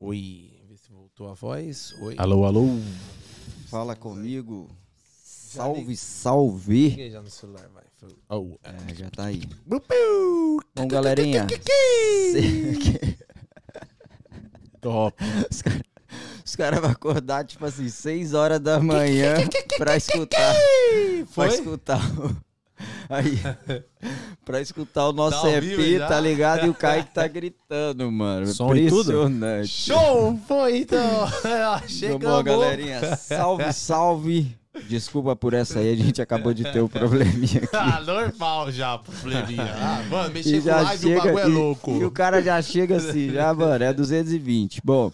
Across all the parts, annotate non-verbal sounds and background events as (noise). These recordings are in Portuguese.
Oi, vê se voltou a voz. Oi. Alô, alô. Fala comigo. Já Salve, li- salve. Liguei já no celular, vai. Oh, é. Já tá aí. Bom, galerinha. (laughs) Top. Os caras cara vão acordar, tipo assim, 6 horas da manhã pra escutar. Foi? Pra escutar o. Aí. (laughs) pra escutar o nosso Tá EP, vivo tá ligado? E o Kaique tá (laughs) gritando, mano. Som tudo? Impressionante. Show! Foi então! (laughs) Então, Chegamos! bom, galerinha. Salve, salve. Desculpa por essa aí, a gente acabou de ter o probleminha aqui. Ah, normal já, probleminha. Ah, mano, mexer E com já live, o chega, bagulho é e- louco. E, o cara já chega assim, já, mano, é 220. Bom,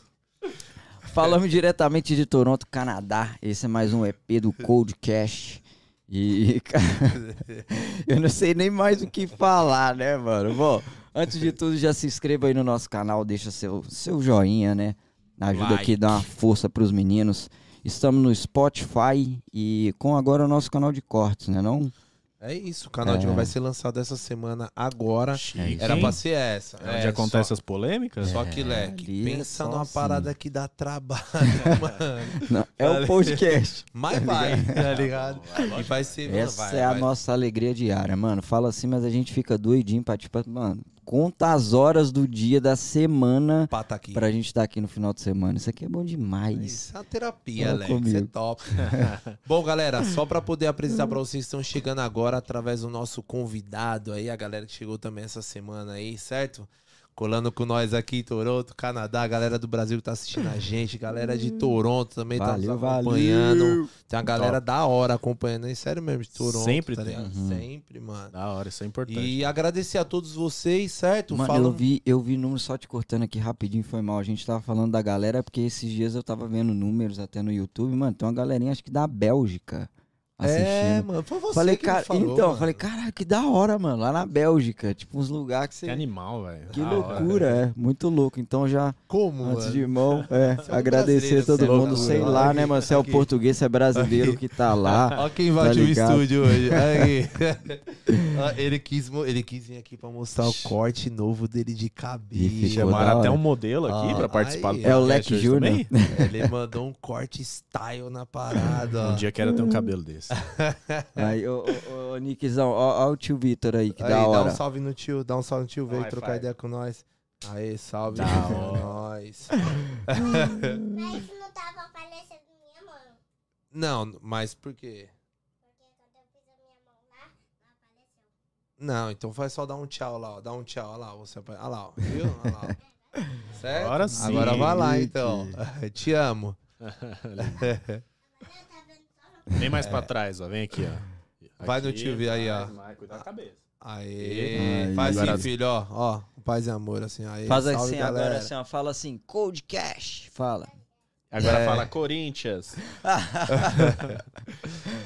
falamos diretamente de Toronto, Canadá. Esse é mais um EP do Cold Cash. E, cara, (laughs) eu não sei nem mais o que falar, né, mano? Bom, antes de tudo, já se inscreva aí no nosso canal, deixa seu, seu joinha, né? Ajuda Like. aqui, dá uma força pros meninos. Estamos no Spotify e com agora o nosso canal de cortes, né? Não? É isso, o canal de É. vai ser lançado essa semana agora. É isso Era pra ser essa. É onde acontece as polêmicas? Só, só que, Leque, é pensa só numa assim. parada que dá trabalho, (laughs) mano. Não, é o podcast. Mas vai, tá ligado? E vai ser, mano, Essa vai, é a vai. nossa alegria diária, mano. Fala assim, mas a gente fica doidinho pra, tipo, mano, conta as horas do dia da semana Pá, tá aqui. pra gente estar aqui no final de semana. Isso aqui é bom demais. Isso é uma terapia, Fala. Isso é top. (laughs) Bom, galera, só pra poder apresentar pra vocês, estão chegando agora através do nosso convidado aí, a galera que chegou também essa semana aí, certo? Colando com nós aqui em Toronto, Canadá, galera do Brasil que tá assistindo a gente, galera de Toronto também tá Valeu, valeu. acompanhando. Tem uma galera da hora acompanhando, aí, sério mesmo, de Toronto. Sempre tá tem. Uhum. Sempre, mano. Da hora, isso é importante. E agradecer a todos vocês, certo? Mano, Falam- eu vi, eu vi números só te cortando aqui rapidinho, foi mal. A gente tava falando da galera, porque esses dias eu tava vendo números até no YouTube, mano. Tem uma galerinha, acho que da Bélgica, assistindo. É, mano, foi você falei, que me cara, falou, então, mano. falei, caralho, que da hora, mano. Lá na Bélgica, tipo, uns lugares que você. Que animal, velho. Que Da hora. loucura, é. Muito louco. Então já. Como, Antes mano? de irmão, é, é um agradecer brasileiro, todo você é mundo, loucura. sei lá, Aqui, né, mano? Se é o aqui. português, se é brasileiro que tá lá. Ó quem invadiu o ligado? estúdio hoje. (laughs) Aqui. Ele, quis, ele quis vir aqui pra mostrar o corte novo dele de cabelo. Chamaram até hora. um modelo aqui Ah, pra participar aí. do É o Leque Júnior. Ele mandou um corte style na parada. (laughs) Um dia quero ter um cabelo desse. (laughs) Aí, ô, ô, ô, Nickzão, ó, ó o tio Vitor aí, que Aí, da dá hora. um salve no tio, dá um salve no tio, veio trocar ideia com nós. Aí, salve. Da hora. nóis. (laughs) Mas não tava aparecendo minha mão. Não, mas por quê? Porque quando eu fiz a minha mão lá, não apareceu. Não, então faz só dar um tchau lá, ó. Dá um tchau, olha lá. Você, olha lá, ó. Viu? Olha lá. ó. (laughs) Certo? Agora sim, Agora vai lá, então. Te amo. Agora tá vendo só no Vem mais pra trás, ó. Vem aqui, ó. Vai no Aqui, tio ver aí, ó. Cuida da cabeça. Aê. Aí. Faz assim, filho, ó. Ó, paz e amor, assim. Aí, Faz salve, assim galera. agora, assim, ó, fala assim, Cold Cash, fala. Agora É. fala Corinthians. (laughs)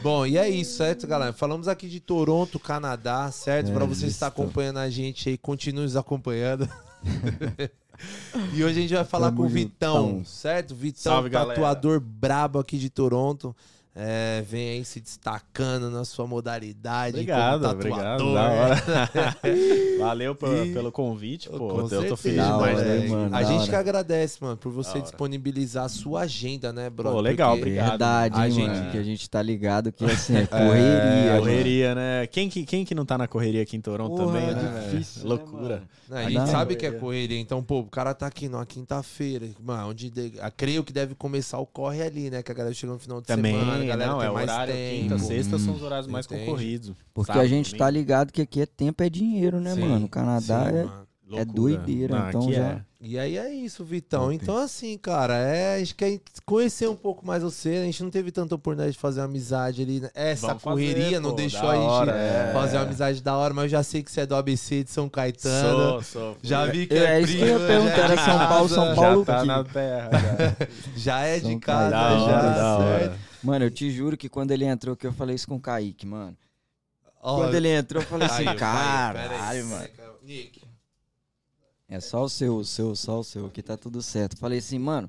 Bom, e é isso, certo, galera? Falamos aqui de Toronto, Canadá, certo? É Pra você estar acompanhando a gente aí, continue nos acompanhando. (laughs) e hoje a gente vai falar Tamo com o Vitão, juntão. certo? Vitão, Salve, galera. tatuador brabo aqui de Toronto. É, vem aí se destacando na sua modalidade. Obrigado, como obrigado. tatuador. Da hora. (laughs) Valeu E- pelo convite, Com pô. Eu tô feliz demais, né? mano. A gente hora. que agradece, mano, por você disponibilizar a sua agenda, né, bro? Pô, legal, Porque- obrigado. Verdade, A gente- mano, que a gente tá ligado que, (laughs) assim, é correria. É, mano. correria, né? Quem que, quem que não tá na correria aqui em Toronto Porra, também, é né? difícil, né, Loucura. Não, a Mas gente dá, sabe né? que é correria. Então, pô, o cara tá aqui numa quinta-feira. Mano, onde de... creio que deve começar o corre ali, né? Que a galera chega no final de Também, semana, a galera não, tem é mais horário tempo. quinta, sexta são os Hum, horários mais entende? concorridos. Porque Sábado, a gente tá ligado que aqui é tempo é dinheiro, né, Sim, mano? O Canadá sim, é... mano. É doideira, então aqui já- é. E aí é isso, Vitão. Então, assim, cara, é, a gente quer conhecer um pouco mais você. A gente não teve tanta oportunidade de fazer uma amizade ali. né? Essa Vamos correria fazer, não pô, deixou a gente hora, é. fazer uma amizade da hora, mas eu já sei que você é do ABC de São Caetano. Sou, sou. Já vi que É, é, isso que eu ia primo, perguntar, já é era de São Paulo, casa, São Paulo. Já tá na terra. já. (laughs) Já é de São casa, Caetano. já. Da hora, da hora. certo? Mano, eu te juro que quando ele entrou, que eu falei isso com o Kaique, mano. Ó, Quando ele entrou, eu falei assim, caralho, mano. Nick. É só o seu, o seu, só o seu, aqui tá tudo certo. Falei assim, mano,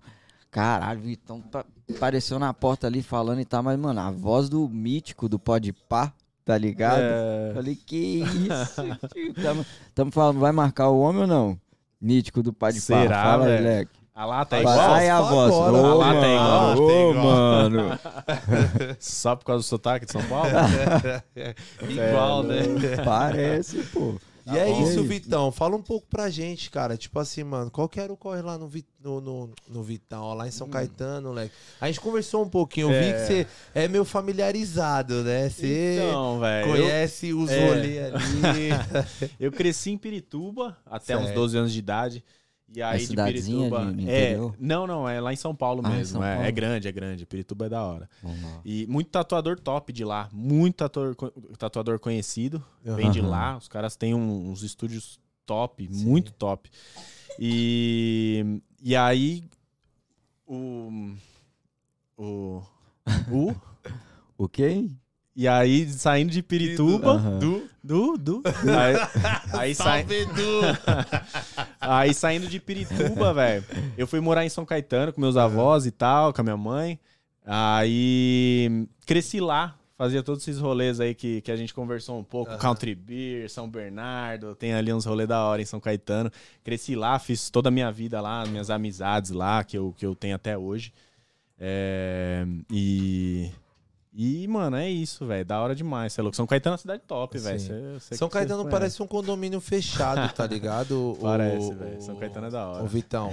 caralho, Vitão pa- apareceu na porta ali falando e tal, mas, mano, a voz do mítico do Pode Pá, tá ligado? É. Falei, que isso, (laughs) tio? Tamo, tamo falando, vai marcar o homem ou não? Mítico do Pode Pá, Será, fala aí, velho? Leque. A lata é igual? Ai, a voz. agora. Ô, A lata é igual, mano, tem ô, igual. mano. (laughs) Só por causa do sotaque de São Paulo? (laughs) Igual, né? Parece, pô. E é bom. isso, E aí? Vitão. Fala um pouco pra gente, cara. Tipo assim, mano, qual que era o corre lá no, Vi- no, no, no Vitão, ó, lá em São Hum. Caetano, moleque? A gente conversou um pouquinho. Eu vi É. que você é meio familiarizado, né? Você Então, velho. eu- conhece os é. rolês ali. (laughs) Eu cresci em Pirituba até uns Certo. 12 anos de idade. E aí de cidadezinha Pirituba. de- de é, não, não, é lá em São Paulo Ah, mesmo. São é, Paulo. é grande, é grande. Pirituba é da hora. E muito tatuador top de lá. Muito tatuador, tatuador conhecido. Vem de lá. Os caras têm um- uns estúdios top, muito top. E, e aí. O. O. O. (laughs) O quê? E aí, saindo de Pirituba. Du, Du, du. Aí, aí, Du. (laughs) aí saindo de Pirituba, velho. Eu fui morar em São Caetano com meus avós e tal, com a minha mãe. Aí cresci lá. Fazia todos esses rolês aí que, que a gente conversou um pouco. Aham. Country Beer, São Bernardo. Tem ali uns rolês da hora em São Caetano. Cresci lá, fiz toda a minha vida lá, minhas amizades lá, que eu, que eu tenho até hoje. É, e... E, mano, é isso, velho. Da hora demais. Cê é louco. São Caetano é uma cidade top, velho. São Caetano parece um condomínio fechado, tá ligado? (laughs) Parece, o- velho. São Caetano é da hora. Ô, Vitão.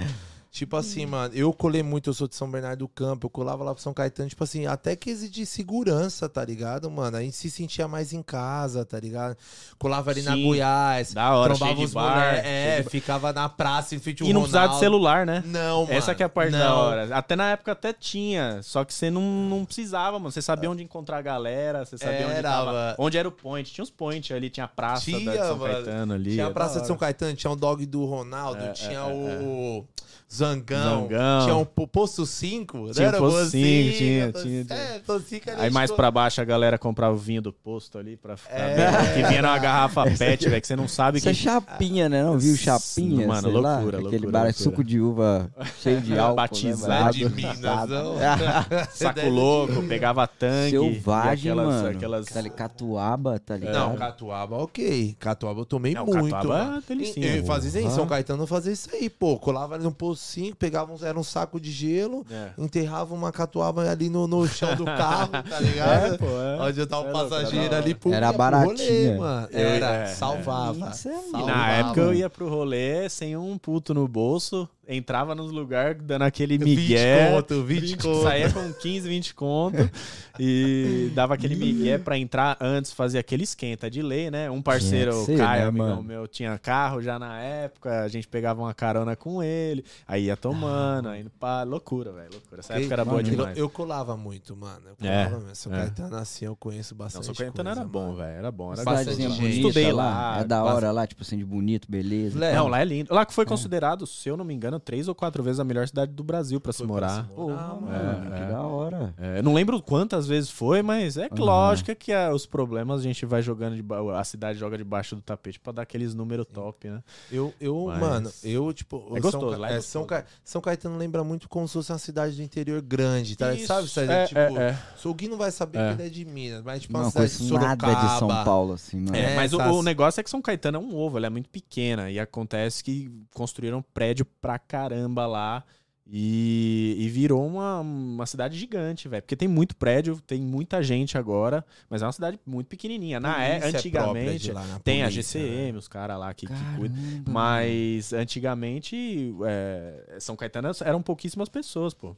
Tipo assim, mano, eu colei muito, eu sou de São Bernardo do Campo, eu colava lá pro São Caetano, tipo assim, até que de segurança, tá ligado, mano? A gente se sentia mais em casa, tá ligado? Colava ali na Sim. Goiás, Da hora, trombava cheio de os bar, cheio é, de ficava na praça em frente ao E não precisava de celular, né? Não, mano. Essa que é a parte não. da hora. Até na época até tinha, só que você não, não precisava, mano. Você sabia onde encontrar a galera, você sabia onde, Era, tava, mano. onde era o point. Tinha os points ali, tinha a praça Tinha, da de São mano. Caetano ali. Tinha é a Praça da de São. Caetano, tinha o dog do Ronaldo, É, tinha é, o Zangão, Zangão. tinha o Po- Posto 5, Tinha né? o Posto 5, tinha, tinha. É, Posto 5 ali, Aí mais pra baixo a galera comprava o vinho do posto ali pra ficar. É. bem, Que vinha numa garrafa pet, velho, que você não sabe Isso é que. chapinha, né? Não viu chapinha? Mano, sei lá? loucura, Aquele loucura, bar loucura. suco de uva cheio de (laughs) álcool. Batizado. Né, de? Minas. (laughs) Saco louco, pegava tanque. Selvagem, aquelas, mano. Aquelas... Aquela catuaba, tá ligado? Não, Catuaba, ok. Catuaba eu tomei Não, muito. Catuaba mano. é delicinha, Eu fazia isso aí, em São. Caetano eu fazia isso aí, pô. Colava ali no posto 5, pegava uns, era um saco de gelo, É. enterrava uma catuaba ali no, no chão do carro, (laughs) tá ligado? É, pô, é. Onde eu tava É o passageiro era da ali pro, Era rolê, mano. Eu- Era, é, salvava. É. E salvava. na época eu ia pro rolê sem um puto no bolso, entrava nos lugares dando aquele 20 migué. conto, 20 conto. Saía com 15, 20 conto (laughs) e dava aquele migué pra entrar antes, fazia aquele esquenta de lei, né? Um parceiro, o Caio, né, meu, tinha carro já na época, a gente pegava uma carona com ele, aí ia tomando, aí pá, loucura, velho, loucura. Essa época era boa mano, demais. Eu, eu colava muito, mano. Eu É, colava mesmo. São é. Caetano, assim, eu conheço Não, bastante São Caetano coisa, era bom, velho, era bom, era Bastante Cidadezinha bonita Estudei lá. lá, É da bastante- hora lá, tipo assim, de bonito, beleza. Não, lá é lindo. Lá que foi considerado, se eu não me engano, três ou quatro vezes a melhor cidade do Brasil pra se Foi pra morar. se Porra, Ah, mano, é, que é. da hora. É, eu não lembro quantas vezes foi, mas é que Aham. lógico que ah, os problemas a gente vai jogando, deba- a cidade joga debaixo do tapete pra dar aqueles números top, né? Eu, eu Mas- mano, eu, tipo. É São gostoso, Ca- lá é é, São. Ca- São Caetano lembra muito como se fosse uma cidade do interior grande, tá? Isso, Sabe? Sabe? é, tipo, é, é. não vai saber É. que ele é de Minas, mas tipo Não uma cidade de Sorocaba. nada de São Paulo, assim, mano. É, É, mas o, essas- o negócio é que São Caetano é um ovo, ela é muito pequena. E acontece que construíram prédio pra caramba lá. E, e virou uma, uma cidade gigante, velho. Porque tem muito prédio, tem muita gente agora, mas é uma cidade muito pequenininha. Na é, própria antigamente, de lá, na tem a polícia, né? GCM, os caras lá que, que cuidam. Mas antigamente, é, São Caetano eram pouquíssimas pessoas, pô.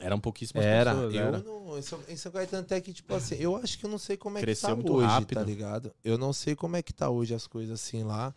Eram pouquíssimas Era, pessoas. eu era. não. Em São, em São Caetano até que, tipo assim, eu acho que eu não sei como é Cresceu que tá muito hoje, rápido. tá ligado? Eu não sei como é que tá hoje as coisas assim lá.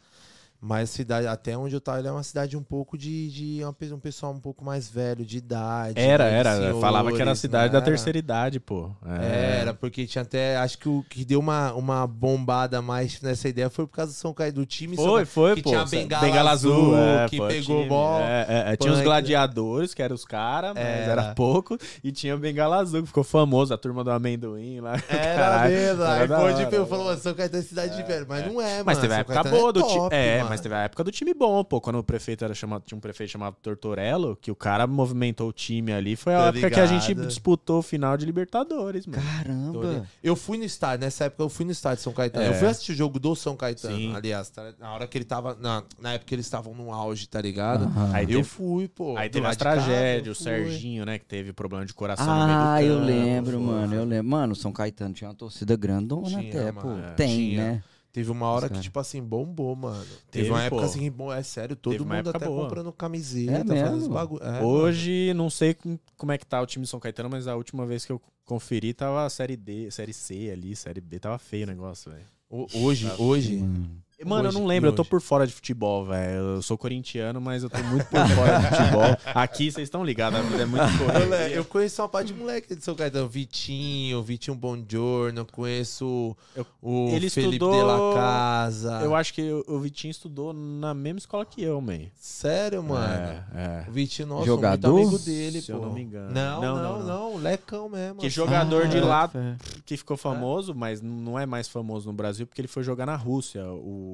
Mas a cidade, até onde eu tava, é uma cidade um pouco de, de uma um pessoal um pouco mais velho, de idade. Era, né, de era. Falava que era a senhores, cidade da terceira idade, pô. É. Era, porque tinha até. Acho que o que deu uma, uma bombada mais nessa ideia foi por causa do São Caetano, do time São Foi, foi, que pô. tinha a bengala azul, que pegou time. mó É, é, é. Tinha os gladiadores, que eram os caras, mas Era. pouco. E tinha o bengala azul, que ficou famoso, a turma do amendoim lá. Era (laughs) mesmo. Aí da foi hora, tipo, falou, São Caetano é cidade de velho. Mas não é, Mas mano. teve a época boa do time. É. mas teve a época do time bom, pô. Quando o prefeito era chamado, tinha um prefeito chamado Tortorello, que o cara movimentou o time ali. Foi a época que a gente disputou o final de Libertadores, mano. Caramba. Eu fui no estádio, nessa época eu fui no estádio de São Caetano. É. Eu fui assistir o jogo do São Caetano, Sim. aliás, tá? na hora que ele tava. Na, na época que eles estavam no auge, tá ligado? Aham. Aí Eu teve- fui, pô. Aí teve as casa, tragédias, o eu. Serginho, né, que teve problema de coração no meio do Ah, eu campo, lembro, foi. mano. Eu lembro. Mano, São Caetano tinha uma torcida grandona Tinha, até, mano, pô. é, Tem, tinha. né? Teve uma hora que, tipo assim, bombou, mano. Teve, Teve, uma época pô. assim, bom, é sério, todo Teve mundo até boa. comprando camiseta, É fazendo bagulho. É, mano. Hoje, não sei com- como é que tá o time de São Caetano, mas a última vez que eu conferi tava a Série D, Série C ali, Série B. Tava feio o negócio, velho. Hoje, hoje. Mano. Mano, Hoje, eu não lembro, eu tô por fora de futebol, velho. Eu sou corintiano, mas eu tô muito por fora de futebol. (laughs) Aqui vocês estão ligados, é muito (laughs) corrida. eu conheço uma parte de moleque de São Caetano. Vitinho, Vitinho Bongiorno, conheço Eu- o ele Felipe estudou- de la Casa. Eu acho que o Vitinho estudou na mesma escola que eu, man. Sério, mano. É, é. O Vitinho, nossa, Jogador? muito amigo dele, Se pô. eu não me engano. Não, Não, não, não, não, Lecão mesmo. Que assim. jogador de Ah, lá fé. que ficou famoso, mas não é mais famoso no Brasil porque ele foi jogar na Rússia. O,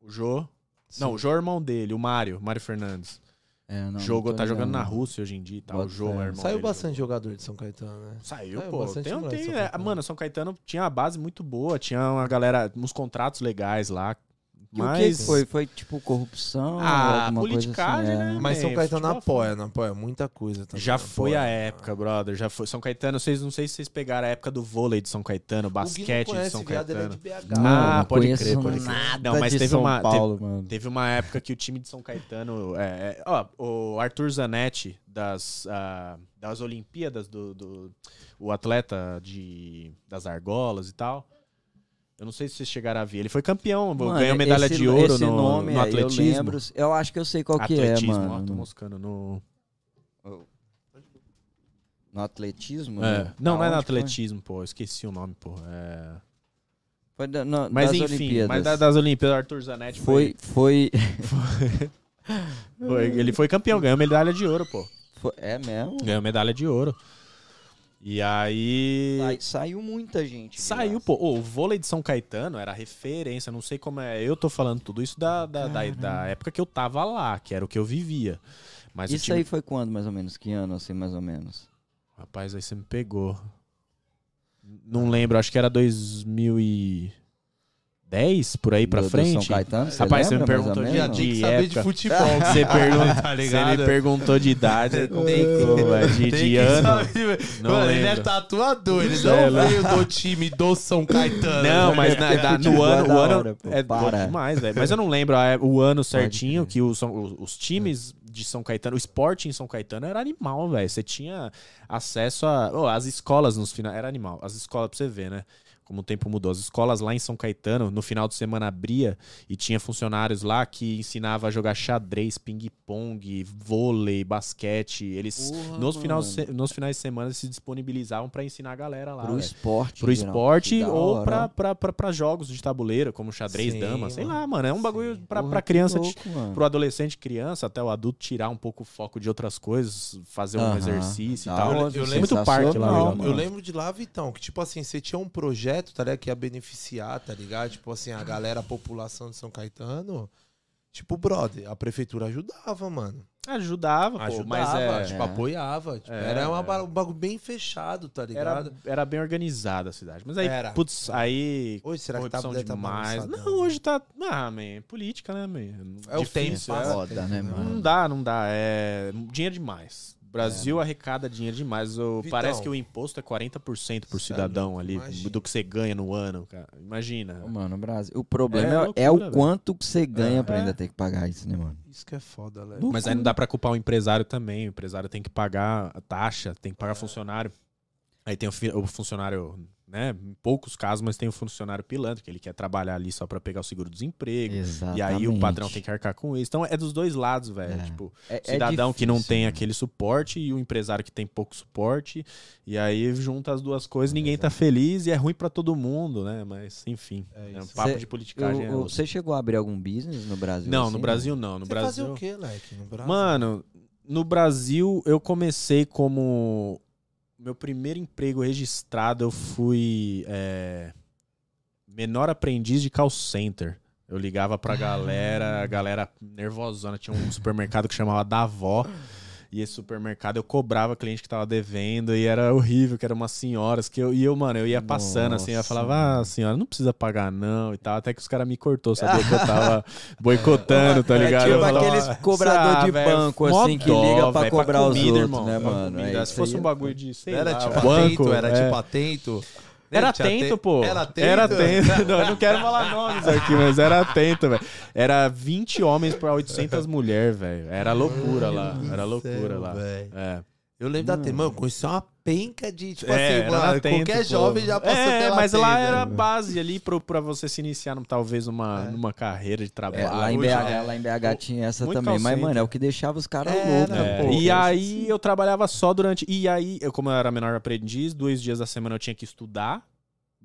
o Jô. Não, o Jô é o irmão dele, o Mário, Mário Fernandes. É, não, Jogou, não tá jogando na. Rússia hoje em dia e tal. O Bota Jô é fé. irmão Saiu dele. bastante jogador de São Caetano, né? Saiu, Saiu pô. bastante Tem, tem, São é, mano, São Caetano tinha uma base muito boa, tinha uma galera, uns contratos legais lá. E o Mas. que que foi? Foi tipo corrupção? Ah, coisa politicagem, assim, é. né? Mas São Caetano futebol apoia, não apoia muita coisa também. Já não foi apoia. a época, brother. Já foi. São Caetano, vocês não sei se vocês pegaram a época do vôlei de São Caetano, basquete não de conhece, São ele é Caetano. de BH. Mano, Ah, não pode crer, pode crer. nada Não, mas de teve São uma- Paulo, mano. Teve uma época que o time de São Caetano. É, é, ó, o Arthur Zanetti, das, ah, das Olimpíadas, do, do- o atleta de, das argolas e tal. Eu não sei se vocês chegaram a ver. Ele foi campeão, Mano, ganhou medalha esse- de ouro no, nome no atletismo. Eu, lembro, eu acho que eu sei qual que é, atletismo, ó, tô mano. moscando no. No atletismo? É. né? Não, não é no Aonde foi? atletismo, pô. Eu esqueci o nome, pô. É... Foi da- no- Mas das enfim, Olimpíadas. mas da- das Olimpíadas, Arthur Zanetti foi, Foi, foi, (laughs) foi- Ele foi campeão, ganhou medalha de ouro, pô. foi- É mesmo? Ganhou medalha de ouro. E aí. Sai- saiu muita gente. Saiu, pô. Ô, o vôlei de São Caetano era referência. Não sei como é. Eu tô falando tudo isso da, da, da, da época que eu tava lá, que era o que eu vivia. Mas Isso time- aí foi quando, mais ou menos? Que ano, assim, mais ou menos? Rapaz, aí você me pegou. Não lembro, acho que era 2010, por aí pra Do- do frente. São Caetano, você Rapaz, você me lembra, perguntou ou de, de saber época. de futebol. (laughs) Você, pergunta, tá você ligado? me perguntou de idade, Tem de, de ano. saber. Não Mano, ele é tatuador, ele não veio do time do São Caetano. Não, mas na- (laughs) na- no é ano, o ano hora, pô, é para. demais, velho. Mas eu não lembro a- o ano certinho que os, os, os times de São Caetano, o esporte em São Caetano era animal, velho. Você tinha acesso a. Oh, as escolas nos finais. Era animal. As escolas, pra você ver, né? Como o tempo mudou. As escolas lá em São Caetano, no final de semana abria e tinha funcionários lá que ensinava a jogar xadrez, ping-pong, vôlei, basquete. Eles, Porra, nos, mano. nos finais de semana, se disponibilizavam pra ensinar a galera lá. Pro velho esporte. pro esporte da ou pra, pra, pra, pra jogos de tabuleiro, como xadrez, Sim, dama, sei mano. lá, mano. É um bagulho pra, Porra, pra criança, louco, pro adolescente criança, até o adulto tirar um pouco o foco de outras coisas, fazer um Aham. exercício Da e tal. Eu Tem lembro- muito parque lá, Eu mano. lembro de lá, Vitão, que tipo assim, você tinha um projeto, tá ligado? Que ia beneficiar, tá ligado? Tipo assim, a galera, a população de São Caetano. Tipo, brother, a prefeitura ajudava, mano. Ajudava, pô, Ajudava, mas é, tipo, É. apoiava. Tipo, É, era uma, é. um bagulho bem fechado, tá era, ligado? era bem organizada a cidade. Mas aí, Era. putz, aí... Hoje será que tá, tá demais. bagunçado, não, hoje tá... Ah, man, política, né, man? É o tempo, Difícil, é. Foda, tempo, né, Não mano? dá, não dá. É dinheiro demais. O Brasil arrecada dinheiro demais. O- Vitão. parece que o imposto é 40% por é cidadão ali, imagina. do que você ganha no ano, cara. Imagina. Mano, Brasil. O problema É é, loucura, é o velho. quanto que você ganha pra É. ainda ter que pagar isso, né, mano? Isso que é foda, Léo. Mas aí não dá pra culpar o empresário também. O empresário tem que pagar a taxa, tem que pagar funcionário. Aí tem o, o funcionário, né? Em poucos casos, mas tem o funcionário pilantra, que ele quer trabalhar ali só pra pegar o seguro-desemprego. E aí o patrão tem que arcar com isso. Então é dos dois lados, velho. É. Tipo, É- é cidadão que não difícil, tem né? aquele suporte e o empresário que tem pouco suporte. E aí junta as duas coisas, ninguém tá feliz e é ruim pra todo mundo, né? Mas enfim, É é um papo Cê- de politicagem. Eu- é eu- outro. você chegou a abrir algum business no Brasil? não, assim, no Brasil não. No Brasil. fazia o quê, Leque, no Brasil? Mano, no Brasil eu comecei como. Meu primeiro emprego registrado eu fui é, menor aprendiz de call center. Eu ligava pra galera, a galera nervosona. Tinha um supermercado que chamava Davó. E esse supermercado eu cobrava cliente que tava devendo e era horrível, que eram umas senhoras que eu, e eu, mano, eu ia passando assim, eu Nossa. falava, ah, senhora, não precisa pagar não e tal. Até que os caras me cortou, sabia que eu tava (laughs) boicotando, tá É ligado? tipo Eu falava, aqueles cobrador "Ah, de velho, banco, mó assim, que liga pra velho, cobrar os comida, outros, né, pra mano? É, Se fosse um é- bagulho de, sei Era lá, tipo banco, atento, era é. tipo atento. Era Tinha atento, te- pô. Era atento. Era atento. (laughs) Não, eu não quero falar nomes aqui, mas era atento, velho. Era 20 homens pra 800 mulheres, velho. Era loucura lá. Era loucura céu, lá. velho. É. Eu lembro da Tema, eu conheci uma penca de, tipo É, assim, mano, qualquer jovem já passou É, pela mas lá Atento, era a né? base ali pro, pra você se iniciar, num- talvez, numa, É. numa carreira de trabalho. É, lá em BH, é. lá em BH tinha essa Muito também. Mas, call mano, é o que deixava os caras Era, loucos. É, pô. e aí eu trabalhava só durante. E aí, eu, como eu era menor aprendiz, dois dias da semana eu tinha que estudar.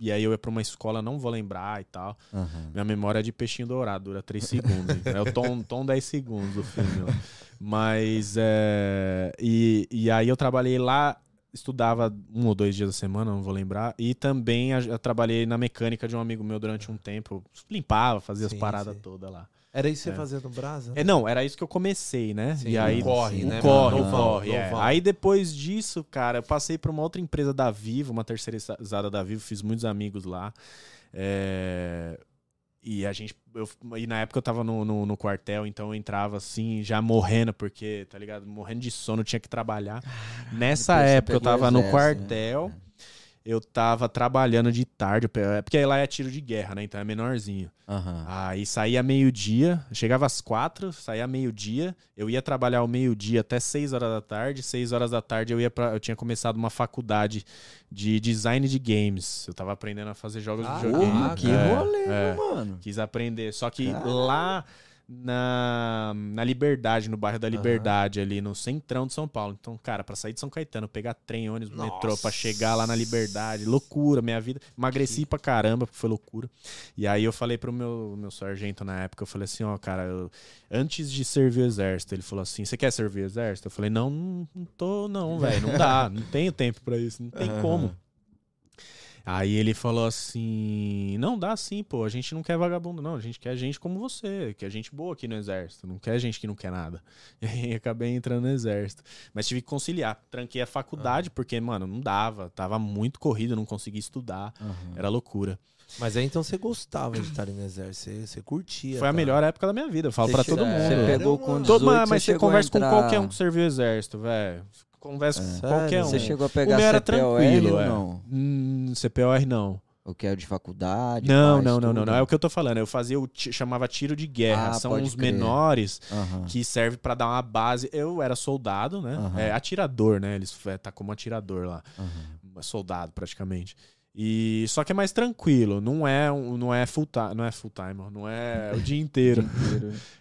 E aí eu ia pra uma escola, não vou lembrar e tal. Aham. Minha memória é de peixinho dourado, dura 3 segundos. é o tom, tom 10 segundos do filme. Mas é. E, e aí eu trabalhei lá, estudava um ou dois dias da semana, não vou lembrar. E também eu trabalhei na mecânica de um amigo meu durante um tempo. Limpava, fazia Sim, as paradas sim. todas lá. Era isso que você É. fazia no Brasa? É, não, era isso que eu comecei, né? Sim, e aí corre, né, corre, mano? o Novão, corre, é. Aí depois disso, cara, eu passei para uma outra empresa da Vivo, uma terceirizada da Vivo, fiz muitos amigos lá. É, E a gente. Eu, e na época eu tava no, no, no quartel, então eu entrava assim, já morrendo, porque, tá ligado? Morrendo de sono, tinha que trabalhar. Nessa depois você época eu tava no né? Eu tava trabalhando de tarde, é porque lá é tiro de guerra, né? Então é menorzinho. Aham. Aí saía meio-dia, chegava às quatro, saía meio-dia, eu ia trabalhar ao meio-dia até seis horas da tarde, seis horas da tarde eu ia para eu tinha começado uma faculdade de design de games. Eu tava aprendendo a fazer jogos Ah, de videogame. Porra, que É, rolê, é. mano. Quis aprender, só que Caralho. lá na, na Liberdade, no bairro da. Liberdade, ali no centrão de São Paulo. Então, cara, pra sair de São Caetano, pegar trem, ônibus, Nossa. metrô, pra chegar lá na Liberdade, loucura, minha vida. Emagreci pra caramba, porque foi loucura. E aí eu falei pro meu, meu sargento na época, eu falei assim, ó, cara, eu- antes de servir o exército, ele falou assim, você quer servir o exército? Eu falei, não, não, tô não, velho, não dá, (laughs) não tenho tempo pra isso, não tem Aham. como. Aí ele falou assim: Não, dá sim, pô. A gente não quer vagabundo, não. A gente quer gente como você, quer gente boa aqui no exército. Não quer gente que não quer nada. (laughs) E aí acabei entrando no exército. Mas tive que conciliar. Tranquei a faculdade, porque, mano, não dava. Tava muito corrido, não conseguia estudar. Aham. Era loucura. Mas aí então você gostava de estar no exército, você, você curtia. Foi a tá? melhor época da minha vida. Eu falo Você pra todo É, mundo. Você pegou com mano? 18, Todo, mas você a conversa entrar- com qualquer um que serviu o exército, velho. Conversa com Sério? qualquer um. Você chegou a o pegar meu era CPOR tranquilo, ou é. não? Hum, CPOR não. O que é o de faculdade? Não, não, não, não, não. É o que eu tô falando. Eu fazia o chamava tiro de guerra. Ah, São uns crer. menores Aham. que serve pra dar uma base. Eu era soldado, né? Aham. É, atirador, né? Eles é, tá como atirador lá, aham. soldado praticamente. E só que é mais tranquilo, não é um- não é full time, não é full time, não é o dia (laughs) inteiro.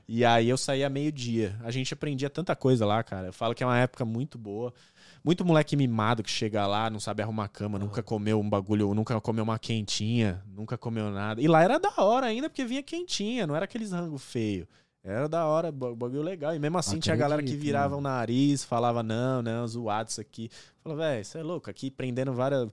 E aí eu saía meio-dia. A gente aprendia tanta coisa lá, cara. Eu falo que é uma época muito boa. Muito moleque mimado que chega lá, não sabe arrumar cama, nunca comeu um bagulho, nunca comeu uma quentinha, nunca comeu nada. E lá era da hora ainda, porque vinha quentinha, não era aqueles rango feio. Era da hora, ba- bagulho legal. E mesmo assim tinha galera que Acredito, virava mano. o nariz, falava, não, não, zoado isso aqui. Falava, velho, você é louco, aqui prendendo várias.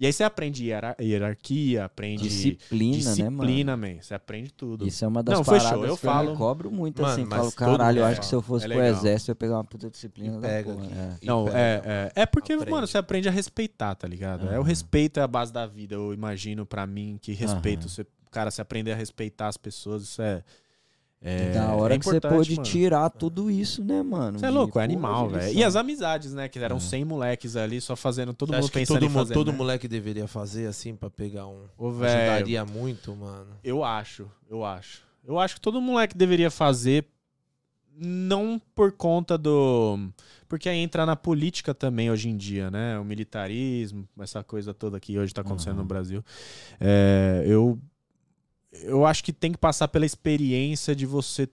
E aí você aprende hierar- hierarquia, aprende Disciplina, né, mano? disciplina, man. Você aprende tudo. Isso é uma das Não, fechou, paradas eu que eu falo- me cobro muito, Mano, assim. Falo, caralho, eu acho que se eu fosse é pro exército, eu ia pegar uma puta disciplina E da pega. porra. É. E Não, pega. é, é, é porque, Aprende. mano, você aprende a respeitar, tá ligado? É o respeito é a base da vida, eu imagino pra mim que respeito. Aham. Você, cara, se aprender a respeitar as pessoas, isso é. É da hora é que você pôde mano. tirar tudo isso, né, mano? Você é louco, é animal, velho. E as amizades, né? Que eram É. 100 moleques ali só fazendo, todo Você mundo pensando todo, fazer. todo né? moleque deveria fazer assim pra pegar um. Ô, velho, Ajudaria muito, mano. Eu acho, eu acho. Eu acho que todo moleque deveria fazer, não por conta do. Porque aí entra na política também hoje em dia, né? O militarismo, essa coisa toda que hoje tá acontecendo Uhum. no Brasil. É, eu, eu acho que tem que passar pela experiência de você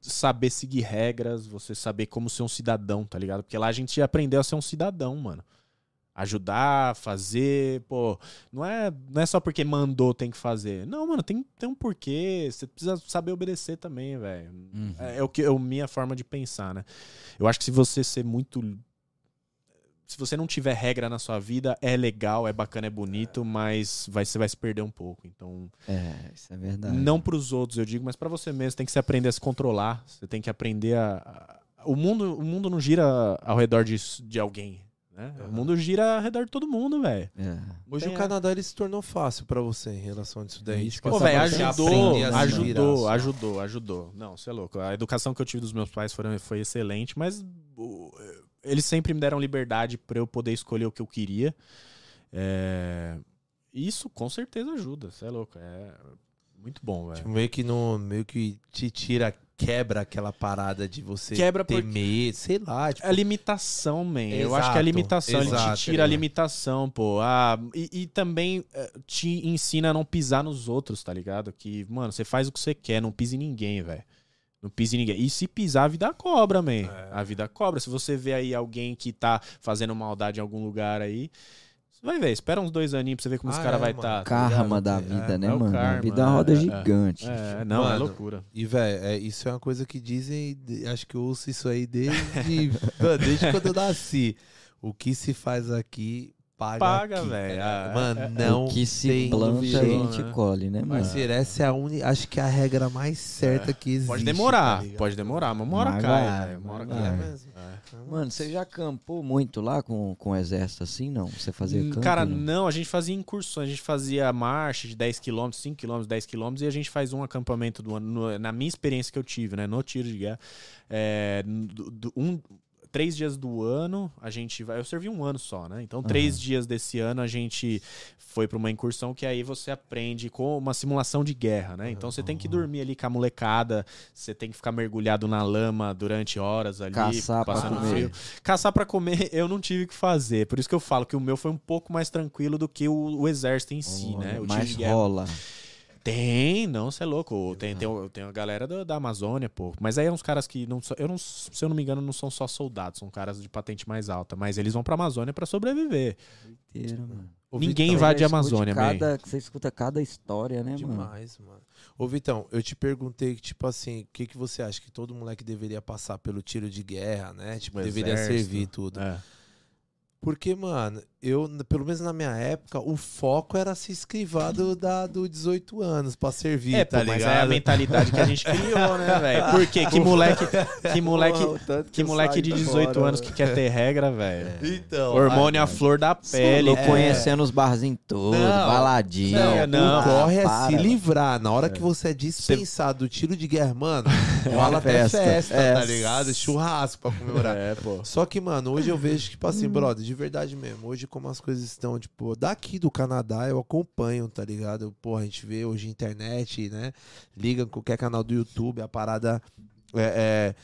saber seguir regras, você saber como ser um cidadão, tá ligado? Porque lá a gente aprendeu a ser um cidadão, mano. Ajudar, fazer, pô, não é, não é só porque mandou tem que fazer. Não, mano, tem, tem um porquê. Você precisa saber obedecer também, velho. Uhum. É, é o que é a minha forma de pensar, né? Eu acho que se você ser muito se você não tiver regra na sua vida, é legal, é bacana, é bonito, mas vai, você vai se perder um pouco. Então, É, isso é verdade. não pros outros, eu digo, mas pra você mesmo, tem que se aprender a se controlar. Você tem que aprender a. a- o, mundo, o mundo não gira ao redor de, de alguém. Né? O mundo gira ao redor de todo mundo, velho. É. Hoje Tem o Canadá ele se tornou fácil pra você em relação a isso daí. Isso Tipo, Pô, velho, ajudou, aprender a se ajudou, virar, ajudou, ajudou. Não, você é louco. A educação que eu tive dos meus pais foram, foi excelente, mas eles sempre me deram liberdade pra eu poder escolher o que eu queria. É, Isso com certeza ajuda, você é louco. É muito bom, velho. Tipo, meio que não, meio que te tira, quebra aquela parada de você Quebra ter porque- medo, sei lá, tipo, É a limitação, man. Eu acho que é a Exato, limitação. Ele exato, te tira a né? limitação, pô. Ah, e, e também eh, te ensina a não pisar nos outros, tá ligado? Que, mano, você faz o que você quer, não pise em ninguém, velho. Não pise em ninguém. E se pisar, a vida cobra, man. É. A vida cobra. Se você vê aí alguém que tá fazendo maldade em algum lugar aí, você vai ver. Espera uns dois aninhos pra você ver como Ah, esse cara é, vai estar. Karma da É, vida, né, é mano? a karma, vida é uma roda é, é. gigante. É, não, é Mano, loucura. E, velho, é, isso é uma coisa que dizem, acho que eu ouço isso aí desde, (laughs) mano, desde quando eu nasci. O que se faz aqui, paga Paga, velho. ligado? Ah, Mano, é- é- não o que se tem planta, a gente né? colhe, né, mano? Parceiro, essa é a única, acho que é a regra mais certa que existe. Pode demorar, tá pode demorar, mas É cai. vai. mesmo. Mano, você já acampou muito lá com, com o exército assim, não? Você fazia Hum, campo? Cara, não? não, a gente fazia incursões, a gente fazia marcha de 10 km, 5 km, 10 km e a gente faz um acampamento do ano, no- na minha experiência que eu tive, né, no tiro de guerra, é, do- do- um, três dias do ano a gente vai, eu servi um ano só, né, então três dias desse ano a gente foi pra uma incursão que aí você aprende com uma simulação de guerra, né, então você tem que dormir ali com a molecada, você tem que ficar mergulhado na lama durante horas ali, Caçar passando frio. Caçar pra comer (laughs) eu não tive que fazer. Por isso que eu falo que o meu foi um pouco mais tranquilo do que o, o exército em si, né? O Mas de guerra. Tem, não, você é louco. Tem, tem, tem a galera da, da Amazônia, pô. Mas aí é uns caras que não são. Eu não, se eu não me engano, não são só soldados, são caras de patente mais alta. Mas eles vão pra Amazônia pra sobreviver. Inteira, mano. Ô, Ninguém Vitão, invade a Amazônia, man. cada, Você escuta cada história, né, mano? Demais, mano. Ô, Vitão, eu te perguntei, tipo assim, o que, que você acha que todo moleque deveria passar pelo tiro de guerra, né? Tipo, O deveria exército. servir tudo. É. Porque, mano, eu, pelo menos na minha época, o foco era se esquivar do, da, do 18 anos pra servir, É, tá pô, ligado? mas é a mentalidade que a gente criou, né, (laughs) velho? Por quê? Que moleque, que (laughs) moleque, Porra, que eu moleque de fora, 18 anos velho. que quer ter regra, velho. (laughs) Então, Hormônio à flor da pele. Tô conhecendo os barzinhos todos, Não. baladinho. Não, É, não. o corre é para, se livrar. Na hora que você é dispensado do tiro de guerra, mano, rola até festa. festa, É. tá ligado? Churrasco pra comemorar. É, pô. Só que, mano, hoje eu vejo, tipo assim, brother, de verdade mesmo. Hoje, como as coisas estão, tipo, daqui do Canadá, eu acompanho, tá ligado? Porra, a gente vê hoje internet, né? Liga qualquer canal do YouTube, a parada é, é,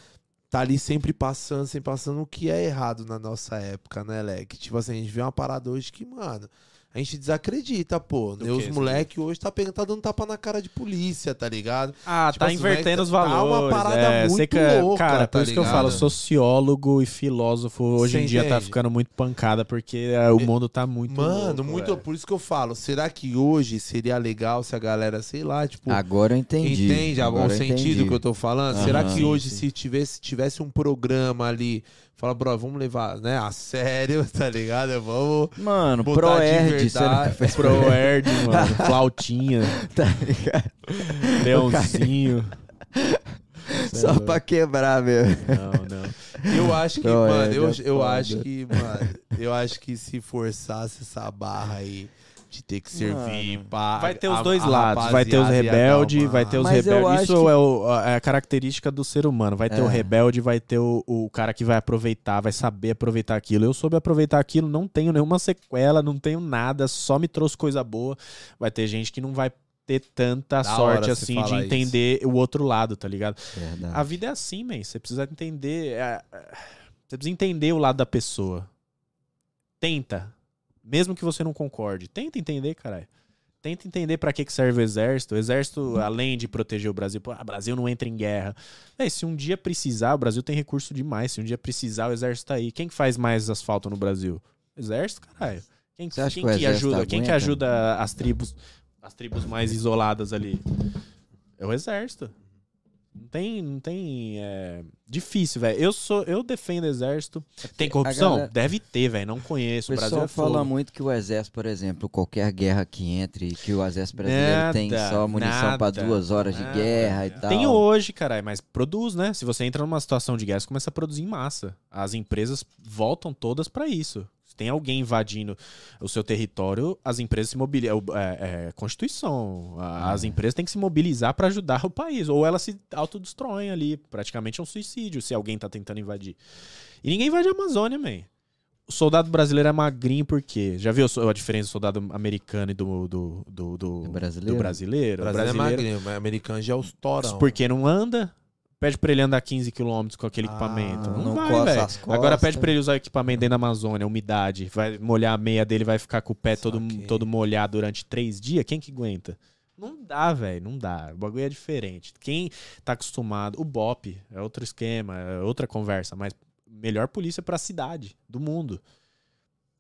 tá ali sempre passando, sempre passando o que é errado na nossa época, né, Leque? Tipo assim, a gente vê uma parada hoje que, mano. A gente desacredita, pô. Do Os quê, moleques hoje tá, pegando, tá dando tapa na cara de polícia, tá ligado? Ah, Tipo tá assim, invertendo os tá uma valores. parada é, muito que, é- louca, cara, por tá isso que eu ligado? falo, sociólogo e filósofo hoje Você em dia tá entende? ficando muito pancada porque é, o mundo tá muito Mano, louco, muito. velho. Por isso que eu falo, será que hoje seria legal se a galera, sei lá, tipo. Agora eu entendi. Entende Agora o sentido entendi. que eu tô falando? Aham. Será que Sim, hoje, sim. se tivesse, tivesse um programa ali, fala, bro, vamos levar, né, a sério, (laughs) tá ligado? Vamos. Mano, Proerd, (laughs) fez Proerd, mano, (laughs) flautinha, tá ligado? leãozinho. Só pra quebrar, meu. Não, não. Eu acho que, Pro mano, eu, é eu foda. acho que, mano, eu acho que se forçasse essa barra aí de ter que servir Mano. pra. Vai ter os a- dois a lados, vai ter os rebeldes, vai ter os Mas rebeldes. Isso que- é, o- é a característica do ser humano. Vai ter É. o rebelde, vai ter o, o cara que vai aproveitar, vai saber aproveitar aquilo. Eu soube aproveitar aquilo, não tenho nenhuma sequela, não tenho nada, só me trouxe coisa boa. Vai ter gente que não vai ter tanta Da sorte assim de entender o outro lado, tá ligado? Verdade. A vida é assim, man. Você precisa entender. é, é, Você precisa entender o lado da pessoa. Tenta. Mesmo que você não concorde. Tenta entender, caralho. Tenta entender pra que, que serve o exército. O exército, além de proteger o Brasil, pô, o Brasil não entra em guerra. É, se um dia precisar, o Brasil tem recurso demais. Se um dia precisar, o exército tá aí. Quem que faz mais asfalto no Brasil? O exército, caralho. Quem, quem que que ajuda? Quem que aguenta? ajuda as tribos, as tribos mais isoladas ali? É o exército. Não tem, não tem, é... difícil, velho. Eu sou, eu defendo o exército. Tem corrupção? galera- Deve ter, velho. Não conheço. O O Brasil pessoal é fala muito que o exército, por exemplo, qualquer guerra que entre, que o exército brasileiro tem Nada, só munição pra nada, duas horas de nada. guerra e tal. Tem hoje, caralho, mas produz, né? Se você entra numa situação de guerra, você começa a produzir em massa. As empresas voltam todas pra isso. Se tem alguém invadindo o seu território, as empresas se mobilizam. É, é, Constituição. A- As empresas têm que se mobilizar pra ajudar o país. Ou elas se autodestroem ali. Praticamente é um suicídio se alguém tá tentando invadir. E ninguém invade a Amazônia, man. O soldado brasileiro é magrinho por quê? Já viu a diferença do soldado americano e do, do, do, do, Do brasileiro? do brasileiro? O O Brasil é magrinho, mas americano já é os torão. porque não anda. Pede pra ele andar 15 km com aquele Ah, equipamento. Não, não vai, velho. Agora pede pra ele usar o equipamento dentro da Amazônia, umidade. Vai molhar a meia dele, vai ficar com o pé todo, todo molhado durante três dias. Quem que aguenta? Não dá, velho. Não dá. O bagulho é diferente. Quem tá acostumado. O BOP é outro esquema, é outra conversa. Mas melhor polícia pra cidade do mundo.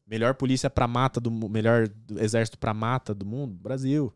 Melhor polícia pra mata do mu- Melhor exército pra mata do mundo? Brasil.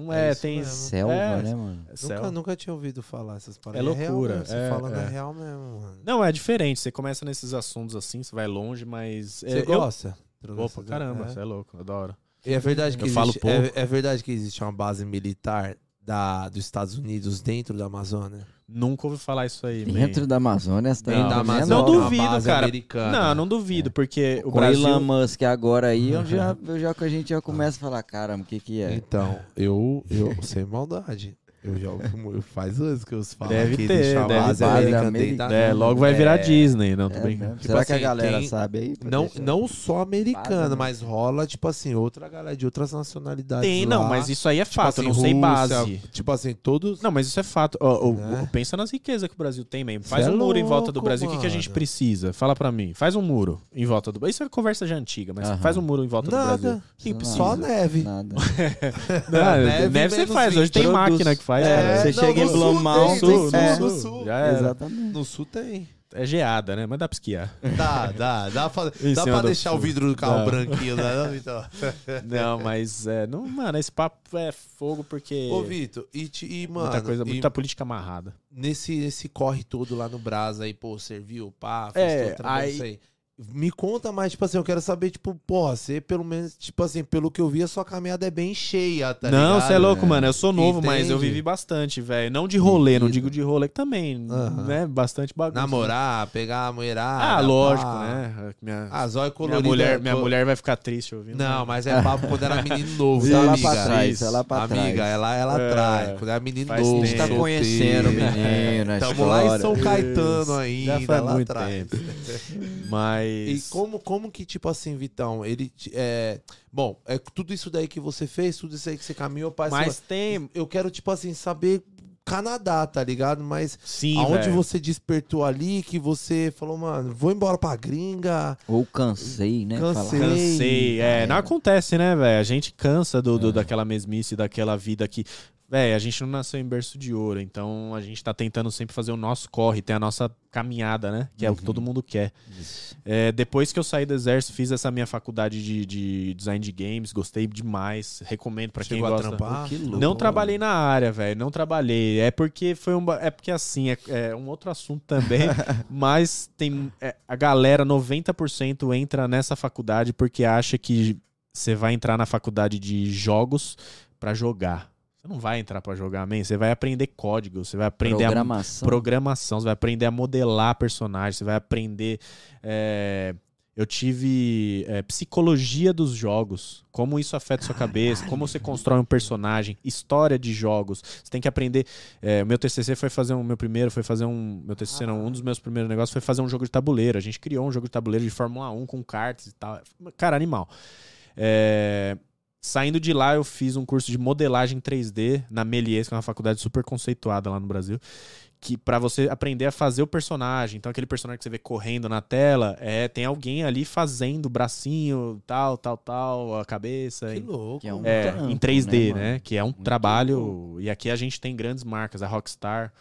Então É é, tem. mesmo. Selva, é, né, mano? é selva. Nunca, nunca tinha ouvido falar essas paradas. É real loucura, mesmo, Você é, falando é. é real mesmo, mano. Não, é diferente. Você começa nesses assuntos assim, você vai longe, mas. Você é, eu- gosta? Opa, caramba, É. você é louco, eu adoro. E é verdade que Eu falo existe, pouco. é, é verdade que existe uma base militar da, dos Estados Unidos dentro da Amazônia? Nunca ouvi falar isso aí. man. Dentro da Amazônia, você tá indo da? Amazônia, Não duvido, cara. americana. Não, não duvido, porque o Com Brasil. Elon Musk agora aí, eu já, eu já que a gente já começa a falar, caramba, o que que é? Então, eu, eu, sem maldade, eu já ouvi- faz anos que eu falo Deve que ter, deve base ter. americana Base dentro da- É, logo vai virar É, Disney, não tô É brincando. mesmo? Tipo Será que a assim, galera tem- sabe aí? Não, deixar? não só americana, Base, mas rola, tipo assim, outra galera de outras nacionalidades. Tem, não, lá. mas isso aí é Tipo fato, eu assim, não sei Rússia, base. Tipo assim, todos. Não, mas isso é fato. Né? ó, pensa nas riquezas que o Brasil tem, man. Faz Cê é um muro em volta do louco, Brasil. O que, que a gente mano. precisa? Fala pra mim. Faz um muro em volta do Isso é conversa já antiga, mas Aham. faz um muro em volta do Brasil. Nada. Não? Só neve. Nada. (laughs) Não, Neve você faz. Hoje tem 20. máquina que faz. É, cara. você chega em no sul tem, sul, no sul, é. no sul. Já era. Exatamente. No sul tem. É geada, né? Mas dá pra esquiar. Dá, dá. Dá pra, (laughs) dá pra do deixar o vidro do carro Dá. branquinho, né? Não, então. (laughs) Não, mas é. Não, mano, esse papo é fogo porque. Ô, Vitor, e, te- e, mano, muita coisa, e muita política amarrada. nesse, nesse corre todo lá no Brasa aí, pô, serviu, pá, fez É, todo aí- isso aí. Me conta mais, tipo assim, eu quero saber, tipo, porra, você pelo menos, tipo assim, pelo que eu vi, a sua caminhada é bem cheia, tá não, você é louco, mano. Eu sou novo, mas eu vivi bastante, velho. Não de rolê, não Vivido. digo de rolê que também, né? Bastante bagunça. Namorar, pegar a mulherada. Ah, lógico, pá. né? Minha, A zóia minha colorida. mulher, minha co- mulher vai ficar triste ouvindo. Não, mas é papo quando era menino (laughs) novo, é tá, amiga? pra trás, Isso. é lá pra trás. Amiga, ela, ela É, atrai. Quando era menino faz novo. A gente tá conhecendo o menino, a Tamo lá em. São Caetano ainda, lá atrás. (laughs) tempo. E Mas. como, como que, tipo assim, Vitão, ele. É, bom, é tudo isso daí que você fez, tudo isso aí que você caminhou, pai. Mas tem. Eu quero, tipo assim, saber Canadá, tá ligado? Mas Sim, aonde velho. você despertou ali que você falou, mano, vou embora pra gringa. Ou cansei, né? Cansei. Cansei. É, É. não acontece, né, velho? A gente cansa do, do- É. daquela mesmice, daquela vida que. Velho, a gente não nasceu em berço de ouro, então a gente tá tentando sempre fazer o nosso corre, ter a nossa caminhada, né? Que é o que Uhum. todo mundo quer. Isso. É, depois que eu saí do exército, fiz essa minha faculdade de, de design de games, gostei demais, recomendo pra quem gosta. trampar. Que louco. Não trabalhei na área, velho. Não trabalhei. É porque foi um. É porque assim, é, é um outro assunto também. (laughs) mas tem. é, a galera, 90% entra nessa faculdade porque acha que você vai entrar na faculdade de jogos pra jogar. Você não vai entrar pra jogar, man. Você vai aprender código, você vai aprender a Programação. programação, você vai aprender a modelar personagens, você vai aprender. é, eu tive é, psicologia dos jogos, como isso afeta sua cabeça, como você constrói um personagem, história de jogos. Você tem que aprender. é, meu TCC foi fazer um. Meu primeiro foi fazer um. Meu TCC não, um dos meus primeiros negócios foi fazer um jogo de tabuleiro. A gente criou um jogo de tabuleiro de Fórmula 1 com cartas e tal. Cara, animal. É, Saindo de lá, eu fiz um curso de modelagem 3D na Melies, que é uma faculdade super conceituada lá no Brasil. Que para você aprender a fazer o personagem. Então, aquele personagem que você vê correndo na tela, é tem alguém ali fazendo o bracinho, tal, tal, tal, a cabeça. Que louco. Que é um- é, trampo, em 3D, né, né? Que é um Muito trabalho. E aqui a gente tem grandes marcas, a Rockstar,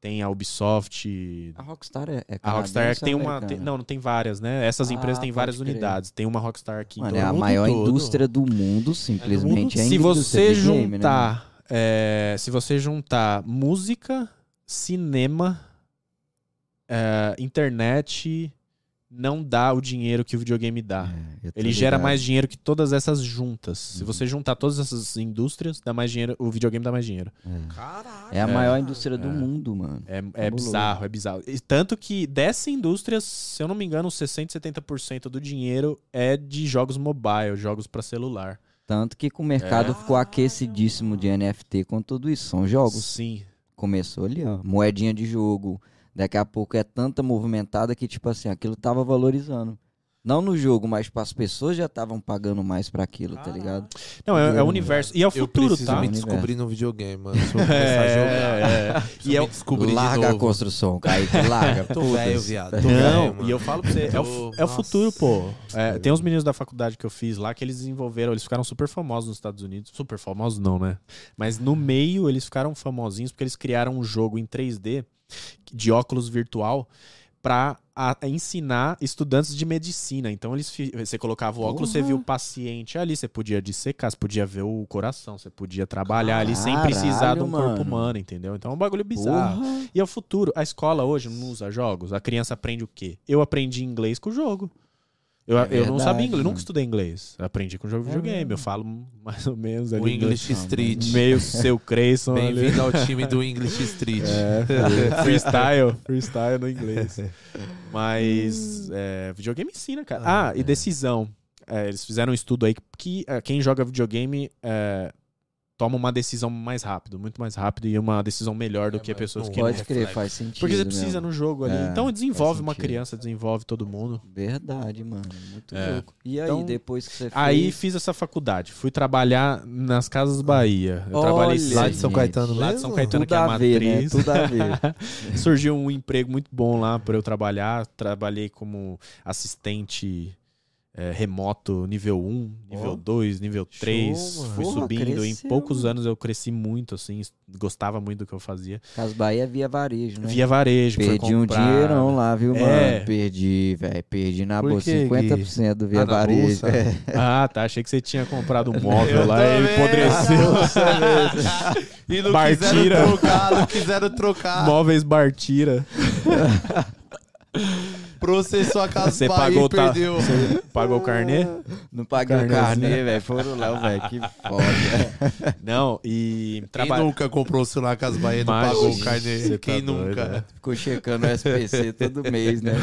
tem a Ubisoft. A Rockstar é, é A Rockstar tem uma. tem- não, não tem várias, né? Essas Ah, empresas têm várias crer. unidades. Tem uma Rockstar aqui em Mano, é a maior todo. indústria do mundo, simplesmente. é a se indústria você de game, né, juntar, é, se você juntar música, cinema, é, internet não dá o dinheiro que o videogame dá. É, Ele gera ligado. mais dinheiro que todas essas juntas. Se Uhum. você juntar todas essas indústrias, dá mais dinheiro, o videogame dá mais dinheiro. É. Caralho. É a maior indústria do É. mundo, mano. É, é bizarro, é bizarro. E tanto que dessa indústria, se eu não me engano, 60, 70% do dinheiro é de jogos mobile, jogos pra celular. Tanto que com o mercado É. ficou aquecidíssimo de NFT com tudo isso. São jogos. Sim. Começou ali, ó. Moedinha de jogo. Daqui a pouco é tanta movimentada que, tipo assim, aquilo tava valorizando. Não no jogo, mas para as pessoas já estavam pagando mais pra aquilo, tá ligado? Não, é, é o universo. E é o Eu futuro, preciso tá? me Universo. descobrir no videogame, mano. Se eu (laughs) começar a jogar. É, é. (laughs) E é descobrir larga de a construção, Kaique, larga. (laughs) Tô velho, viado. Tô Não, velho, mano. e eu falo pra você, é o, Tô- é o futuro, pô. É, tem uns meninos da faculdade que eu fiz lá que eles desenvolveram, eles ficaram super famosos nos Estados Unidos. Super famosos não, né? Mas no meio eles ficaram famosinhos porque eles criaram um jogo em 3D de óculos virtual pra a- ensinar estudantes de medicina. Então eles você colocava o óculos, você Porra. via o paciente ali, você podia dissecar, você podia ver o coração, você podia trabalhar ali sem Caralho, precisar de um corpo mano. humano, entendeu? Então é um bagulho bizarro. Porra. E é o futuro. A escola hoje não usa jogos. A criança aprende o quê? Eu aprendi inglês com o jogo. Eu, É eu não sabia inglês, nunca estudei inglês. Eu aprendi com jogo de É videogame. mesmo. Eu falo mais ou menos ali. O English Street. Meio seu Creyson. Bem-vindo ao time do English Street. É, freestyle, freestyle no inglês. Mas é, videogame ensina, cara. Ah, e decisão. É, eles fizeram um estudo aí que, que, é, quem joga videogame é, toma uma decisão mais rápido, muito mais rápido e uma decisão melhor do É, que mas pessoas não que não. Pode crer, reflexo. faz sentido. Porque você precisa mesmo. no jogo ali. É, então desenvolve uma criança, desenvolve todo mundo. Verdade, mano. Muito É. louco. E aí, Então, depois que você Aí fez... fiz essa faculdade. Fui trabalhar nas Casas Bahia. Eu trabalhei Olha, Lá seis- de São. Caetano Lá de? São Caetano, Tudo que é a a ver, né? matriz. Tudo a ver. (laughs) Surgiu um emprego muito bom lá para eu trabalhar. Trabalhei como assistente é, remoto nível 1, nível Ó. 2, nível 3. mano. Fui Porra, subindo. Em poucos anos eu cresci muito, assim. Gostava muito do que eu fazia. Cas Bahia via varejo, né? Via varejo. Perdi um dinheirão lá, viu, É. mano? Perdi, velho. Perdi na Por bolsa quê, 50% do via Ah, varejo. É. Ah, tá. Achei que você tinha comprado um (laughs) móvel lá e também. apodreceu. (laughs) E não Bartira. quiseram trocar, não quiseram trocar. Móveis Bartira. (laughs) Processou a casa Você Bahia pagou, e tá, perdeu. você pagou o carnê? (laughs) Não paguei o carnê, velho. Foram lá, velho. Que foda. (laughs) Não, e Quem nunca comprou o celular Casa Bahia e não pagou o carnê? tá Quem doido, nunca? né? Ficou checando o SPC (laughs) todo mês, né?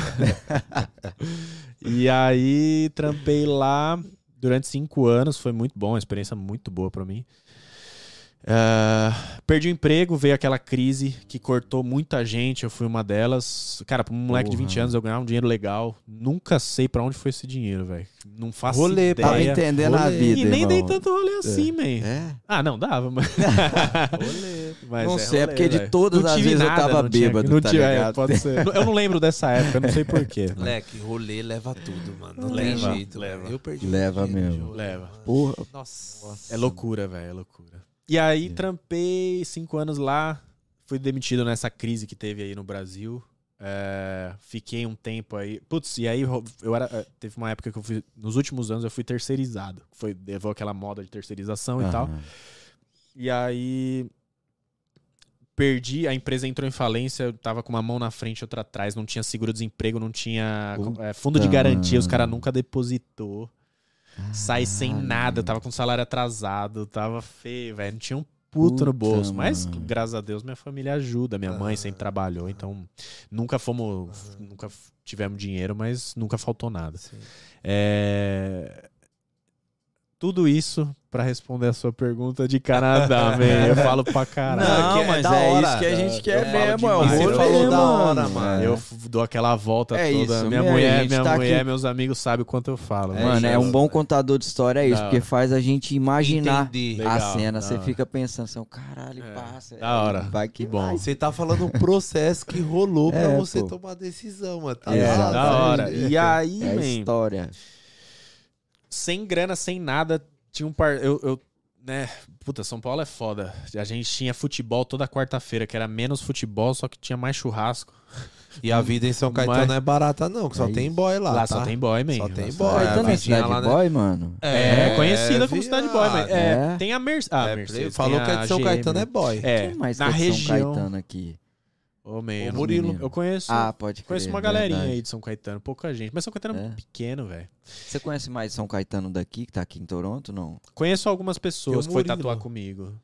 E aí trampei lá durante cinco anos, foi muito bom, uma experiência muito boa pra mim. Ah, perdi o emprego, veio aquela crise que cortou muita gente, eu fui uma delas. Cara, pra um moleque de Porra. 20 anos eu ganhava um dinheiro legal. Nunca sei pra onde foi esse dinheiro, velho. Não faço Rolê, Tava ideia. entendendo a rolê. vida, E nem dei irmão. tanto rolê assim, man. É? Ah, não, dava, mas. (laughs) Rolê. mas Não é sei, é rolê, porque de velho. todas Não as vezes eu nada, tava não tinha- bêbado, não tá tinha- é, ligado? pode ser. Eu não lembro dessa época, não sei porquê. (laughs) Moleque, rolê leva tudo, mano. Não Leva, tem jeito. leva. Eu perdi Leva mesmo. de rolê, Leva. Porra. Nossa. É loucura, velho, é loucura. E aí, trampei cinco anos lá, fui demitido nessa crise que teve aí no Brasil. É, fiquei um tempo aí. Putz, e aí eu era. é, Teve uma época que eu fui. Nos últimos anos eu fui terceirizado. Foi, levou aquela moda de terceirização e tal. E aí. Perdi, a empresa entrou em falência, eu tava com uma mão na frente e outra atrás, não tinha seguro-desemprego, não tinha é, fundo de garantia, os caras nunca depositou. Saí sem nada, tava com salário atrasado, tava feio, velho. Não tinha um puto no bolso. Mas, mano. graças a Deus, minha família ajuda. Minha mãe sempre trabalhou, então nunca fomos. Nunca f- tivemos dinheiro, mas nunca faltou nada. É, Tudo isso pra responder a sua pergunta de Canadá, (laughs) man. Eu falo pra caralho. Não, que é mas da é hora. isso que a gente quer mesmo, é o rolê, falou da hora, mano. Eu dou aquela volta É toda. isso minha mulher, minha tá mulher, aqui- meus amigos sabem o quanto eu falo. É Mano, é um bom contador de história, é isso, porque faz a gente imaginar Entendi. Legal, a cena. Você fica pensando assim, caralho, É, passa. da hora. Vai que bom. vai. Você tá falando um processo que rolou pra É, você pô. tomar a decisão, mano. Tá É, da hora. Hora. E aí, É man, história. Sem grana, sem nada, tinha um par. Eu, eu, né? Puta, São Paulo é foda. A gente tinha futebol toda quarta-feira, que era menos futebol, só que tinha mais churrasco. (laughs) E a vida em São Caetano Mas- não é barata, não, que só É tem boy lá. Lá tá? só tem boy, man. Só tem boy. só- É, Caetano é vidinha cidade lá, né? boy, mano? É, conhecida como cidade boy, mas é, É. tem a Mercedes. Ah, É, Mercedes. falou que é a de São GM, Caetano é boy. É, Quem mais na que é de São região. Caetano aqui? Ô, man, O Murilo. Eu conheço, Ah, pode crer. conheço uma galerinha verdade. aí de São Caetano, pouca gente. Mas São Caetano é, É. pequeno, velho. Você conhece mais São Caetano daqui, que tá aqui em Toronto, não? Conheço algumas pessoas que foi Murilo? tatuar comigo.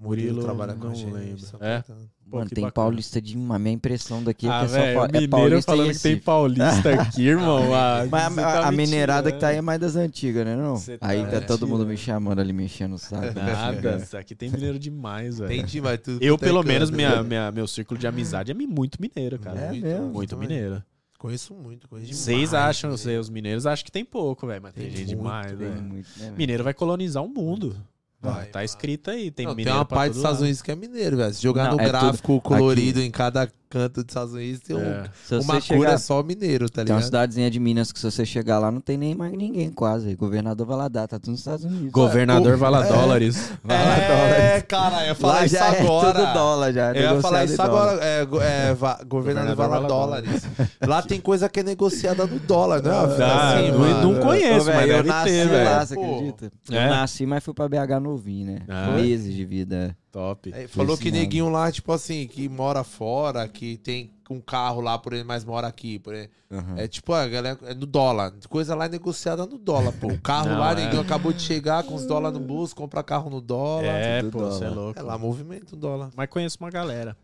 Murilo, Murilo, trabalha com não a gente. lembro. É? Pô, Mano, tem bacana. paulista de uma minha impressão daqui é Ah, que é só pa- é mineiro paulista falando que tem paulista (laughs) aqui, irmão. Ah, Mas a, você a- tá a minerada que tá né? aí é mais das antigas, né? Não? Tá aí tá todo mundo me chamando ali, me enchendo o saco. Nada, isso (laughs) aqui tem mineiro demais, velho. Tem demais tudo. Eu, é pelo canto. menos, minha, minha- meu círculo de amizade é muito mineiro, cara. É Muito, mesmo? Muito mineiro. Conheço muito, conheço demais. Vocês acham, vocês, os mineiros acham que tem pouco, velho. Mas tem, Tem gente muito, demais, velho. né, velho? Mineiro vai colonizar o mundo. Vai, tá escrito aí. Tem Não, tem mineiro uma pra parte dos Estados. Unidos que é mineiro, velho. Se jogar Não, no é gráfico colorido em cada canto dos Estados Unidos, tem um, É. Se uma cura chegar... é só mineiro, tá Tem uma ligado? cidadezinha de Minas que se você chegar lá não tem nem mais ninguém quase. Governador Valadares, tá tudo nos Estados Unidos. Governador É, é. Dólares. É, cara, eu ia falar Lá isso já agora. é tudo dólar já. Eu ia falar isso agora. É, go- é, va- governador Governador vala dólares. Lá tem coisa que é negociada no dólar, né? Ah, assim, não- mano. não conheço, mas eu nasci ter, lá, velho. você Pô. acredita? É? Eu nasci, mas fui pra BH novinho, né? Ah. Meses de vida. Top. É, falou Esse que nome. neguinho lá, tipo assim, que mora fora, que tem um carro lá por ele, mas mora aqui. Por ele. Aham. É tipo, a galera, é no dólar. Coisa lá é negociada no dólar, pô. O carro Não, lá, é. neguinho acabou de chegar com os dólares no bolso, compra carro no dólar. É, tudo pô, você é dólar. louco. É lá, movimento dólar. Mas conheço uma galera.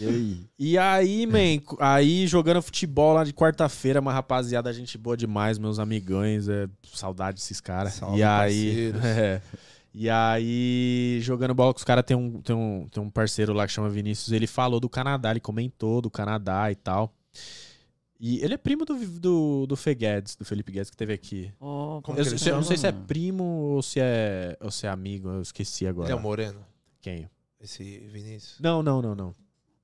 E aí? E aí, man, aí jogando futebol lá de quarta-feira, uma rapaziada, gente boa demais, meus amigões, é, saudade desses caras. E aí, parceiros. (laughs) é, e aí, jogando bola com os caras, tem um, tem, um, tem um parceiro lá que chama Vinícius, ele falou do Canadá, ele comentou do Canadá e tal. E ele é primo do, do, do Fê Guedes, do Felipe Guedes, que teve aqui. Oh, Como Eu, se- eu não sei se é primo ou se é, ou se é amigo, eu esqueci agora. Ele é o Moreno, Quem? esse Vinícius. Não, não, não, não.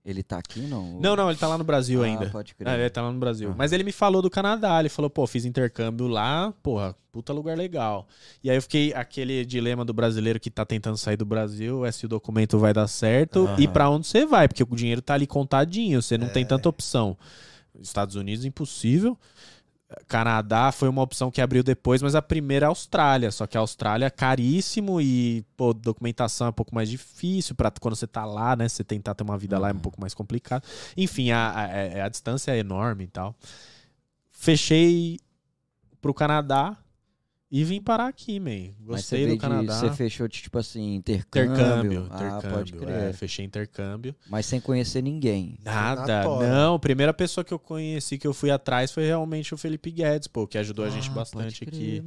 Ele tá aqui, não? Não, não, ele tá lá no Brasil Ah, ainda. pode É, crer. ele tá lá no Brasil. Ah. Mas ele me falou do Canadá. Ele falou, pô, fiz intercâmbio lá, porra, puta lugar legal. E aí eu fiquei aquele dilema do brasileiro que tá tentando sair do Brasil, é se o documento vai dar certo Aham. e pra onde você vai, porque o dinheiro tá ali contadinho, você não É. tem tanta opção. Estados Unidos, impossível. Canadá foi uma opção que abriu depois, mas a primeira é a Austrália. Só que a Austrália é caríssimo e, pô, documentação é um pouco mais difícil para quando você tá lá, né? Você tentar ter uma vida lá é um Uhum. pouco mais complicado. Enfim, a, a, a- a distância é enorme e tal. Fechei pro Canadá e vim parar aqui, man. Gostei do Canadá. Você fechou, de, tipo assim, intercâmbio. Intercâmbio, Ah, intercâmbio. pode crer. é, fechei intercâmbio. Mas sem conhecer ninguém. Nada, na tora. não. A primeira pessoa que eu conheci, que eu fui atrás, foi realmente o Felipe Guedes, pô, que ajudou a gente Ah, bastante aqui.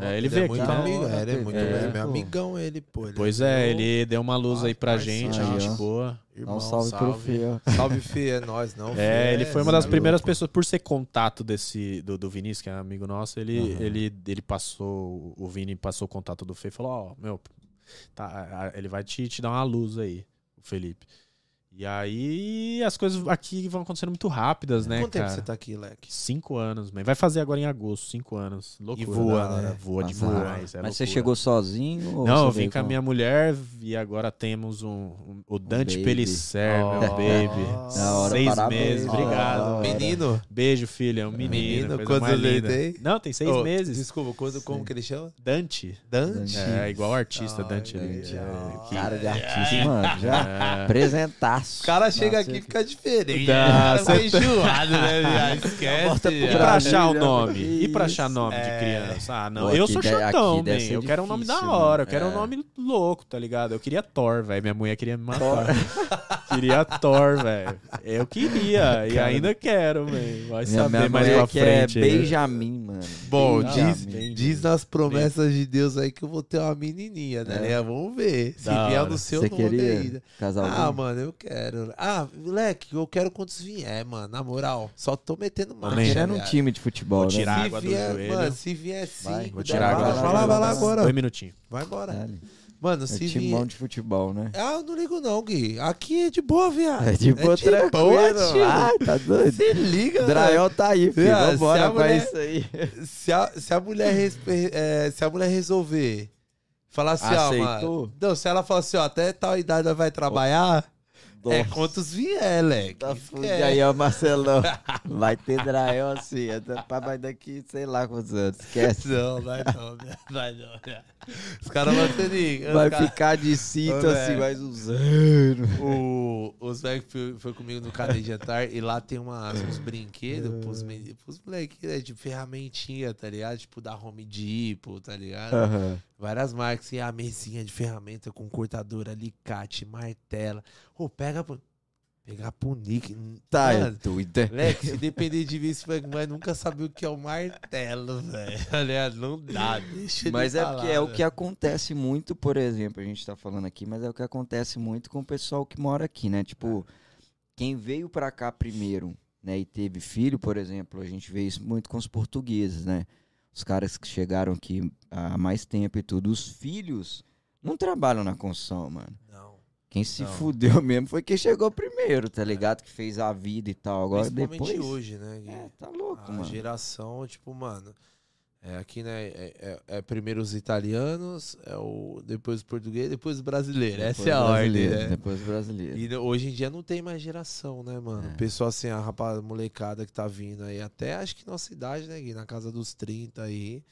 É, ele é veio muito aqui, né? amigo, é, ele é É, muito é, é, meu pô. amigão, ele, pô. Ele Pois é, ele deu uma luz aí pra gente, aí, gente ó. boa. Irmão, um salve, pro Fê. Salve, Fê, é nós, não. É, Fê, ele foi uma das é primeiras louco. pessoas, por ser contato desse do, do Vinícius, que é amigo nosso, ele, Aham. ele, ele passou, o Vini passou o contato do Fê e falou, ó, meu, tá, ele vai te, te dar uma luz aí, o Felipe. E aí as coisas aqui vão acontecendo muito rápidas, né, Quanto tempo cara? você tá aqui, Leque? Cinco anos, man. Vai fazer agora em agosto, cinco anos. Loucura. E voa, hora. né? Voa Passa demais. é Mas você chegou sozinho? ou Não, eu vim com a minha mulher e agora temos um, um- o Dante baby. Pellicer, meu Oh. baby. Seis parabéns, meses, obrigado. hora. Menino? Beijo, filho, é um menino. Menino, ele linda. tem? Não, tem seis Oh, meses. Desculpa, quando, como que ele chama? Dante. Dante? É, igual o artista Ai, Dante. ali. Dante, É, ah. Cara de artista, mano. Já É. O cara chega aqui e fica diferente. Né? O cara enjoado, né? Já (laughs) esquece. E pra achar o já, nome? E pra achar nome de É. criança? Ah, não. Eu sou chatão, man. ser Eu quero um nome da hora. Eu quero um É. nome louco, tá ligado? Eu queria Thor, velho. Minha mulher queria me matar. (laughs) queria Thor, velho. Eu queria. E ainda quero, velho. Vai Minha, saber mais mulher pra que é frente. né? Benjamin, mano. Bom, diz, diz nas promessas de Deus aí que eu vou ter uma menininha, né? É. Vamos ver. Se vier no seu Você nome queria ainda. casal? Ah, mano, eu quero. Ah, moleque, eu quero quantos vier, mano. Na moral, só tô metendo. Também. Querendo um time de futebol, Vou né? tirar Se água do vier, joelho. Mano, se vier Vai, cinco, Vou tirar água vai do lá, joelho. vai lá, vai agora. Dois minutinhos. Vai embora. Dale. Mano, É se time bom vier... de futebol, né? Ah, eu não ligo não, Gui. Aqui é de boa, viado. É de boa, tranquilo. boa, tio. Ai, tá doido? Se liga, mano. Draiol tá aí, filho. Ah, se Vambora pra mulher- isso aí. Se a, se a mulher respe- é, se a mulher resolver falar assim, ó, Aceitou? mano. Não, se ela falar assim, ó, até tal idade ela vai trabalhar, é Nossa. quantos vier, leque. Tá fudido é. aí, ó, Marcelão. Vai ter Drael assim, até pra mais daqui, sei lá quantos anos. Esquece. Não, vai não, viado. vai não. viado. Os caras vão ter Vai os cara- ficar de cinto Ô, assim mais uns anos. o, o os foi, foi comigo no Cadê Jantar e lá tem umas, uns brinquedos pros, meni- pros moleques, né? De ferramentinha, tá ligado? Tipo da Home Depot, tá ligado? Aham. Várias marcas e a mesinha de ferramenta com cortador, alicate, martela. Ô, pega pro. Pegar pro Nick. Tá, é Mano, doido. é. Moleque, se depender de mim, esse vai nunca saber o que é o martelo, velho. (laughs) Ligado? Não dá, deixa Mas é falar, porque é o que acontece muito, por exemplo, a gente tá falando aqui, mas é o que acontece muito com o pessoal que mora aqui, né? Tipo, quem veio pra cá primeiro, né, e teve filho, por exemplo, a gente vê isso muito com os portugueses, né? Os caras que chegaram aqui há mais tempo e tudo, os filhos não trabalham na construção, mano. Não. Quem se Não. fudeu mesmo foi quem chegou primeiro, tá ligado? Que fez a vida e tal. Agora depois. hoje, né? É, tá louco, a mano. geração, tipo, mano. É, aqui, né? É, é- é primeiro os italianos, é o, depois os portugueses, depois os brasileiros. Essa Depois é a ordem, brasileiro, né? Depois brasileiro. E hoje em dia não tem mais geração, né, mano? É. O pessoal, assim, a rapaz, molecada que tá vindo aí, até acho que nossa idade, né, Gui? Na casa dos 30 aí.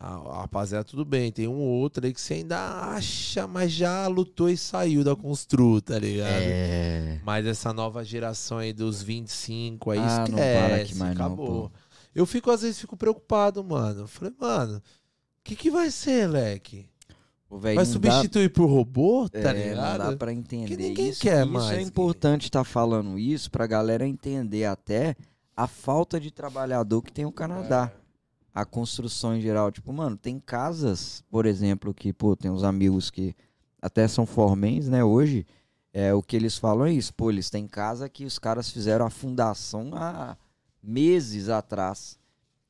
A, a rapaziada, tudo bem. Tem um ou outro aí que você ainda acha, mas já lutou e saiu da constru, tá ligado? É. Mas essa nova geração aí dos 25 aí, Ah, esquece, não fala aqui mais não, acabou. pô. Eu fico, às vezes, fico preocupado, mano. Eu Falei, mano, o que que vai ser, leque? Ô, véi, Vai não dá- substituir por robô, tá É, ligado? Não dá pra entender ninguém isso. quer isso mais, é importante estar falando isso pra galera entender até a falta de trabalhador que tem o Canadá. A construção em geral. Tipo, mano, tem casas, por exemplo, que, pô, tem uns amigos que até são formens, né, hoje. É, o que eles falam é isso. Pô, eles têm casa que os caras fizeram a fundação há meses atrás.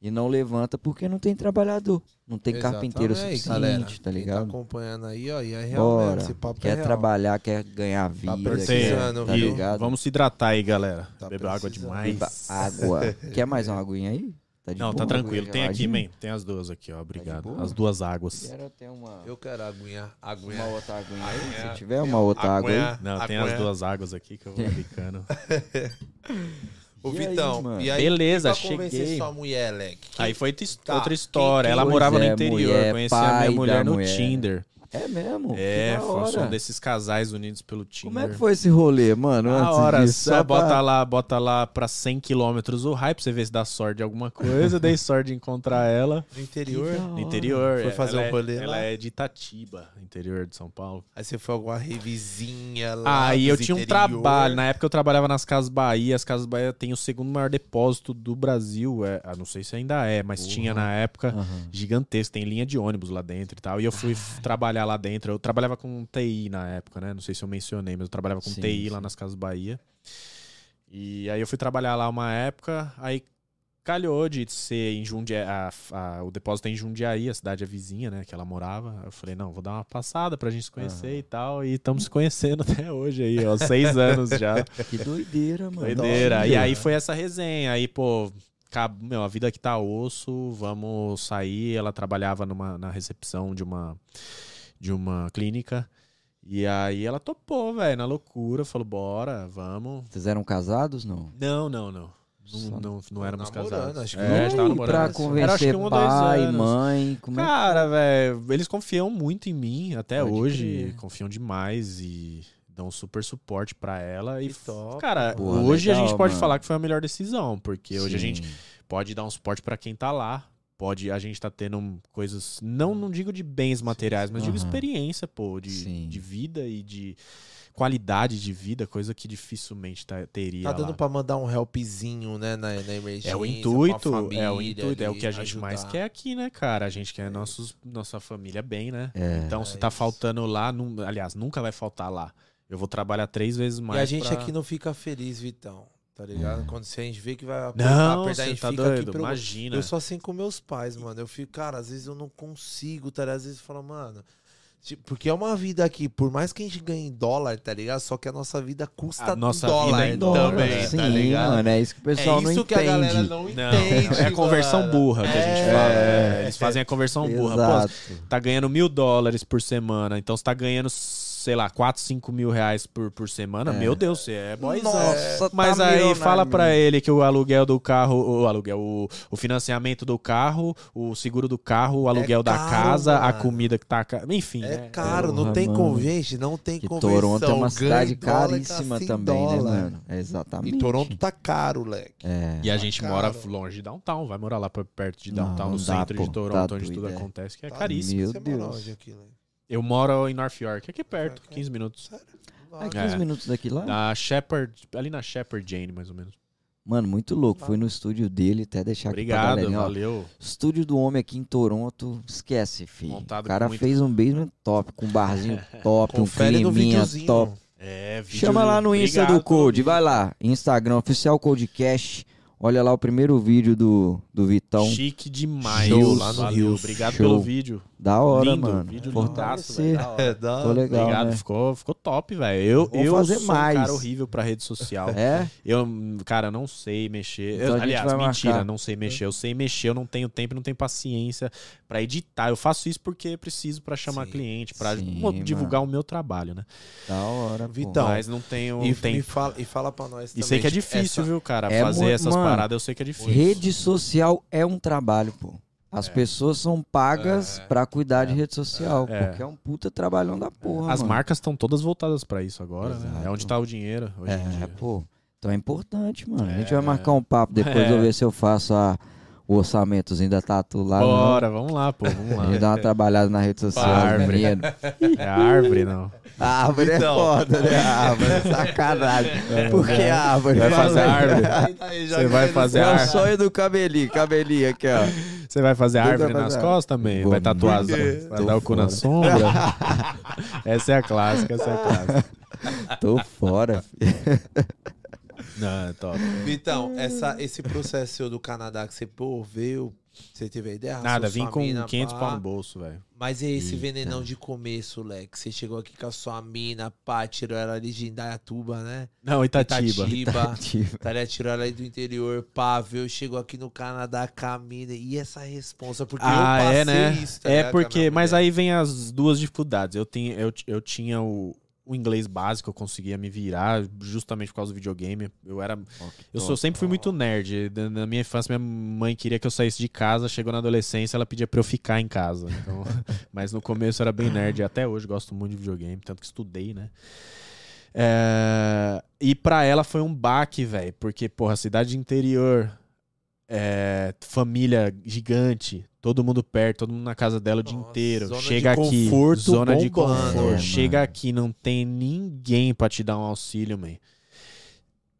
E não levanta porque não tem trabalhador. Não tem carpinteiro Exatamente, suficiente, galera. tá Quem tá ligado? acompanhando aí, ó, e é real Bora. mesmo, esse papo é Quer real. trabalhar, quer ganhar vida, precisando, quer, tá viu? ligado? Vamos se hidratar aí, galera. Tá Beba água demais. Beba água. (laughs) Quer mais uma aguinha aí? Tá de Não, tá boa? tranquilo. Tem aqui, man. Tem as duas aqui, ó. Obrigado. boa? As duas águas. Quero até uma, Eu quero aguinha, aguinha. uma outra aguinha aí. Aguinha. Se tiver uma outra água aí. Aguinha. Não, tem Aguinha. as duas águas aqui que eu vou (laughs) bicando. (laughs) Ô, aí, Vitão, e aí, Beleza, pra cheguei. sua mulher, leque? Aí foi Tá, outra história. quem- Ela morava no é, interior. mulher, Conheci a minha mulher no mulher. Tinder. É mesmo? É, foi hora. um desses casais unidos pelo Tinder. Como é que foi esse rolê, mano? Na hora, disso? só Só bota pra- lá, bota lá pra 100 quilômetros o hype pra você ver se dá sorte de alguma coisa. Dei sorte de encontrar ela (laughs) No interior? No interior. Foi fazer ela um rolê é, lá? Ela é de Itatiba, interior de São Paulo. Aí você foi alguma revizinha lá Aí eu tinha um interior? trabalho. Na época eu trabalhava nas Casas Bahia. As Casas Bahia têm o segundo maior depósito do Brasil. É, ah, não sei se ainda é, mas Porra. tinha na época. Aham. Gigantesco, tem linha de ônibus lá dentro e tal. E eu fui trabalhar lá dentro. Eu trabalhava com TI na época, né? Não sei se eu mencionei, mas eu trabalhava com Sim, TI lá sim. nas Casas Bahia. E aí eu fui trabalhar lá uma época. Aí calhou de ser em Jundiaí. a- a- o depósito é em Jundiaí, a cidade é vizinha, né? Que ela morava. Eu falei, não, vou dar uma passada pra gente se conhecer Aham. e tal. E estamos se conhecendo (laughs) até hoje aí, ó. Seis (laughs) anos já. Que doideira, mano. Doideira. E aí foi essa resenha. Aí, pô, meu, a vida aqui tá osso, vamos sair. Ela trabalhava numa, na recepção de uma, de uma clínica. E aí ela topou, velho, na loucura. Falou, bora, vamos. Vocês eram casados, não? Não, não, não. Não, não, não éramos casados. acho que é, a E gente tava namorando. pra Era, acho convencer que um ou dois pai, anos. mãe, como é que... Cara, velho, eles confiam muito em mim até Pode hoje. crer. Confiam demais e dão super suporte pra ela. E, top, cara, hoje a legal, gente pode mano. falar que foi a melhor decisão, porque hoje a Sim. gente pode dar um suporte pra quem tá lá. Pode, a gente tá tendo coisas, não, não digo de bens materiais, mas digo Aham. experiência, pô, de, Sim. de vida e de qualidade de vida, coisa que dificilmente tá- teria Tá dando pra mandar um helpzinho, né, na, na emergência. É o intuito, família é o intuito, é o que a gente mais ajudar. quer aqui, né, cara? A gente quer nossos, nossa família bem, né? É. Então, se é tá isso. faltando lá, nu- aliás, nunca vai faltar lá. Eu vou trabalhar três vezes mais. E a gente pra- aqui não fica feliz, Vitão. Tá ligado? É. Quando se a gente vê que vai Não, apertar, a você gente tá fica doido, aqui imagina. Eu sou assim com meus pais, mano. Eu fico, cara, às vezes eu não consigo, tá ligado? Às vezes eu falo, mano. tipo, porque é uma vida aqui, por mais que a gente ganhe em dólar, tá ligado? Só que a nossa vida custa A nossa dólar vida é em também, Sim, tá ligado? mano, é isso que o pessoal é não isso que entende. a galera não Não, entende. é a conversão mano. burra que a gente É. fala. é. Eles fazem a conversão burra. Pô, tá ganhando mil dólares por semana, então você tá ganhando sei lá, 4, 5 mil reais por, por semana, meu Deus, você é boyzão. Nossa, Mas tá aí fala pra menino. ele que o aluguel do carro, o aluguel, o, o financiamento do carro, o seguro do carro, o aluguel da caro, casa, a mano. comida que tá. Enfim. É caro, porra, não tem. Gente, não tem Que convenção. Toronto é uma cidade caríssima tá sem também, né, dólar. mano? Exatamente. E Toronto tá caro, leque. É. E a Tá gente caro. mora longe de downtown, vai morar lá perto de downtown, não no dá, centro pô, de Toronto, tá onde tudo é. acontece, que é Tá caríssimo. Meu Você mora Deus. aqui, leque? Eu moro em North York, aqui perto, 15 minutos. É 15 É. minutos daqui lá? Na Shepherd, ali na Shepherd Jane, mais ou menos. Mano, muito louco. Fui no estúdio dele, até deixar aqui pra Obrigado, ó. valeu. Estúdio do homem aqui em Toronto, esquece, filho. Montado o cara muito- fez um basement top, com um barzinho (laughs) top, Confere um climinha top. É, Chama lá no Insta do Obrigado pelo Code, vai lá, Instagram, oficial Codecast. Olha lá o primeiro vídeo do, do Vitão. Chique demais. Show lá no Rio. Obrigado Show. pelo vídeo. Da hora, Lindo, mano. vídeo lindaço, velho, da hora. É, da Ficou legal, Obrigado, né? ficou, ficou top, velho. Eu, eu fazer sou mais. um cara horrível pra rede social. É? Eu, cara, não sei mexer. Então Eu- aliás, mentira, marcar. não sei mexer. Eu sei mexer, eu não tenho tempo, não tenho paciência pra editar. Eu faço isso porque preciso pra chamar Sim, cliente, pra sim, divulgar o meu trabalho, né? Da hora. Vitão, Mas não tenho E, tempo. me fala, e fala pra nós E também. sei que é difícil, essa- viu, cara? É Fazer essas mano, paradas eu sei que é difícil. Rede social é um trabalho, pô. As pessoas são pagas É. pra cuidar de rede social, É. porque é um puta trabalhão da porra, As mano. marcas estão todas voltadas pra isso agora, né? Exato. É onde tá o dinheiro hoje em É, dia. pô. Então é importante, mano. A gente É. vai marcar um papo depois, É. eu ver se eu faço a, o orçamentozinho da Tatu lá. não. Bora, vamos lá, pô, vamos lá. A gente dá uma trabalhada na rede social, Árvore. menino. É a árvore, não. A árvore Então. é foda, né? A árvore é sacanagem. Por que a árvore? Vai fazer aí. árvore. Você vai fazer É o árvore. sonho do cabelinho, cabelinho aqui, ó. Você vai fazer árvore vai nas fazer. costas também? Vou vai tatuar, as- vai Tô dar o cu na sombra? essa é a clássica, essa é a clássica. (laughs) Tô fora. filho. Não, é top. Vitão, essa, esse processo seu do Canadá que você, pô, veio, você teve a ideia? Nada, vim com mina, 500 pá. pau no bolso, velho. Mas e esse Eita. venenão de começo, Leque? Você chegou aqui com a sua mina, pá, tirou ela ali de Indaiatuba, né? Não, Itatiba. Itatiba. Tipo, Tá ligado? Tirou ela aí do interior, pá, veio, chegou aqui no Canadá com a mina. E essa responsa? Porque eu Ah, passei é, né? isso, tá é porque, mas aí vem as duas dificuldades. Eu, tinha eu, eu tinha o, o inglês básico, eu conseguia me virar justamente por causa do videogame. Eu era Eu sou, sempre fui muito nerd. Na minha infância, minha mãe queria que eu saísse de casa. Chegou na adolescência, ela pedia pra eu ficar em casa. Então, (laughs) (laughs) mas no começo eu era bem nerd. Até hoje gosto muito de videogame, tanto que estudei, né? É, E pra ela foi um baque, velho. Porque, porra, cidade interior, é, família gigante, todo mundo perto, todo mundo na casa dela o dia Nossa, inteiro. zona de Chega aqui, conforto zona de bombando. conforto. É, Chega mano. aqui, não tem ninguém pra te dar um auxílio, man.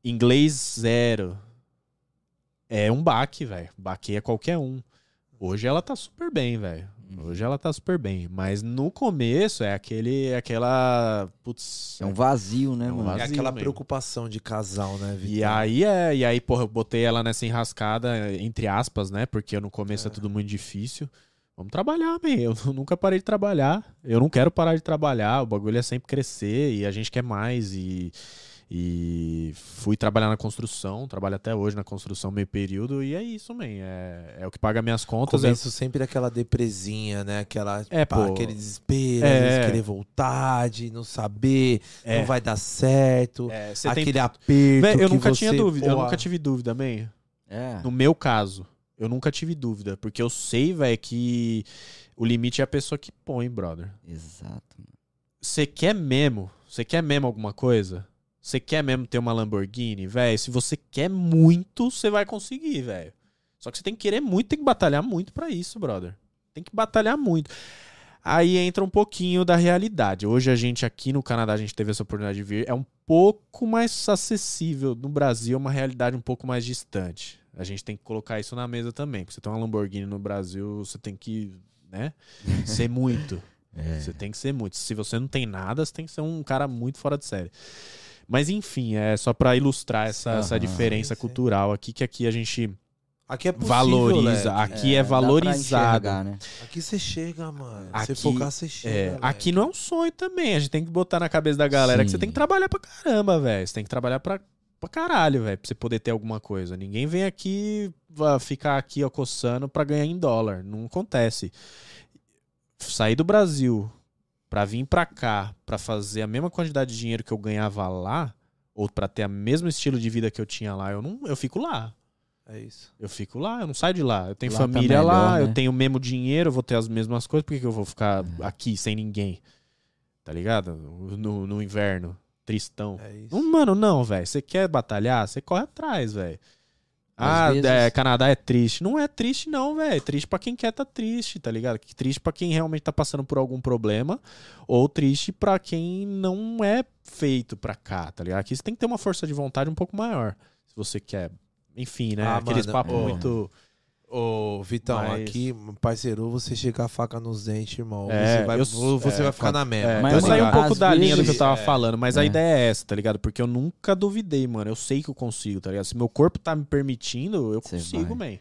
Inglês zero. É um baque, velho. Baqueia qualquer um. Hoje ela tá super bem, velho. Hoje ela tá super bem. Mas no começo é aquele. É aquela. Putz. É um vazio, né, É um mano? É aquela mesmo. preocupação de casal, né, Vitão? E aí é, e aí, porra, eu botei ela nessa enrascada, entre aspas, né? Porque no começo é, tudo muito difícil. Vamos trabalhar, man. Eu (laughs) nunca parei de trabalhar. Eu não quero parar de trabalhar. O bagulho é sempre crescer e a gente quer mais. E, e fui trabalhar na construção, trabalho até hoje na construção meio período. E é isso, man. É, é o que paga minhas contas. É, Começo sempre aquela depresinha, né? Aquela, É, pá, pô. aquele desespero, É. querer voltar, de não saber, É. não vai dar certo. é, aquele tem... aperto. Véi, eu nunca você, tinha dúvida. Eu nunca tive dúvida, man. É. No meu caso, eu nunca tive dúvida. Porque eu sei, velho, que o limite é a pessoa que põe, brother. Exato. Você quer mesmo? Você quer mesmo alguma coisa? Você quer mesmo ter uma Lamborghini, velho? Se você quer muito, você vai conseguir, velho. Só que você tem que querer muito, tem que batalhar muito pra isso, brother. Tem que batalhar muito. Aí entra um pouquinho da realidade. Hoje a gente aqui no Canadá, a gente teve essa oportunidade de vir. É um pouco mais acessível. No Brasil é uma realidade um pouco mais distante. A gente tem que colocar isso na mesa também. Porque você tem uma Lamborghini no Brasil, você tem que, né, (laughs) ser muito. É. Você tem que ser muito. Se você não tem nada, você tem que ser um cara muito fora de série. Mas enfim, é só pra ilustrar essa, essa Aham. diferença Sim, cultural aqui, que aqui a gente Aqui é possível, valoriza. Leque. Aqui é, pra valorizado. enxergar, né? Aqui você chega, mano. Aqui- Se focar, você chega. É, aqui não é um sonho também. A gente tem que botar na cabeça da galera que Sim. você tem que trabalhar pra caramba, velho. Você tem que trabalhar pra, pra caralho, velho, pra você poder ter alguma coisa. Ninguém vem aqui va- ficar aqui ó, coçando pra ganhar em dólar. Não acontece. Sair do Brasil pra vir pra cá, pra fazer a mesma quantidade de dinheiro que eu ganhava lá, ou pra ter o mesmo estilo de vida que eu tinha lá, eu não, eu fico lá. É isso. Eu fico lá, eu não saio de lá. Eu tenho Lá tá família lá, melhor, eu né? tenho o mesmo dinheiro, eu vou ter as mesmas coisas, por que, que eu vou ficar aqui sem ninguém? Tá ligado? No, no inverno, tristão. É isso. Não, mano, não, velho. Você quer batalhar? Você corre atrás, velho. Ah, vezes- é, Canadá é triste. Não é triste, não, velho. É triste pra quem quer tá triste, tá ligado? Triste pra quem realmente tá passando por algum problema. Ou triste pra quem não é feito pra cá, tá ligado? Aqui você tem que ter uma força de vontade um pouco maior. Se você quer. Enfim, né? Ah, Aqueles mano, papos ô. muito. Ô, Vitão, Mas- aqui, parceiro, você chega a faca nos dentes, irmão. É, você vai, eu- você é, vai ficar na mesma. É, Mas, eu mano, saí um pouco às da linha do que eu tava é, falando, mas a é. ideia é essa, tá ligado? Porque eu nunca duvidei, mano. Eu sei que eu consigo, tá ligado? Se meu corpo tá me permitindo, eu Você consigo, man.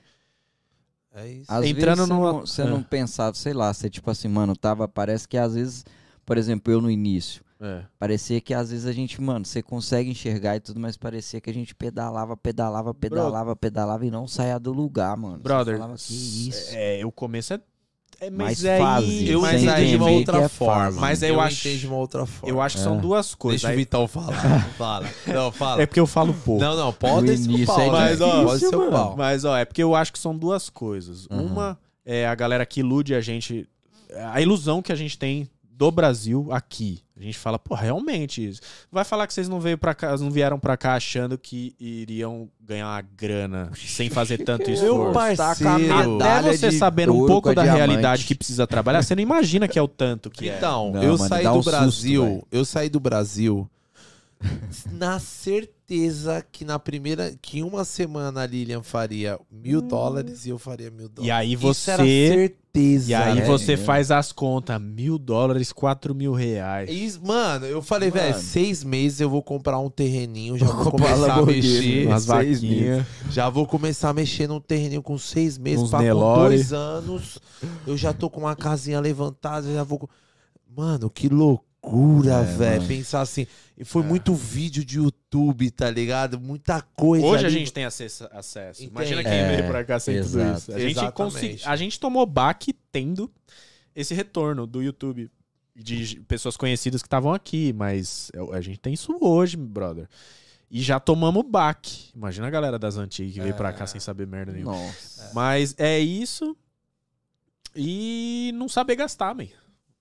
É isso. Às Entrando vezes você numa- não, você É. não pensava, sei lá, você tipo assim, mano, tava, parece que às vezes, por exemplo, eu no início, É. parecia que às vezes a gente, mano, você consegue enxergar e tudo, mas parecia que a gente pedalava, pedalava, pedalava, pedalava e não saía do lugar, mano. Brother, falava, que isso. É, o começo é. é Mais mas aí, fase, Eu mas aí, de uma outra é forma. fase. Mas eu acho- entendi de uma outra forma. eu acho que são É. duas coisas. Deixa o Aí- Vitão falar. (laughs) fala. Não, fala. É porque eu falo pouco. Não, não, pode ser o pau. é mas, ó, pode ser o pau. Mas, ó, é porque eu acho que são duas coisas. Uhum. Uma é a galera que ilude a gente. A ilusão que a gente tem do Brasil aqui. A gente fala, pô, realmente. Vai falar que vocês não veio para cá, não vieram pra cá achando que iriam ganhar uma grana sem fazer tanto (laughs) Meu esforço. parceiro. Até medalha você sabendo um pouco da diamante. realidade que precisa trabalhar, você não imagina que é o tanto que é. Então, eu mano, saí do um Brasil, eu saí do Brasil (laughs) na certeza que na primeira, que em uma semana a Lilian faria mil dólares e eu faria mil dólares. E aí Isso era você- certeza. E aí você faz as contas, mil dólares, quatro mil reais. Isso, mano, eu falei, velho, seis meses eu vou comprar um terreninho, já vou comprar começar a mexer. Umas vaquinhas. Já vou começar a mexer num terreninho com seis meses, Uns pra com dois anos. Eu já tô com uma casinha levantada, já vou. com- Mano, que loucura, É, velho. Pensar assim. E foi muito vídeo de YouTube, tá ligado? Muita coisa. Hoje a ali. gente tem acesso. acesso. Imagina quem É, veio pra cá sem tudo exato. isso. A gente, consegui, a gente tomou baque tendo esse retorno do YouTube de pessoas conhecidas que estavam aqui, mas é- a gente tem isso hoje, brother. E já tomamos baque. Imagina a galera das antigas que veio pra cá É. sem saber merda nenhuma. Nossa. Mas é isso. E não saber gastar, man.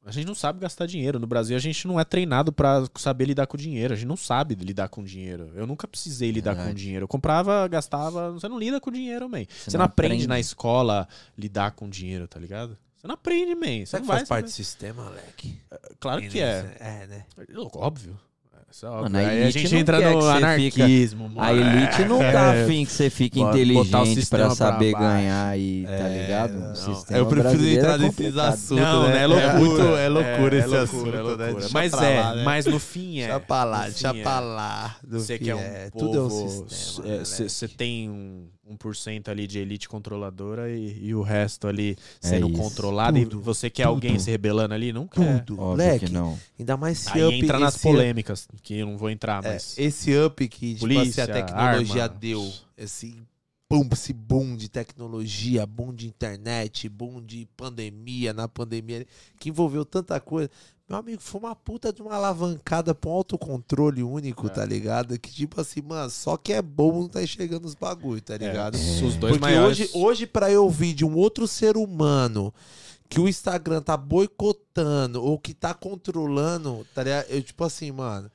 A gente não sabe gastar dinheiro. No Brasil, a gente não é treinado pra saber lidar com dinheiro. A gente não sabe lidar com dinheiro. Eu nunca precisei lidar com dinheiro. Eu comprava, gastava. Você não lida com dinheiro, man. Você, não não aprende, aprende. na escola lidar com dinheiro, tá ligado? Você não aprende, man. Você Será não que vai faz parte do sistema, moleque? Claro que é. É, né? Óbvio. Isso é óbvio. Mano, a Aí a elite gente não entra no anarquismo. A elite não tá É. afim que você fique inteligente pra saber pra ganhar e, tá É, ligado? não. O sistema Eu prefiro entrar é nesses assuntos. Não, né? né? É loucura. é loucura É, esse loucura, assunto, é né? Mas é, lá, né? mas no fim é. Deixa pra lá, deixa pra lá. Você é um povo, Tudo é um sistema. né, Você moleque? tem um, um por cento ali de elite controladora e, e o resto ali sendo É controlado. Tudo, e você quer alguém tudo. se rebelando ali? Não quer. Tudo, Óbvio moleque. que não. Ainda mais esse Aí up. entra nas esse up- polêmicas, que eu não vou entrar, É, mas. esse up que tipo Polícia, assim, a tecnologia armas. deu, esse boom, esse boom de tecnologia, boom de internet, boom de pandemia, na pandemia, que envolveu tanta coisa. Meu amigo, foi uma puta de uma alavancada pra um autocontrole único, É. tá ligado? Que tipo assim, mano, só que é bom não tá enxergando os bagulho, tá ligado? É, Os dois Porque maiores. hoje, hoje para eu ouvir de um outro ser humano que o Instagram tá boicotando ou que tá controlando, tá ligado? Eu, tipo assim, mano.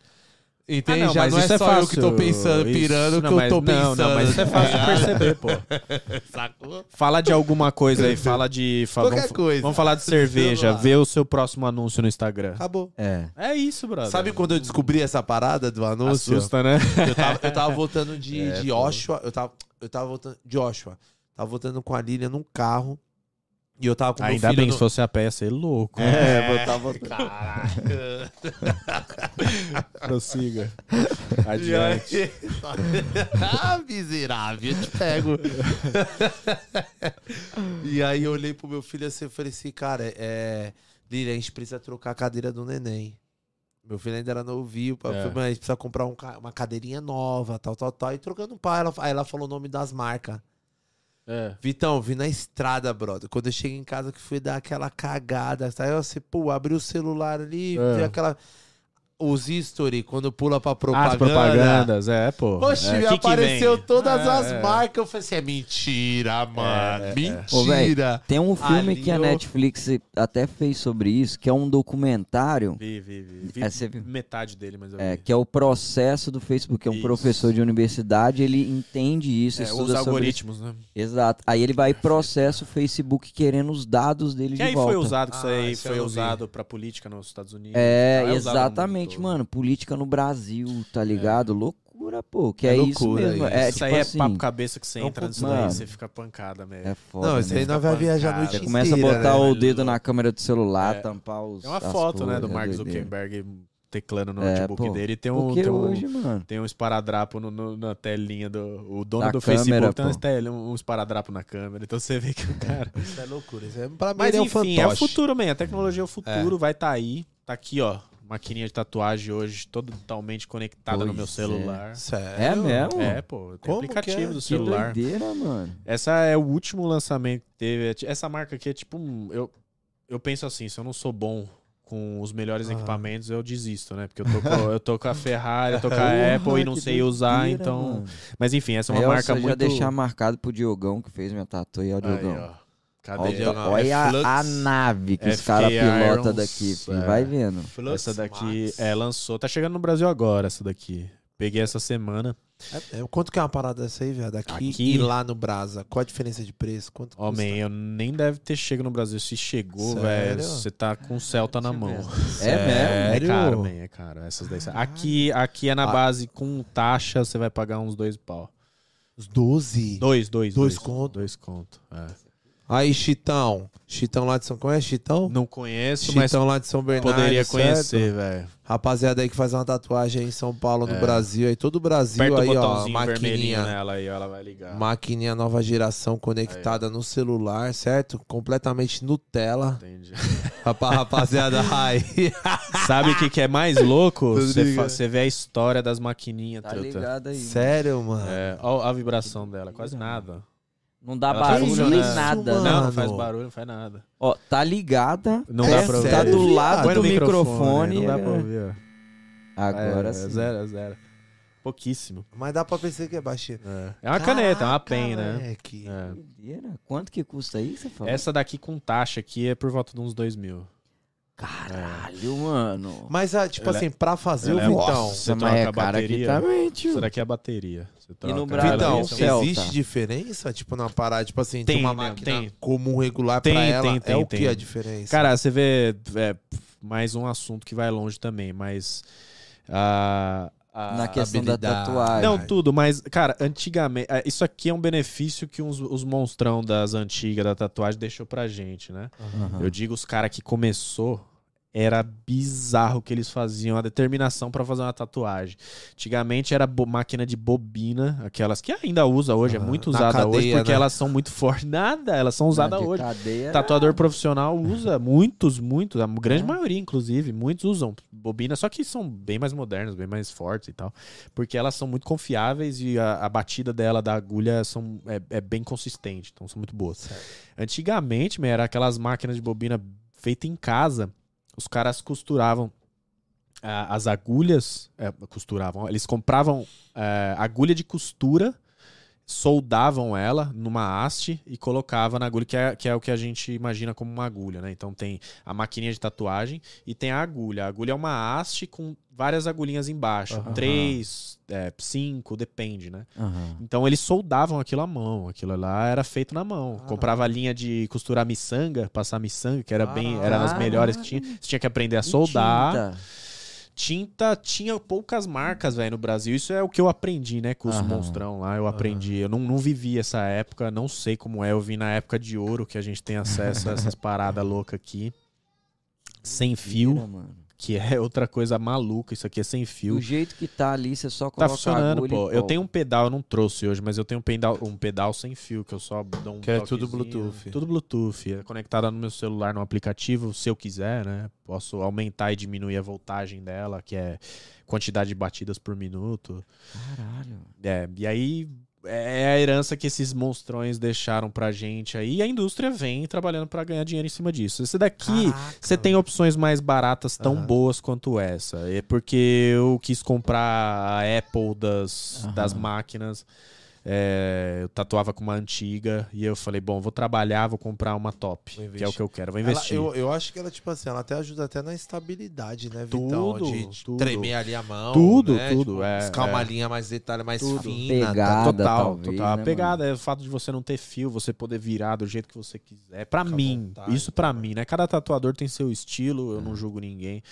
Entende? Ah, não, Já mas não é isso é só eu que tô fácil. pensando, Isso- pirando não, que eu tô pensando. Não, não, mas isso é fácil de perceber, pô. (laughs) Sacou? Fala de alguma coisa aí, fala de. fa- Qualquer vamos, coisa. vamos falar de cerveja, vê o seu próximo anúncio no Instagram. Acabou. É. É isso, brother. Sabe quando eu descobri essa parada do anúncio? Assusta, né? Eu tava, eu tava voltando de, (laughs) É, de. Joshua. Eu tava, eu tava voltando de Joshua. Tava voltando com a Lilian num carro. E eu tava com meu Ainda filho bem, no- se fosse a pé, ia ser louco. É, botava. (laughs) Prossiga. E Adiante. (laughs) ah, miserável, eu te pego. (laughs) e aí eu olhei pro meu filho assim e falei assim, cara, é. Lilian, a gente precisa trocar a cadeira do neném. Meu filho ainda era novinho, É. falei, "Mãe, a gente precisa comprar um uma cadeirinha nova, tal, tal, tal. E trocando um pai, ela, aí ela falou o nome das marcas. É. Vitão, vi na estrada, brother. Quando eu cheguei em casa que fui dar aquela cagada, aí você, pô, abriu o celular ali, É. vê aquela. Os history, quando pula pra As propaganda. propagandas, é, pô. Oxe, é, que que apareceu vem? todas É, as é. marcas. Eu falei assim: é mentira, mano. é. Ô, véi, Mentira. Tem um filme Ali que a Netflix até fez sobre isso, que é um documentário, Vi, vi, vi. vi É, você viu? metade dele, mas eu é, vi. que é o processo do Facebook. É um Isso. professor de universidade, ele entende isso, É, estuda os sobre algoritmos, né? Exato. Aí ele vai e processa o Facebook querendo os dados dele Que de aí volta. foi usado, que isso Ah, aí isso eu foi vi. usado pra política nos Estados Unidos. É, exatamente, todo. mano. Política no Brasil, tá ligado? Loucura, pô. Que é, É isso loucura mesmo. isso. É, Isso tipo aí é assim, papo cabeça que você É entra nisso daí, você fica pancada mesmo. É foda, Não, isso aí nós vai viajar a noite Você inteira. começa a botar né? o dedo na câmera do celular, É. tampar os. É uma foto, né, do é Mark. Zuckerberg teclando no É, notebook pô. dele e tem um, tem um, hoje, tem um esparadrapo no- no- na telinha do. O dono Da do câmera, Facebook tem um, um esparadrapo na câmera. Então você vê que o cara. Isso é loucura. Isso é, pra mim, Mas ele é um enfim, é o futuro, man. A tecnologia é o futuro, vai estar aí. Tá aqui, ó. Maquininha de tatuagem hoje, totalmente conectada no Pois meu é. celular. Sério? É mesmo? É, pô, tem Como aplicativo que é? do Que celular. doideira, mano. Essa é o último lançamento que teve. Essa marca aqui é tipo. Eu, eu penso assim, se eu não sou bom com os melhores Ah. equipamentos, eu desisto, né? Porque eu tô com, eu tô com a (laughs) Ferrari, eu tô com a Porra, Apple e não que sei usar, doideira, então. mano. Mas enfim, essa é uma Aí, ó, marca só já muito. deixar marcado pro Diogão que fez minha tatu aí, ó, Aí, Diogão. ó. Olha, Cadê? Diogão? olha É a, a nave que os FK caras pilotam daqui, filho. é. Vai vendo. Flux Essa daqui Max. é, lançou. Tá chegando no Brasil agora, essa daqui. Peguei essa semana. É, é, quanto que é uma parada dessa aí, viado? Aqui, Aqui? e lá no Brasa. Qual a diferença de preço? Quanto custa? Homem, eu nem deve ter chegado no Brasil. Se chegou, velho, você tá com o Celta na mão. É mesmo? É caro, man, é caro. Essas daí. Aqui, aqui é na Ah. base com taxa, você vai pagar uns dois pau. Os 12. Dois, dois. Dois conto? Dois conto. é. Aí, Chitão. Chitão lá de São... Conhece Chitão? Não conheço, mas Chitão lá de São Bernardo. poderia certo? conhecer, velho. Rapaziada aí que faz uma tatuagem aí em São Paulo, no Brasil. Aí todo o Brasil Aperta o aí, ó. Maquininha. nela aí, ela vai ligar. Maquininha nova geração conectada no celular, certo? Completamente Nutella. Entendi. (laughs) Rapa- Rapaziada, aí. (laughs) Sabe o que, que é mais louco? Você vê a história das maquininhas, Tá truta. ligado aí. Sério, mano? É, ó a vibração dela, quase nada. Não dá tá barulho nem funcionando. nada, Mano. né? Não, não faz barulho, não faz nada. Ó, tá ligada. Não É dá pra ouvir. Tá do lado Põe do no microfone. Não dá é- pra ouvir, ó. Agora é, sim. Zero, é zero. Pouquíssimo. Mas dá pra pensar que é baixinho. É, É uma caneta, é uma pen, né? moleque. É. Quanto que custa aí, você falou? Essa daqui com taxa aqui é por volta de uns dois mil. Caralho, mano. Mas, ah, tipo Ela é- assim, pra fazer o ela é- Vitão. Nossa, Você mas é troca a cara aqui bateria? também, tio. Essa daqui é a bateria. Você troca no Brasil, Vitão, Celta. existe diferença, tipo, na parada, tipo assim, Tem, tem uma né? máquina Tem. comum regular Tem, pra ela, tem, é tem, o tem. que a diferença? Cara, você vê é, mais um assunto que vai longe também, mas a, a- Na questão da habilidade. tatuagem. Não, tudo, mas, cara, antigamente. é, Isso aqui é um benefício que uns- os monstrão das antigas da tatuagem deixou pra gente, né? Aham. Eu digo, os caras que começou. Era bizarro o que eles faziam, a determinação pra fazer uma tatuagem. Antigamente era máquina de bobina, aquelas que ainda usa hoje, é Aham. muito usada hoje, cadeia, porque né? elas são muito fortes. Nada, elas são usadas hoje. cadeia, Tatuador profissional usa, muitos, muitos, a grande É. maioria, inclusive, muitos usam bobinas, só que são bem mais modernas, bem mais fortes e tal, porque elas são muito confiáveis e a, a batida dela da agulha são, é, é bem consistente, então são muito boas. Antigamente, man, era aquelas máquinas de bobina feitas em casa, os caras costuravam ah, as agulhas, é, costuravam, eles compravam é, agulha de costura soldavam ela numa haste e colocava na agulha, que é, que é o que a gente imagina como uma agulha, né? Então tem a maquininha de tatuagem e tem a agulha. A agulha é uma haste com várias agulhinhas embaixo. Aham. Três, é, cinco, depende, né? Aham. Então eles soldavam aquilo à mão. Aquilo lá era feito na mão. Caralho. Comprava a linha de costurar miçanga, passar miçanga, que era bem, era das melhores que tinha. Você tinha que aprender a soldar. Tinta? Tinha poucas marcas, velho, no Brasil. Isso é o que eu aprendi, né, com os Aham. monstrão lá. Eu aprendi. Eu não, não vivi essa época, não sei como é. Eu vi na época de ouro que a gente tem acesso a essas (laughs) paradas loucas aqui. Sem fio, mano. Que é outra coisa maluca. Isso aqui é sem fio. Do jeito que tá ali, você só Tá coloca a funcionando, pô. Eu tenho um pedal, eu não trouxe hoje, mas eu tenho um pedal, um pedal sem fio, que eu só dou um Que é tudo. Bluetooth. Tudo Bluetooth. É conectada no meu celular, no aplicativo, se eu quiser, né? Posso aumentar e diminuir a voltagem dela, que é quantidade de batidas por minuto. Caralho. É, e aí é a herança que esses monstrões deixaram pra gente aí. E a indústria vem trabalhando pra ganhar dinheiro em cima disso. Esse daqui, Caraca. você tem opções mais baratas tão Aham. boas quanto essa. É porque eu quis comprar a Apple das, Aham. das máquinas. É, eu tatuava com uma antiga e eu falei, bom, vou trabalhar, vou comprar uma top, que é o que eu quero, vou Ela- investir. eu, eu acho que ela, tipo assim, ela até ajuda até na estabilidade, né, Vitão? Tudo, de, tudo. tremer ali a mão. Tudo, né? tudo, Tipo, é, buscar uma é. linha mais detalhe, mais Tudo. fina. tá? Pegada, Total, talvez, total. né, a pegada é o fato de você não ter fio, você poder virar do jeito que você quiser. Pra Fica mim, vontade, isso pra né? mim, né? Cada tatuador tem seu estilo, eu não julgo ninguém.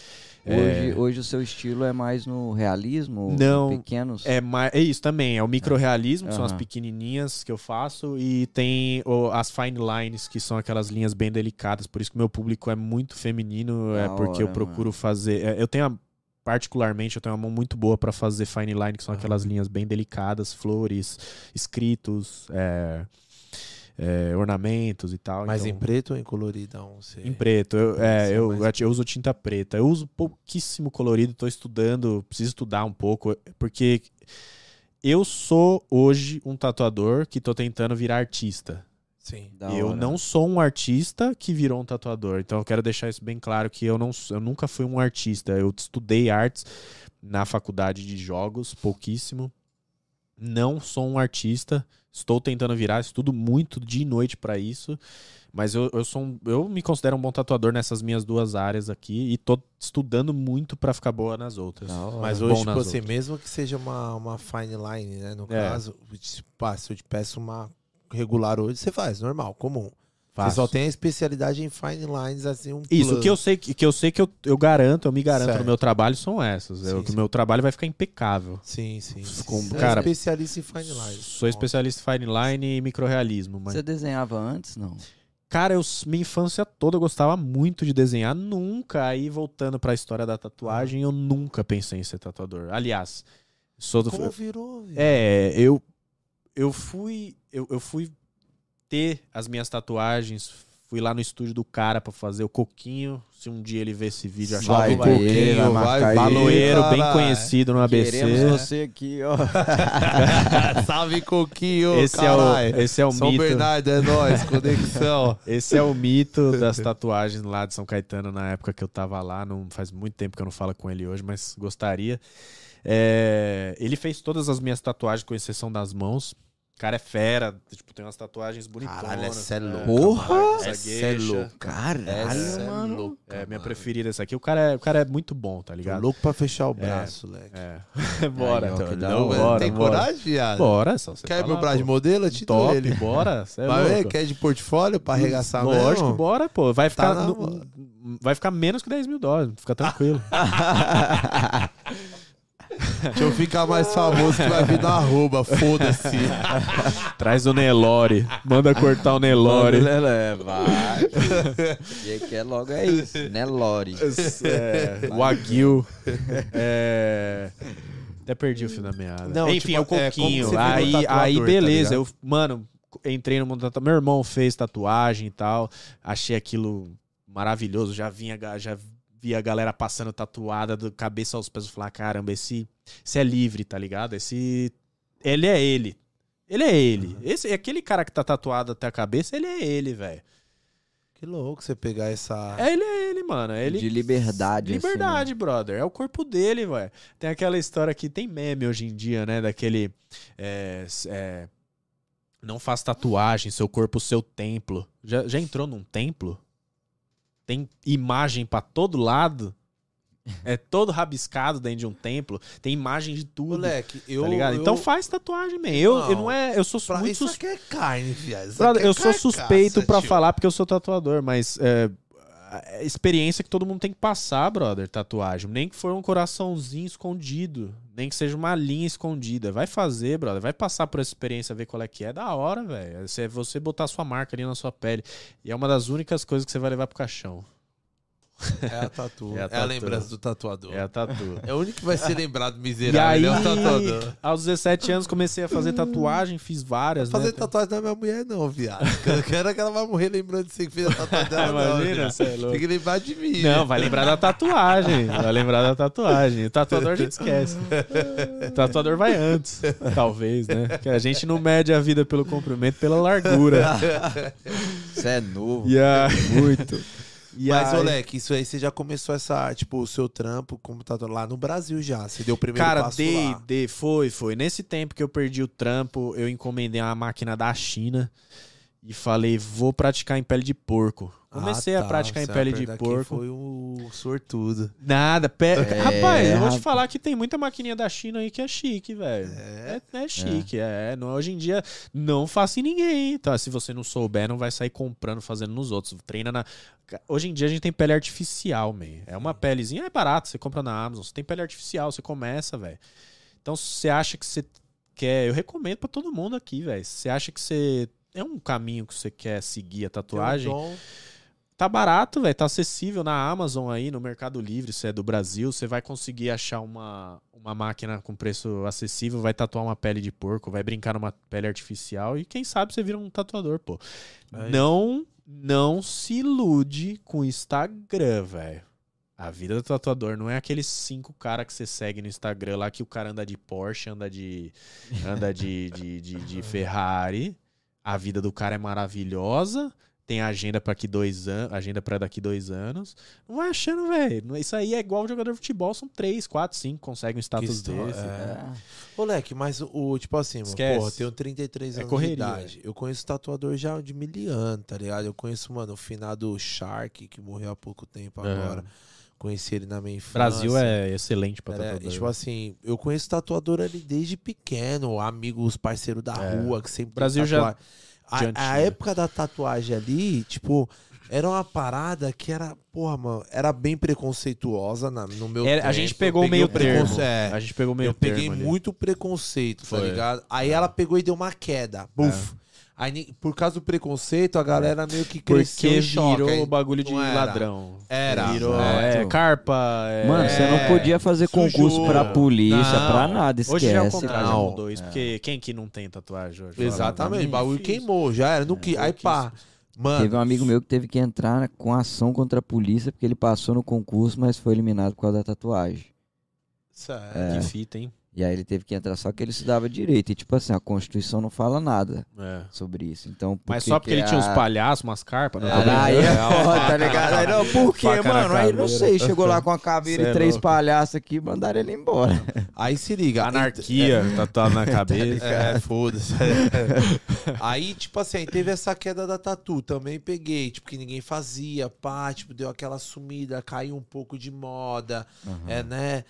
Hoje, É, hoje o seu estilo é mais no realismo? Não, Pequenos? é, mais, é isso também, é o microrealismo, que são as pequenininhas que eu faço, e tem as fine lines, que são aquelas linhas bem delicadas. Por isso que meu público é muito feminino, é Da porque eu hora, procuro fazer. é, eu tenho a- particularmente, eu tenho uma mão muito boa pra fazer fine line, que são aquelas linhas bem delicadas, flores, escritos, é, é, ornamentos e tal. Mas então- em preto ou em coloridão? Você... em preto, eu, é, Sim, eu, eu uso tinta preta. Eu uso pouquíssimo colorido, tô estudando, preciso estudar um pouco, porque eu sou hoje um tatuador que tô tentando virar artista. Sim. Da eu hora. não sou um artista que virou um tatuador. Então eu quero deixar isso bem claro que eu não eu nunca fui um artista. Eu estudei artes na faculdade de jogos, pouquíssimo. Não sou um artista. Estou tentando virar, estudo muito dia e noite pra isso. Mas eu, eu sou um- eu me considero um bom tatuador nessas minhas duas áreas aqui e tô estudando muito pra ficar boa nas outras. Hora. Mas hoje, tipo assim, outras. mesmo que seja uma, uma fine line, né? No É. caso, se eu te peço uma regular hoje, você faz, normal, comum. Você só tem a especialidade em fine lines, assim, um Isso, o plus. que eu sei que, que eu sei que eu, eu garanto, eu me garanto Certo. no meu trabalho são essas. Eu- Sim, que o meu trabalho vai ficar impecável. Sim, sim. Com- Você cara, é especialista em fine lines. Sou especialista em fine line e microrealismo, mas Você desenhava antes, não? Cara, eu, minha infância toda eu gostava muito de desenhar. Nunca, aí voltando pra história da tatuagem, eu nunca pensei em ser tatuador. Aliás, sou do. Como virou? viu? É, eu. Eu fui. Eu, eu fui ter as minhas tatuagens. Fui lá no estúdio do cara pra fazer o coquinho. Se um dia ele ver esse vídeo, achar Vai vai vai marcar Baloeiro, bem conhecido no ABC. Queremos você aqui, ó. (laughs) Salve, Coquinho, Esse é, o, esse é o São mito. Bernardo, é nóis, conexão. (laughs) Esse é o mito das tatuagens lá de São Caetano na época que eu tava lá. Não faz muito tempo que eu não falo com ele hoje, mas gostaria. É, ele fez todas as minhas tatuagens, com exceção das mãos. O cara é fera, tipo, tem umas tatuagens bonitonas. Caralho, essa é louca, Porra! Essa é louca. Caralho, Essa é mano. louca, É, minha mano. preferida essa aqui. O cara é, o cara é muito bom, tá Tô ligado? louco pra fechar o braço, leque. É. (laughs) bora. Então, não, hora. bora, Tem bora. coragem, viado? Bora, só você Quer falar, meu braço de modelo? Eu te dou Top, ele. bora. Cê é Vai ver, louco. quer de portfólio pra arregaçar Lógico, mesmo? bora, pô. Vai ficar, Tá no- vai ficar menos que 10 mil dólares. Fica tranquilo. (laughs) Deixa eu ficar mais famoso que vai vir no arroba, foda-se. (laughs) Traz o Nelore. Manda cortar o Nelore. Lelé, vai. E que é logo é isso, né, Lore? É, o Aguil. É... Até perdi o fio da meada. Não, Enfim, tipo, é o é, coquinho. virou aí, aí, tá beleza. ligado? eu, mano, entrei no mundo da tatuagem. Meu irmão fez tatuagem e tal. Achei aquilo maravilhoso. Já vinha, já via a galera passando tatuada do cabeça aos pés. Eu falei, caramba, esse, esse é livre, tá ligado? Esse. Ele é ele. Ele é ele. Esse, aquele cara que tá tatuado até a cabeça, ele é ele, velho. Que louco você pegar essa... É, ele é ele, mano. É Ele... De liberdade, assim, Liberdade, brother. É o corpo dele, velho. Tem aquela história que tem meme hoje em dia, né? Daquele. é, é, não faz tatuagem, seu corpo, seu templo. Já, já entrou num templo? Tem imagem pra todo lado. É todo rabiscado dentro de um templo. Tem imagem de tudo. Moleque, eu... tá ligado? eu- Então faz tatuagem, man. Eu, eu Não. não é. Eu sou Pra muito isso sus- aqui é carne, Brother, aqui é eu sou carcaça, suspeito pra tio. falar porque eu sou tatuador, mas é, a experiência que todo mundo tem que passar, brother, tatuagem. Nem que for um coraçãozinho escondido, nem que seja uma linha escondida. Vai fazer, brother, vai passar por essa experiência, ver qual é que é. Da hora, velho. É você botar sua marca ali na sua pele. E é uma das únicas coisas que você vai levar pro caixão. É a tatu. É É a a, tatu. lembrança do tatuador. É É, a tatu. o único que vai ser lembrado E miserável. aí, ele é o tatuador. aos 17 anos, comecei a fazer tatuagem, fiz várias, Fazer né? tatuagem da minha mulher, não, viado. Eu quero que ela vai morrer lembrando de você que fez a tatuagem dela. (laughs) não, Imagina, você é louco. Tem que lembrar de mim. Não, né? vai lembrar da tatuagem. Vai lembrar da tatuagem. O tatuador a gente esquece. O tatuador vai antes, talvez, né? Porque a gente não mede a vida pelo comprimento, pela largura. (laughs) Isso é novo. E a... Muito. E Mas, aí- Olek, isso aí você já começou essa, tipo, o seu trampo como tatuador lá no Brasil já. Você deu o primeiro Cara, passo dei, lá. dei, foi, foi. Nesse tempo que eu perdi o trampo, eu encomendei uma máquina da China e falei, vou praticar em pele de porco. Comecei Ah, a tá, praticar em você pele vai de porco. Foi o sortudo. Nada, pe... É, rapaz, eu vou te falar que tem muita maquininha da China aí que é chique, velho. É, é chique, é. Não, hoje em dia, não faça em ninguém. Tá? Se você não souber, não vai sair comprando, fazendo nos outros. Treina na. Hoje em dia a gente tem pele artificial, man. É uma pelezinha, é barato, você compra na Amazon. Você tem pele artificial, você começa, velho. Então, se você acha que você quer. Eu recomendo pra todo mundo aqui, velho. Se você acha que você. É um caminho que você quer seguir a tatuagem. Um dom. Tá barato, velho. Tá acessível na Amazon aí, no Mercado Livre, se é do Brasil. Você vai conseguir achar uma, uma máquina com preço acessível, vai tatuar uma pele de porco, vai brincar numa pele artificial e quem sabe você vira um tatuador, pô. Aí. Não, não se ilude com o Instagram, velho. A vida do tatuador não é aqueles cinco caras que você segue no Instagram lá que o cara anda de Porsche, anda de, anda de, de, de, de (laughs) Ferrari. A vida do cara é maravilhosa. Tem agenda para daqui dois anos, agenda para daqui dois anos. Não vai achando, velho. Isso aí é igual jogador de futebol, são três, quatro, cinco, consegue um status história, desse. é. Moleque, mas o, tipo assim, mano, Esquece. porra, eu tenho 33 É anos correria, de idade. Eu conheço tatuador já de miliano, tá ligado? Eu conheço, mano, o finado Shark, que morreu há pouco tempo É. agora. Conheci ele na minha infância. Brasil é excelente pra É, tatuador. tipo assim, eu conheço tatuador ali desde pequeno, amigos, parceiro da É. rua, que sempre Brasil tem já-. A, a época da tatuagem ali, tipo, era uma parada que era, porra, mano, era bem preconceituosa na- no meu É, tempo. a gente pegou meio preconce- termo. É, A gente pegou meio eu peguei ali. muito preconceito, tá Foi. ligado? Aí ela pegou e deu uma queda. Buf. Aí, por causa do preconceito, a galera meio que cresceu Porque virou o bagulho de era. ladrão. Era. Virou Exato. é, carpa. é- Mano, você não podia fazer concurso sujura. pra polícia, Não. pra nada, esquece. Hoje já é o contrário, já Não. mudou isso. Porque quem que não tem tatuagem hoje? Exatamente, o bagulho queimou, já era. Não que... Aí pá. Mano, Teve um amigo meu que teve que entrar com ação contra a polícia porque ele passou no concurso, mas foi eliminado por causa da tatuagem. sério. É. Que fita, hein? E aí ele teve que entrar, só que ele estudava direito. E tipo assim, a Constituição não fala nada É. sobre isso. Então, por Mas que só porque que ele tinha a- uns palhaços, umas carpas. Não, Ah, aí é foda, tá ligado? Aí não, por quê, Faca mano? Aí não sei, chegou lá com a caveira Cê e é três palhaços aqui, mandaram ele embora. Aí se liga. (laughs) Anarquia, tatuado na (laughs) cabeça. É, foda-se. (laughs) aí, tipo assim, aí teve essa queda da tatu. Também peguei, tipo, que ninguém fazia, pá, tipo, deu aquela sumida, caiu um pouco de moda, é, né?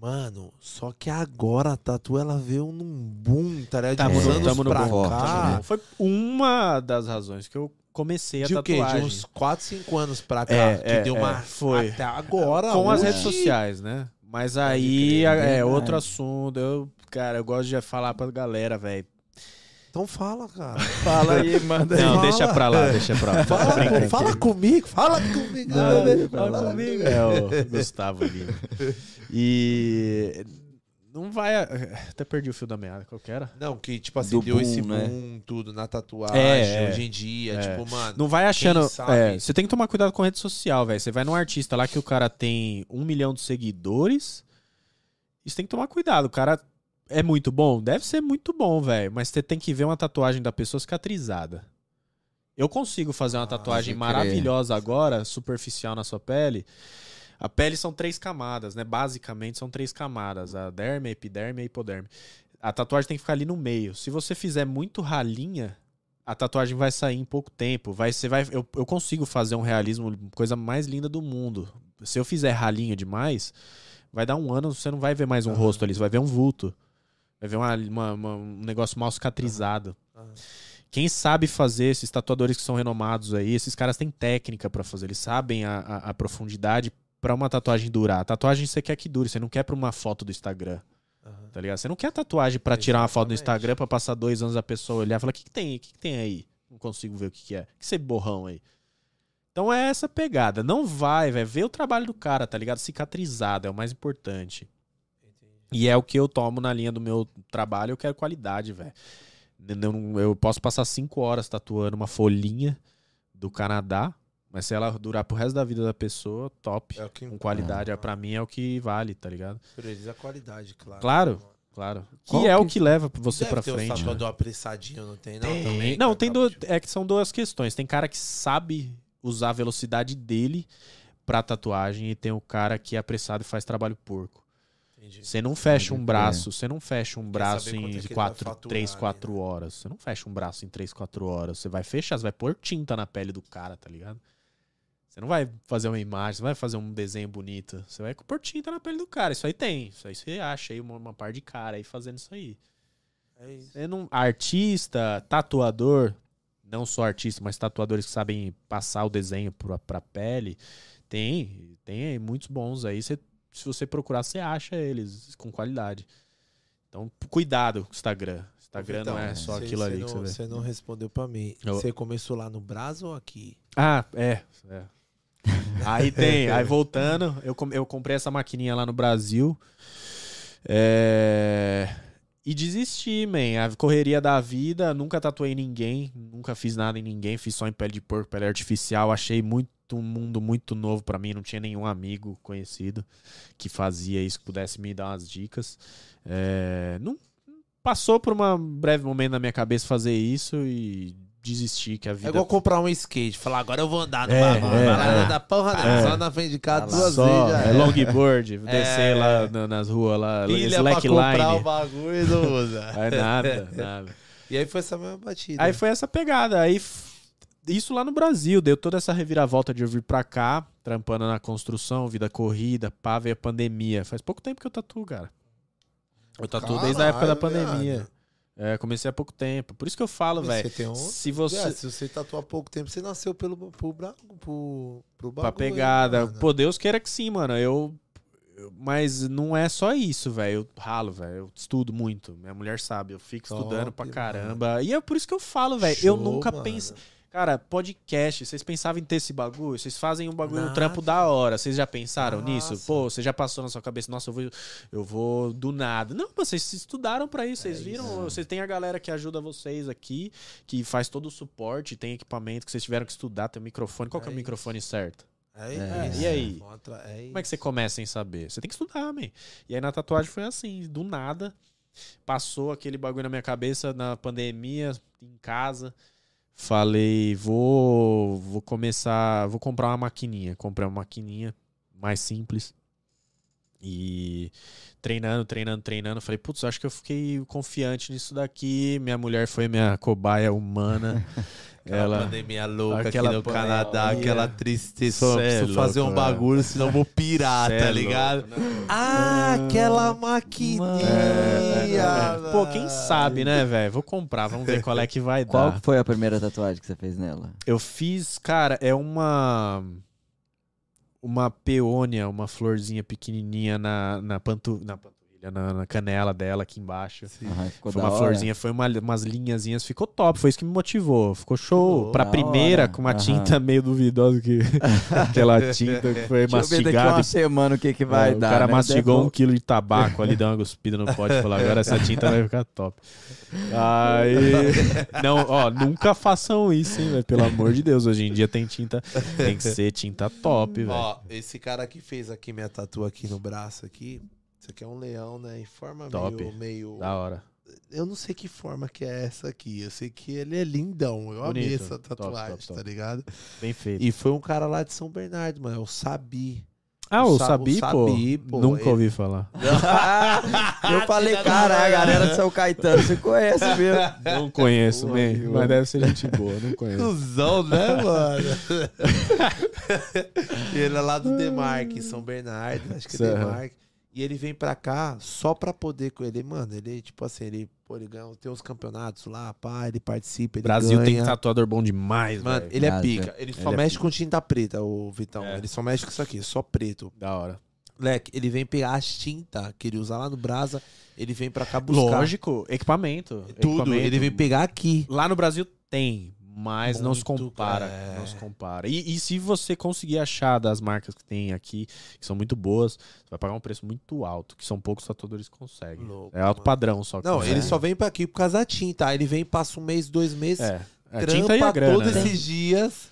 Mano, só que agora a tatu, ela veio num boom, tá ligado? Tamo De uns anos no pra forte, cá. né? Foi uma das razões que eu comecei a De o quê? tatuagem. De uns 4, 5 anos pra cá. É, que é, deu uma. é, foi. Até agora. Com as hoje- redes sociais, né? Mas aí é verdade. outro assunto. Eu, cara, eu gosto de falar pra galera, velho. Então fala, cara. Fala aí, (laughs) manda Não, Fala. deixa pra lá, deixa pra lá. Fala, Brinca. fala comigo, fala comigo. Não, né? fala comigo. É o Gustavo ali. E não vai. Até perdi o fio da meada, qual que era? Não, que tipo assim, Do deu boom, esse né? boom, tudo na tatuagem, É, é. hoje em dia, É. tipo, mano. Não vai achando. É, você tem que tomar cuidado com rede social, velho. Você vai num artista lá que o cara tem um milhão de seguidores. E você tem que tomar cuidado. O cara é muito bom? Deve ser muito bom, velho. Mas você tem que ver uma tatuagem da pessoa cicatrizada. Eu consigo fazer uma Ah, tatuagem crer. maravilhosa agora, superficial na sua pele. A pele são três camadas, né? Basicamente são três camadas: a derme, a epiderme e a hipoderme. A tatuagem tem que ficar ali no meio. Se você fizer muito ralinha, a tatuagem vai sair em pouco tempo. Vai, você vai, eu, eu consigo fazer um realismo, coisa mais linda do mundo. Se eu fizer ralinho demais, vai dar um ano, você não vai ver mais um rosto ali, você vai ver um vulto. Vai ver uma, uma- uma- um negócio mal cicatrizado. Aham. Quem sabe fazer, esses tatuadores que são renomados aí, esses caras têm técnica pra fazer. Eles sabem a, a- a profundidade pra uma tatuagem durar. A tatuagem você quer que dure, você não quer pra uma foto do Instagram. Aham. Tá ligado? Você não quer tatuagem pra tirar uma foto Exatamente. Instagram pra passar dois anos a pessoa olhar e falar: o que, que tem? O que, que tem aí? Não consigo ver o que, que é. O que esse borrão aí? Então é essa pegada. Não vai, velho. Vê o trabalho do cara, tá ligado? Cicatrizado é o mais importante. E é o que eu tomo na linha do meu trabalho. Eu quero qualidade, velho. Eu, eu posso passar cinco horas tatuando uma folhinha do Canadá, mas se ela durar pro resto da vida da pessoa, top. É o que Com qualidade, é. pra mim é o que vale, tá ligado? Prioriza a qualidade, claro. Claro, claro. Que Qual é o que- que leva você ter frente. Os né? tatuador apressadinho, não tem, não? Tem. Também, não, tem tá do, é que são duas questões. Tem cara que sabe usar a velocidade dele pra tatuagem e tem o cara que é apressado e faz trabalho porco. Entendi. Você não fecha um braço, você não fecha um braço em que ele vai 4, faturar 3, ali, 4 né? horas. Você não fecha um braço em 3, 4 horas. Você vai fechar, você vai pôr tinta na pele do cara, tá ligado? Você não vai fazer uma imagem, você vai fazer um desenho bonito. Você vai pôr tinta na pele do cara. Isso aí tem. Isso aí você acha aí uma, uma par de cara aí fazendo isso aí. É isso. Você não, artista, tatuador, não só artista, mas tatuadores que sabem passar o desenho pra, pra pele, tem, tem aí muitos bons aí. Você- se você procurar, você acha eles com qualidade. Então, cuidado com o Instagram. Instagram não é Então, só cê- aquilo cê ali não, que você vê. Você não respondeu pra mim. Você começou lá no Brasil ou aqui? Ah, é. é. (laughs) Aí tem, aí voltando, eu, eu comprei essa maquininha lá no Brasil. É, E desisti, man. A correria da vida, nunca tatuei ninguém, nunca fiz nada em ninguém, fiz só em pele de porco, pele artificial. Achei muito um mundo muito novo pra mim, não tinha nenhum amigo conhecido que fazia isso, que pudesse me dar umas dicas. É, Não passou por um breve momento na minha cabeça fazer isso e desisti que a vida É igual comprar um skate. Falar, agora eu vou andar no É, é, lá é. da porra, né? Só na frente de casa duas Só, vezes já é longboard, (laughs) descer É. lá na- nas ruas lá, Pilha pra comprar o slackline. bagulho e não usa. Vai nada, nada. (laughs) E aí foi essa mesma batida. Aí foi essa pegada. Aí isso lá no Brasil, deu toda essa reviravolta de eu vir pra cá, trampando na construção, vida corrida, pá, veio a pandemia. Faz pouco tempo que eu tatuo, cara. Eu tatuo desde a época da Caralho, pandemia. É, comecei há pouco tempo. Por isso que eu falo, velho. Um... Se você. É, se você tatuou há pouco tempo, você nasceu pelo, pro, bra... pro, pro Pra bagulho, pegada. mano. Pô, Deus queira que sim, mano. Eu. eu- Mas não é só isso, velho. Eu ralo, velho. Eu estudo muito. Minha mulher sabe. Eu fico Top, estudando pra mano. caramba. E é por isso que eu falo, velho. Eu nunca mano. pensei. Cara, podcast, vocês pensavam em ter esse bagulho? Vocês fazem um bagulho Nada. trampo da hora. Vocês já pensaram nisso? Nossa. Pô, você já passou na sua cabeça, nossa, eu vou, eu vou do nada. Não, mas vocês estudaram pra isso, vocês É viram? isso. Vocês têm a galera que ajuda vocês aqui, que faz todo o suporte, tem equipamento que vocês tiveram que estudar, tem o microfone. Qual que é o É microfone certo? É, É, isso. e aí? Contra- é Como é que você isso. começa sem saber? Você tem que estudar, man. E aí na tatuagem foi assim, do nada. Passou aquele bagulho na minha cabeça na pandemia, em casa. Falei, vou, vou começar, vou comprar uma maquininha. Comprei uma maquininha mais simples. E treinando, treinando, treinando. Falei, putz, acho que eu fiquei confiante nisso daqui. Minha mulher foi minha cobaia humana. (laughs) Aquela Ela, pandemia louca aqui no. Canadá, aquela tristeza. Só Cê é preciso fazer um louco, velho. bagulho, senão vou pirar, Cê tá é ligado? louco, né? Ah, aquela maquininha. É, é, é. Pô, quem sabe, né, velho? Vou comprar, vamos ver qual é que vai (laughs) Qual dar. que foi a primeira tatuagem que você fez nela? Eu fiz, cara, é uma. Uma peônia, uma florzinha pequenininha na, na, pantu, na na, na canela dela aqui embaixo. Ficou Foi uma hora. florzinha, foi uma, umas linhazinhas, ficou top, foi isso que me motivou. Ficou show. Ficou pra primeira, hora. com uma Aham. tinta meio duvidosa, que (laughs) aquela tinta que foi Deixa eu ver daqui mastigada. uma semana o que, que vai É, dar. O cara né? mastigou um quilo de tabaco ali, deu uma cuspida no pote e falou: agora essa tinta vai ficar top. Aí. Não, ó, nunca façam isso, hein, velho. Pelo amor de Deus. Hoje em dia tem tinta. Tem que ser tinta top, velho. Ó, esse cara que fez aqui minha tatu aqui no braço aqui, isso aqui é um leão, né? Em forma Top. meio, meio... Da hora. Eu não sei que forma que é essa aqui. Eu sei que ele é lindão. Eu amei Bonito. essa Top, tatuagem, top, top. tá ligado? Bem feito. E foi um cara lá de São Bernardo, mano. É o Sabi. ah, o o Sa- Sabi, o pô. Sabi, pô, Nunca ele- ouvi falar. (laughs) eu falei, cara, a galera de São Caetano, você conhece mesmo. Não conheço, eu- Mas deve ser gente boa, não conheço. Cusão, né, (laughs) mano? (laughs) Ele é lá do Demarque, em São Bernardo, acho que é Certo. Demarque. E ele vem pra cá só pra poder com ele. Mano, ele, tipo assim, ele, pô, ele ganha, tem uns campeonatos lá, pá, ele participa, ele Brasil ganha. tem tatuador bom demais, Mano, velho. ele é pica. Ele só Ele é mexe pica. com tinta preta, o Vitão. É. Ele só mexe com isso aqui, só preto. Da hora. Leque, ele vem pegar as tintas que ele usa lá no Brasa, ele vem pra cá buscar. Lógico, equipamento. Tudo, equipamento. ele vem pegar aqui. Lá no Brasil tem Mas não se Muito, compara. é. Não se compara. E, e se você conseguir achar das marcas que tem aqui, que são muito boas, você vai pagar um preço muito alto, que são poucos tatuadores que conseguem. Louco, é alto mano. padrão só. que Não, consegue. ele só vem pra aqui por causa da tinta. Aí ele vem, passa um mês, dois meses, É. A trampa tinta e a grana. todos né? esses dias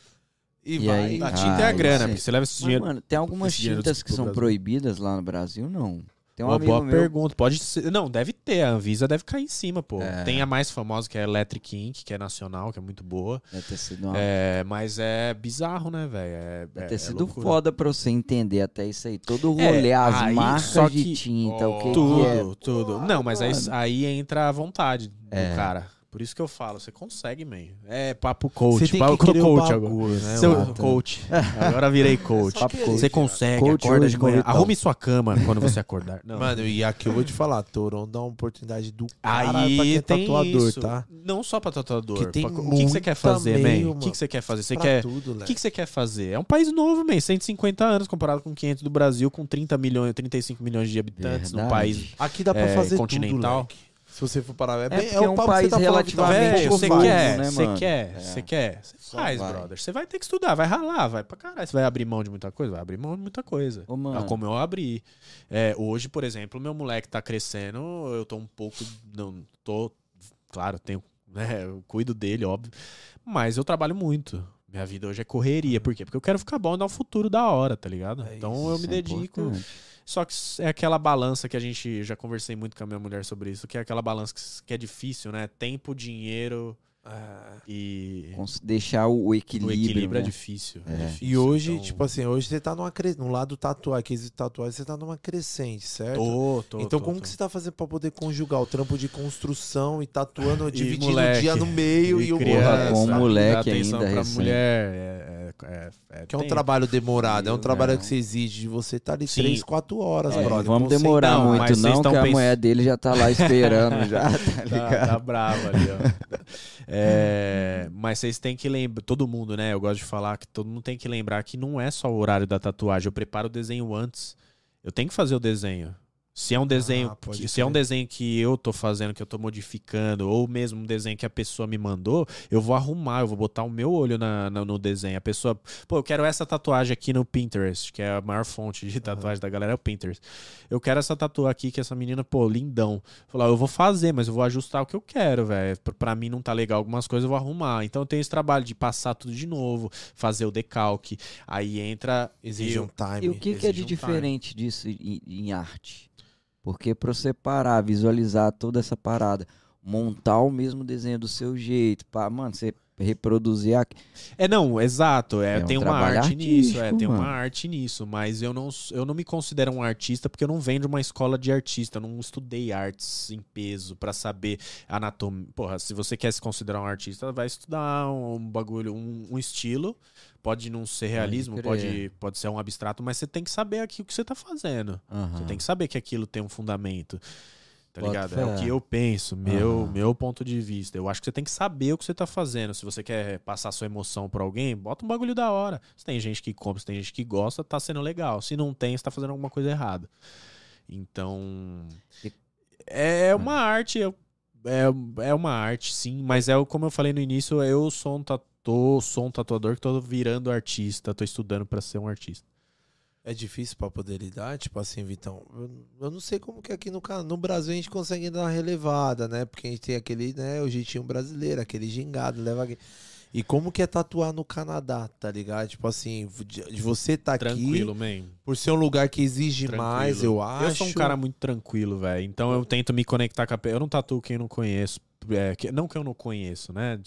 e, E vai. aí- A Ah, tinta é a grana, porque você leva esse Mas, dinheiro. mano, tem algumas tintas que são proibidas lá no Brasil? Não. Tem um Uma boa meu. pergunta. Pode ser. Não, deve ter. A Anvisa deve cair em cima, pô. É. Tem a mais famosa, que é a Electric Ink, que é nacional, que é muito boa. Deve ter sido uma É, mas é bizarro, né, velho? É, Deve é- ter é sido loucura. foda pra você entender até isso aí. Todo o É, rolê, as aí, marcas só de que- tinta, o que, que Tudo, é. tudo. Não, mas aí, aí entra a vontade do cara. Por isso que eu falo, você consegue, man. É papo coach. Você tem papo que querer o coach bagulho, agora. né, Seu mano? coach. Agora virei coach. (laughs) Papo coach, Você consegue, Coach acorda de manhã. Arrume sua cama quando você acordar. Não. Mano, e aqui eu vou te falar, Toron dá uma oportunidade do cara pra Aí quem é tem tatuador, isso. tá? Não só pra tatuador. Que tem Pra- o que, que você quer fazer, man? O que, que você quer fazer? Você Pra quer... tudo, O que, que você quer fazer? É um país novo, man. 150 anos comparado com 500 do Brasil, com 30 milhões, 35 milhões de habitantes no Verdade. país. Aqui dá pra é, fazer continental. tudo. Se você for parar, é, É bem, é o é um papo que país você tá falando, Vitão. relativamente Velho, novo, você quer, né, você mano? quer, É. você quer, você faz, vai. brother. Você vai ter que estudar, vai ralar, vai pra caralho. Você vai abrir mão de muita coisa? Vai abrir mão de muita coisa. Ô, mano. É como eu abri. É, hoje, por exemplo, meu moleque tá crescendo, eu tô um pouco. Não, tô. Claro, tenho. Né, eu cuido dele, óbvio. Mas eu trabalho muito. Minha vida hoje é correria. Por quê? Porque eu quero ficar bom e dar um futuro da hora, tá ligado? É então isso, eu me é dedico. importante. Só que é aquela balança que a gente já conversei muito com a minha mulher sobre isso, que é aquela balança que, é difícil, né? Tempo, dinheiro É. e Deixar o, o o equilíbrio. equilíbrio é né? difícil. é É. difícil. E hoje, Então, tipo assim, hoje você tá numa cre... no lado tatuagem, que existe tatuagem, você tá numa crescente, certo? tô, tô, então tô, como tô. que você tá fazendo pra poder conjugar o trampo de construção e tatuando, E dividindo moleque, o dia no meio e, o criança, Porra, com dar moleque ainda pra recém. mulher é, é, é, é Que é um trabalho demorado, é um trabalho não. que você exige de você estar ali Sim. 3, 4 horas, É, brother. vamos demorar Não, muito, não, que a pens- mulher dele já tá lá esperando (laughs) já, tá Tá, ligado? tá brava ali, ó. É, mas vocês têm que lembrar, todo mundo, né? Eu gosto de falar que todo mundo tem que lembrar que não é só o horário da tatuagem. Eu preparo o desenho antes. Eu tenho que fazer o desenho. Se é um desenho, Ah, que, se é um desenho que eu tô fazendo, que eu tô modificando, ou mesmo um desenho que a pessoa me mandou, eu vou arrumar, eu vou botar o meu olho na, na- no desenho. A pessoa, pô, eu quero essa tatuagem aqui no Pinterest, que é a maior fonte de tatuagem da galera, é o Pinterest. Eu quero essa tatuagem aqui, que essa menina, pô, lindão. Falar, eu vou fazer, mas eu vou ajustar o que eu quero, velho. Pra- Pra mim não tá legal algumas coisas, eu vou arrumar. Então eu tenho esse trabalho de passar tudo de novo, fazer o decalque. Aí entra. Exige um time. E o que, que é de um time. diferente disso em, em arte? Porque pra você parar, visualizar toda essa parada, montar o mesmo desenho do seu jeito, pá, mano, você reproduzir a... É, não, exato. É, É um tem uma arte nisso, é, tem uma arte nisso, mas eu não, eu não me considero um artista porque eu não venho de uma escola de artista, eu não estudei artes em peso pra saber anatomia. Porra, se você quer se considerar um artista, vai estudar um, bagulho, um, um estilo. Pode não ser realismo, pode, pode ser um abstrato, mas você tem que saber aqui o que você tá fazendo. Aham. Você tem que saber que aquilo tem um fundamento. Tá Boto ligado? É o fé. que eu penso, meu, meu ponto de vista. Eu acho que você tem que saber o que você tá fazendo. Se você quer passar sua emoção pra alguém, bota um bagulho da hora. Se tem gente que compra, se tem gente que gosta, tá sendo legal. Se não tem, você tá fazendo alguma coisa errada. Então. E- É uma arte. eu- É, é uma arte, sim, mas é o- como eu falei no início, eu sou um, tatu, sou um tatuador que tô virando artista, tô estudando pra ser um artista. É difícil pra poder lidar, tipo assim, Vitão. Eu, não sei como que aqui no, no Brasil a gente consegue dar uma relevada, né? Porque a gente tem aquele, né, o jeitinho brasileiro, aquele gingado, leva aqui. E como que é tatuar no Canadá, tá ligado? Tipo assim, de, você tá aqui, Tranquilo, man. por ser um lugar que exige Tranquilo. mais, eu acho. Eu sou um cara muito tranquilo, velho. Então eu tento me conectar com a. Eu não tatuo quem eu não conheço. É, que- não que eu não conheço, né?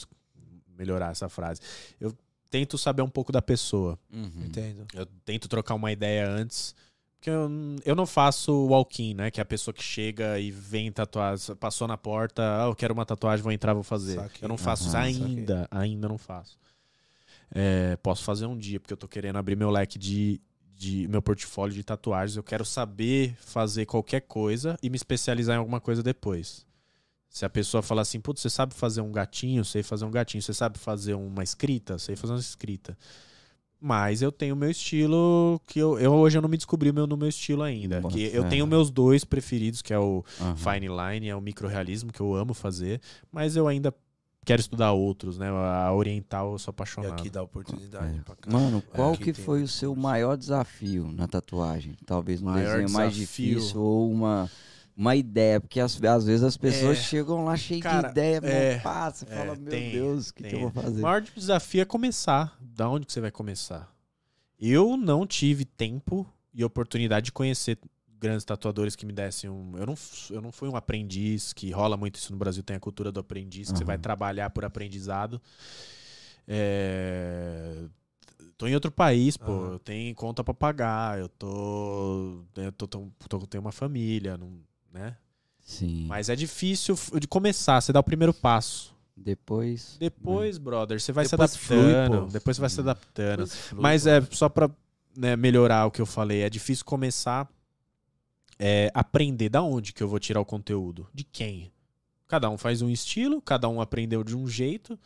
Melhorar essa frase. Eu tento saber um pouco da pessoa. Uhum. Entendo. Eu tento trocar uma ideia antes. Porque eu, eu não faço walk-in, né? Que é a pessoa que chega e vem tatuar, passou na porta, ah, eu quero uma tatuagem, vou entrar, vou fazer. Saquei. Eu não faço isso Aham, ainda, ainda não faço. É, posso fazer um dia, porque eu tô querendo abrir meu leque de, de meu portfólio de tatuagens. Eu quero saber fazer qualquer coisa e me especializar em alguma coisa depois. Se a pessoa falar assim, putz, você sabe fazer um gatinho, sei fazer um gatinho. Você sabe fazer uma escrita, sei fazer uma escrita. Mas eu tenho o meu estilo que eu, eu hoje eu não me descobri meu, no meu estilo ainda. Que eu tenho meus dois preferidos, que é o Aham. fine line, é o microrealismo que eu amo fazer, mas eu ainda quero estudar outros, né? A oriental eu sou E apaixonado. aqui dá oportunidade pra caralho. Mano, qual Aqui que tem foi o seu maior desafio na tatuagem? Talvez um Maior desenho mais desafio. difícil ou uma, uma ideia, porque às, às vezes as pessoas É. chegam lá cheias de ideia, é, passa, é, fala, meu tem, Deus, o que, que eu vou fazer? O maior desafio é começar. Da onde que você vai começar? Eu não tive tempo e oportunidade de conhecer grandes tatuadores que me dessem um. Eu não, eu não fui um aprendiz, que rola muito isso no Brasil, tem a cultura do aprendiz, que você vai trabalhar por aprendizado. É, Tô em outro país, pô. Aham. Eu tenho conta pra pagar, eu tô. Eu tô, tô, tô- tenho uma família, não, né? Sim. Mas é difícil de começar, você dá o primeiro passo. Depois. Depois, brother, você vai Depois se flui, adaptando. pô. depois você vai se adaptando. Flui, Mas é só pra né, melhorar o que eu falei. É difícil começar é, aprender da onde que eu vou tirar o conteúdo. De quem? Cada um faz um estilo, cada um aprendeu de um jeito.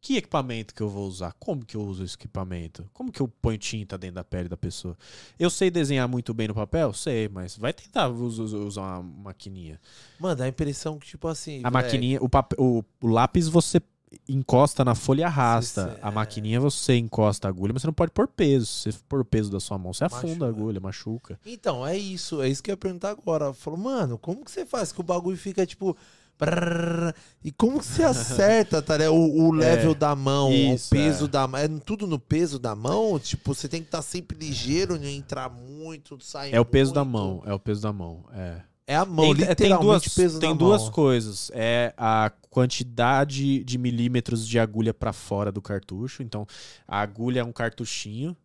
Que equipamento que eu vou usar? Como que eu uso esse equipamento? Como que eu ponho tinta dentro da pele da pessoa? Eu sei desenhar muito bem no papel? Sei, mas vai tentar us- us- usar uma maquininha. Mano, dá a impressão que, tipo assim. A velho, maquininha, o, pap- o, o lápis você encosta na folha e arrasta. Você- a é. maquininha você encosta a agulha, mas você não pode pôr peso. Se você pôr o peso da sua mão, você afunda a Machuca. agulha, machuca. Então, é isso. É isso que eu ia perguntar agora. Falou, mano, como que você faz que o bagulho fica, tipo. Brrr, E como que você acerta, tá? ligado? O, o (laughs) level da mão, isso, o peso é. da mão. É tudo no peso da mão? Tipo, você tem que estar sempre ligeiro, não entrar muito, sair É o peso da muito. mão, é o peso da mão. É. É a mão, Tem- literalmente tem duas, peso tem duas mão. coisas. É a quantidade de milímetros de agulha pra fora do cartucho. Então, a agulha é um cartuchinho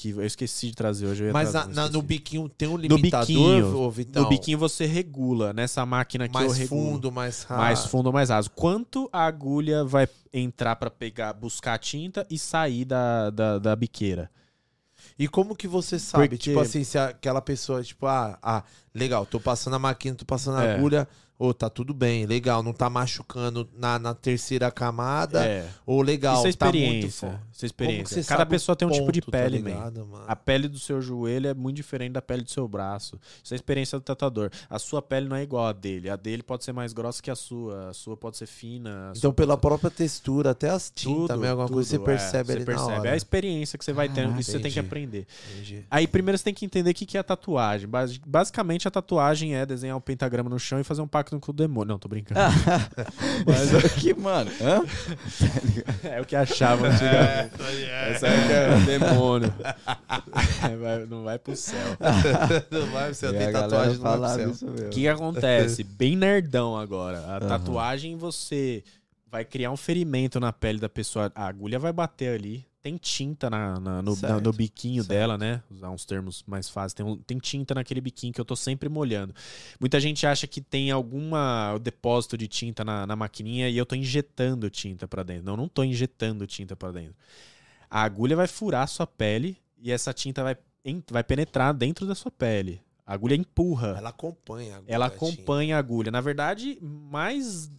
que eu esqueci de trazer hoje. eu Mas trazer, na- no biquinho tem um No limitador, biquinho, ô, Vitão? no biquinho você regula. Nessa máquina que eu mais regulo. fundo, mais rápido. Mais fundo mais raso. Quanto a agulha vai entrar pra pegar, buscar a tinta e sair da, da, da biqueira? E como que você sabe? Porque- Tipo assim, se aquela pessoa, tipo, ah, ah, legal, tô passando a máquina, tô passando a É. agulha, ô, tá tudo bem, legal, não tá machucando na, na terceira camada, É. ou legal, Isso é tá muito experiência. Isso é experiência. você Cada pessoa tem um tipo de ponto, tá pele, man. ligado, mano? A pele do seu joelho é muito diferente da pele do seu braço. Isso é a experiência do tatuador. A sua pele não é igual à dele. A dele pode ser mais grossa que a sua. A sua pode ser fina. Então, pela pode própria textura, até as tintas, também, alguma coisa, você tudo, é. percebe Você ali percebe. É a experiência que você vai tendo. Caraca, Isso você tem que entendi. aprender. Entendi. Aí primeiro você tem que entender o que é a tatuagem. Basi- Basicamente a tatuagem é desenhar um pentagrama no chão e fazer um pacto com o demônio. Não, tô brincando. (laughs) (laughs) Mas aqui, mano. Hã? (laughs) é o que achavam antigamente. Essa aí que é o demônio. Vai- não vai pro céu. não vai, você E tem tatuagem céu. O que, acontece? Bem nerdão agora. A Aham. tatuagem você vai criar um ferimento na pele da pessoa. A agulha vai bater ali. Tem tinta na, na- no, Certo, na- no biquinho certo. dela, né? Usar uns termos mais fáceis. Tem, um- tem tinta naquele biquinho que eu tô sempre molhando. Muita gente acha que tem alguma depósito de tinta na, na maquininha e eu tô injetando tinta pra dentro. Não, não tô injetando tinta pra dentro. A agulha vai furar a sua pele e essa tinta vai, vai penetrar dentro da sua pele. A agulha empurra. Ela acompanha. a agulha, Ela acompanha a agulha. Na verdade, mais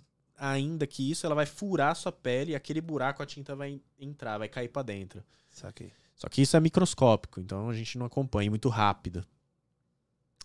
ainda que isso, ela vai furar a sua pele e aquele buraco a tinta vai entrar, vai cair pra dentro. Saquei. Só que isso é microscópico, então a gente não acompanha muito rápido.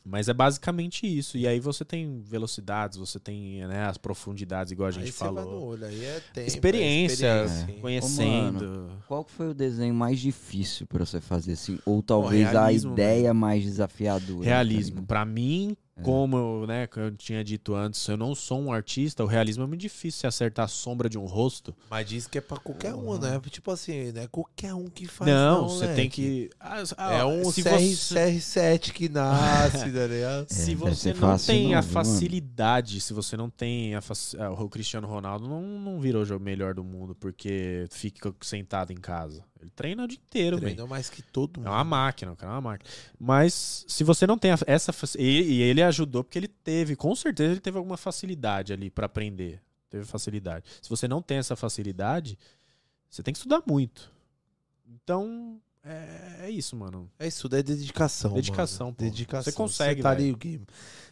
Mas é basicamente isso. E aí você tem velocidades, você tem né, as profundidades, igual a gente aí você vai no falou. olho, aí é tempo, Experiência, é experiência. conhecendo. Qual que foi o desenho mais difícil pra você fazer assim? Ou talvez a realismo, ideia mais desafiadora? tá Realismo. ligado? Pra mim, É. como eu, né, eu tinha dito antes, eu não sou um artista, o realismo é muito difícil você acertar a sombra de um rosto. Mas diz que é pra qualquer um, né? Tipo assim, não é qualquer um que faz. não, Não, você moleque. tem que. Ah, ah, É um se CR, você, CR7 que nasce, tá (laughs) ligado? se É, deve você não fácil tem não, a viu, mano? facilidade, se você não tem a faci- ah, o Cristiano Ronaldo não, não virou o melhor do mundo porque fica sentado em casa. Ele treina o dia inteiro, velho. Treinou mais que todo mundo. É uma máquina, o cara é uma máquina. Mas se você não tem a- essa e, e ele ajudou porque ele teve, com certeza ele teve alguma facilidade ali pra aprender. Teve facilidade. Se você não tem essa facilidade, você tem que estudar muito. Então, é, é isso, mano. É isso, é dedicação. Dedicação, mano. pô. Dedicação. Você consegue, Você tá velho. ali Gui,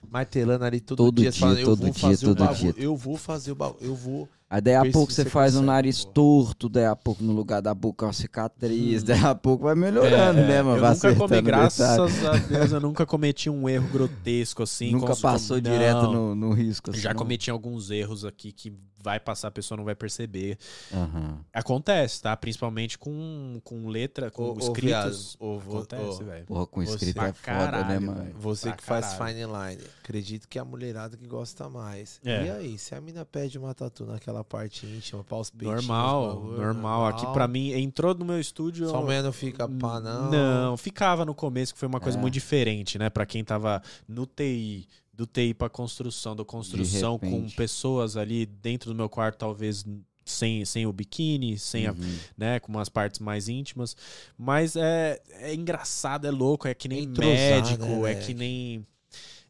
martelando ali todo, Todo dia. dia, falando, eu todo vou dia, fazer o todo bagulho, dia. Eu vou fazer o bagulho. Eu vou. Aí daí a pouco você você faz um consegue, nariz pô. torto, daí a pouco no lugar da boca uma cicatriz, daí a pouco vai melhorando, né, mano? É, eu Vai nunca comi, o graças detalhe. a Deus, eu (laughs) nunca cometi um erro grotesco assim. Nunca passou com- direto no, no risco. Assim, Já não? cometi alguns erros aqui que vai passar, a pessoa não vai perceber. Aham. Acontece, tá? Principalmente com, com letra, com ô, escritos. ô, vô- Acontece, velho. Porra, com Você- escrito Pra é foda, né, caralho, mano? Você que faz caralho. fine line, acredito que é a mulherada que gosta mais. É. E aí, se a mina pede uma tatu naquela parte íntima, os peitinhos, Normal, bagulho, normal. Aqui pra mim, entrou no meu estúdio. Sua mulher não fica pá, não? Não, ficava no começo, que foi uma coisa É. muito diferente, né? Pra quem tava no TI, do TI pra construção, da construção com pessoas ali dentro do meu quarto, talvez sem, sem o biquíni, sem a, Uhum. né, com umas partes mais íntimas. Mas é, é engraçado, é louco, é que nem Entrosar, médico, né, é que nem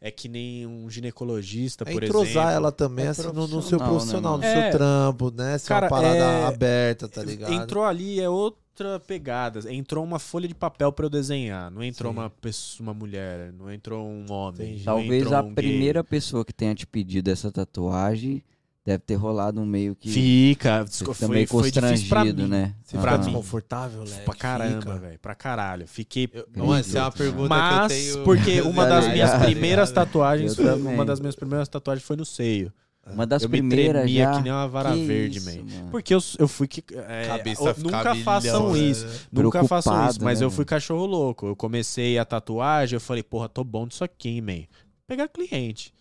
é que nem um ginecologista, É por entrosar exemplo. ela também, É assim, no, no seu profissional, né, no É. seu trampo, né? Se é Cara, uma parada é- aberta, tá ligado? Entrou ali, é outra pegada. Entrou uma folha de papel pra eu desenhar. Não entrou Sim. uma pessoa, uma mulher, não entrou um homem. Talvez a um gay. primeira pessoa que tenha te pedido essa tatuagem deve ter rolado um meio que. Fica, Você foi, fica meio foi difícil pra constrangido, mim. né? Você fica desconfortável, Léo? Pra caramba, velho. Pra caralho. Fiquei. Eu- Não, essa é uma pergunta Mas, que eu tenho... porque (laughs) uma das minhas primeiras tatuagens, também. uma das minhas primeiras tatuagens foi no seio. Uma das eu me primeiras tremia já. que nem uma vara Que verde, isso, man. Porque eu, eu fui que. é, Cabeça fica nunca milhão, façam né? isso. Nunca façam isso. Mas né, eu fui cachorro louco. Eu comecei a tatuagem, eu falei, porra, tô bom disso aqui, man. Pegar cliente.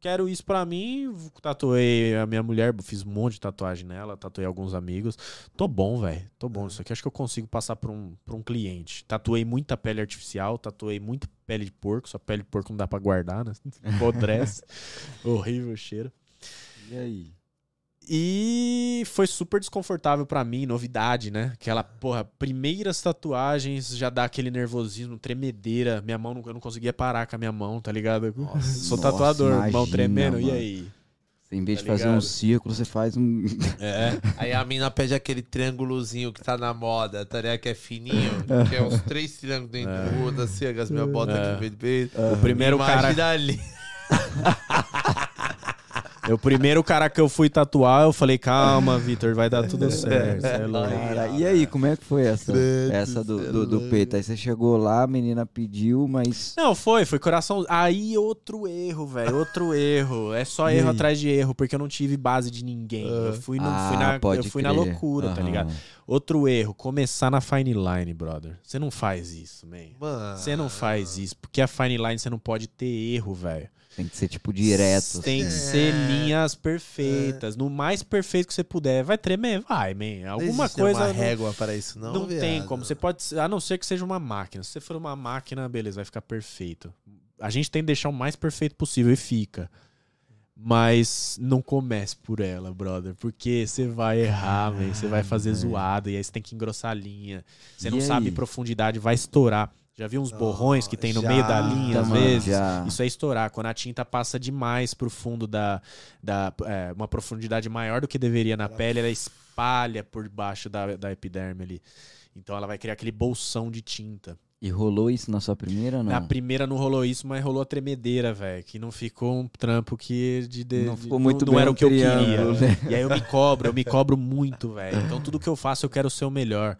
Quero isso pra mim. Tatuei a minha mulher, fiz um monte de tatuagem nela, tatuei alguns amigos. Tô bom, velho. Tô bom disso aqui. Acho que eu consigo passar pra um, pra um cliente. Tatuei muita pele artificial, tatuei muita pele de porco. Só pele de porco não dá pra guardar, né? (laughs) Apodrece. (laughs) Horrível o cheiro. E aí? E foi super desconfortável pra mim, novidade, né? Aquela, porra, primeiras tatuagens já dá aquele nervosismo, tremedeira. Minha mão, não- eu não conseguia parar com a minha mão, tá ligado? (laughs) Sou Nossa, tatuador, mão imagina, tremendo, e mano. aí? Você, em vez Tá de fazer um ligado? círculo, você faz um. (laughs) É. Aí a mina pede aquele triângulozinho que tá na moda, tá ligado? Que é fininho, (laughs) que é uns três triângulos dentro do outro, assim, as minhas botas É. aqui no meio do peito. O primeiro cara, Imagina ali. O primeiro cara que eu fui tatuar, eu falei, calma, Vitor, vai dar tudo certo. cê é louco." Cara, e aí, como é que foi essa? Essa do, do, do peito? Aí você chegou lá, a menina pediu, mas. Não, foi, foi coração. Aí outro erro, velho, outro erro. É só erro aí? atrás de erro, porque eu não tive base de ninguém. Eu fui, no, fui Ah, na, pode eu fui na loucura, tá Aham. ligado? Outro erro, começar na fine line, brother. Você não faz isso, man. Você não faz isso, porque a fine line você não pode ter erro, velho. Tem que ser tipo direto. Tem que assim. ser linhas perfeitas. No mais perfeito que você puder. Vai tremer? Vai, man. Alguma coisa. uma não- régua para isso, não, não tem viado. como. Você pode. A não ser que seja uma máquina. Se você for uma máquina, beleza, vai ficar perfeito. A gente tem que deixar o mais perfeito possível e fica. Mas não comece por ela, brother. Porque você vai errar, man. Você vai fazer zoado. E aí você tem que engrossar a linha. Você E não aí? sabe profundidade, vai estourar. Já viu uns borrões que tem no meio da já, linha, às mano, vezes? já. Isso é estourar. Quando a tinta passa demais pro fundo da. da é, uma profundidade maior do que deveria na pele, ela espalha por baixo da, da epiderme ali. Então ela vai criar aquele bolsão de tinta. E rolou isso na sua primeira não? Na primeira não rolou isso, mas rolou a tremedeira, velho. Que não ficou um trampo que de, de- Não ficou muito não bem era o que eu queria. triângulo, né? E aí eu me cobro, eu me cobro muito, velho. Então tudo que eu faço eu quero ser o melhor.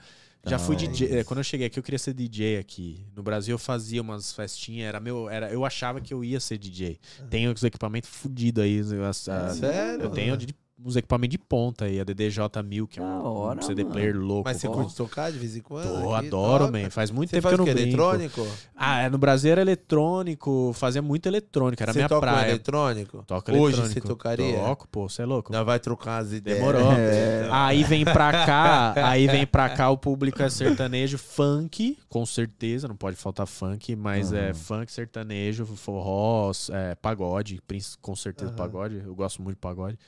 Já fui. DJ. é, Quando eu cheguei aqui, eu queria ser DJ aqui. No Brasil eu fazia umas festinhas, era meu. Era, eu achava que eu ia ser DJ. Tenho os equipamentos fudidos aí. as- as- Sério? eu tenho de- uns equipamentos de ponta aí, a DDJ1000, que é um, hora, um CD mano. player louco. Mas você curte tocar de vez em quando? Tô, aqui? adoro, Toca? man. Faz muito Você tempo faz que eu não brinco. eletrônico? Ah, é, no Brasil era eletrônico, fazia muito eletrônico, era você minha toca um praia. eletrônico? Toca Hoje eletrônico. você tocaria? Toco, pô, você é louco. Nós vai trocar as ideias. Demorou. (laughs) É. Aí vem pra cá, aí vem pra cá o público é sertanejo, funk, com certeza, não pode faltar funk, mas é Aham. funk, sertanejo, forró, é, pagode, com certeza Aham. pagode, eu gosto muito de pagode.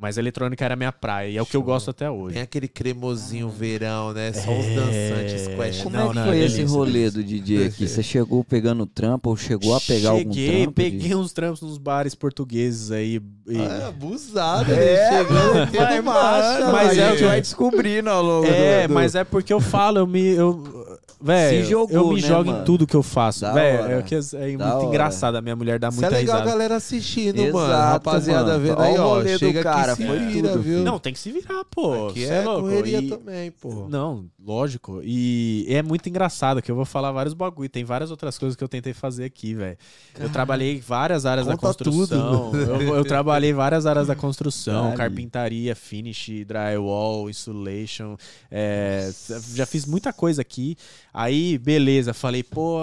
Mas a eletrônica era minha praia, e é o que eu gosto até hoje. Tem aquele cremosinho verão, né? Só os É. dançantes squash. Como Não, é que não, foi esse delícia, rolê delícia. do DJ aqui? Você chegou pegando trampo ou chegou a pegar algum Cheguei, trampo? peguei de- uns trampos nos bares portugueses aí. e- Ah, abusado, É, né? Chegando vai mas a é o gente que- vai descobrindo ao longo É, do, do- mas é porque eu falo, eu me. Eu, Velho, Se jogou, eu me né, jogo em mano? tudo que eu faço. Da Velho, hora. é, que é Da muito hora. engraçado. A minha mulher dá Isso é muita legal a risada. galera assistindo, Exato, mano. Rapaziada mano. vendo Olha aí, o ó. rolê do Chega cara, aqui, se foi vira, tudo. viu? Não, tem que se virar, pô. Aqui Cê é louco. correria E- também, pô. Não, lógico. E é muito engraçado que eu vou falar vários bagulho. Tem várias outras coisas que eu tentei fazer aqui, velho. Eu trabalhei em várias áreas da Conta construção. Eu, eu trabalhei em várias áreas da construção. Dali. Carpintaria, finish, drywall, insulation. é, já fiz muita coisa aqui. Aí, beleza. Falei, pô,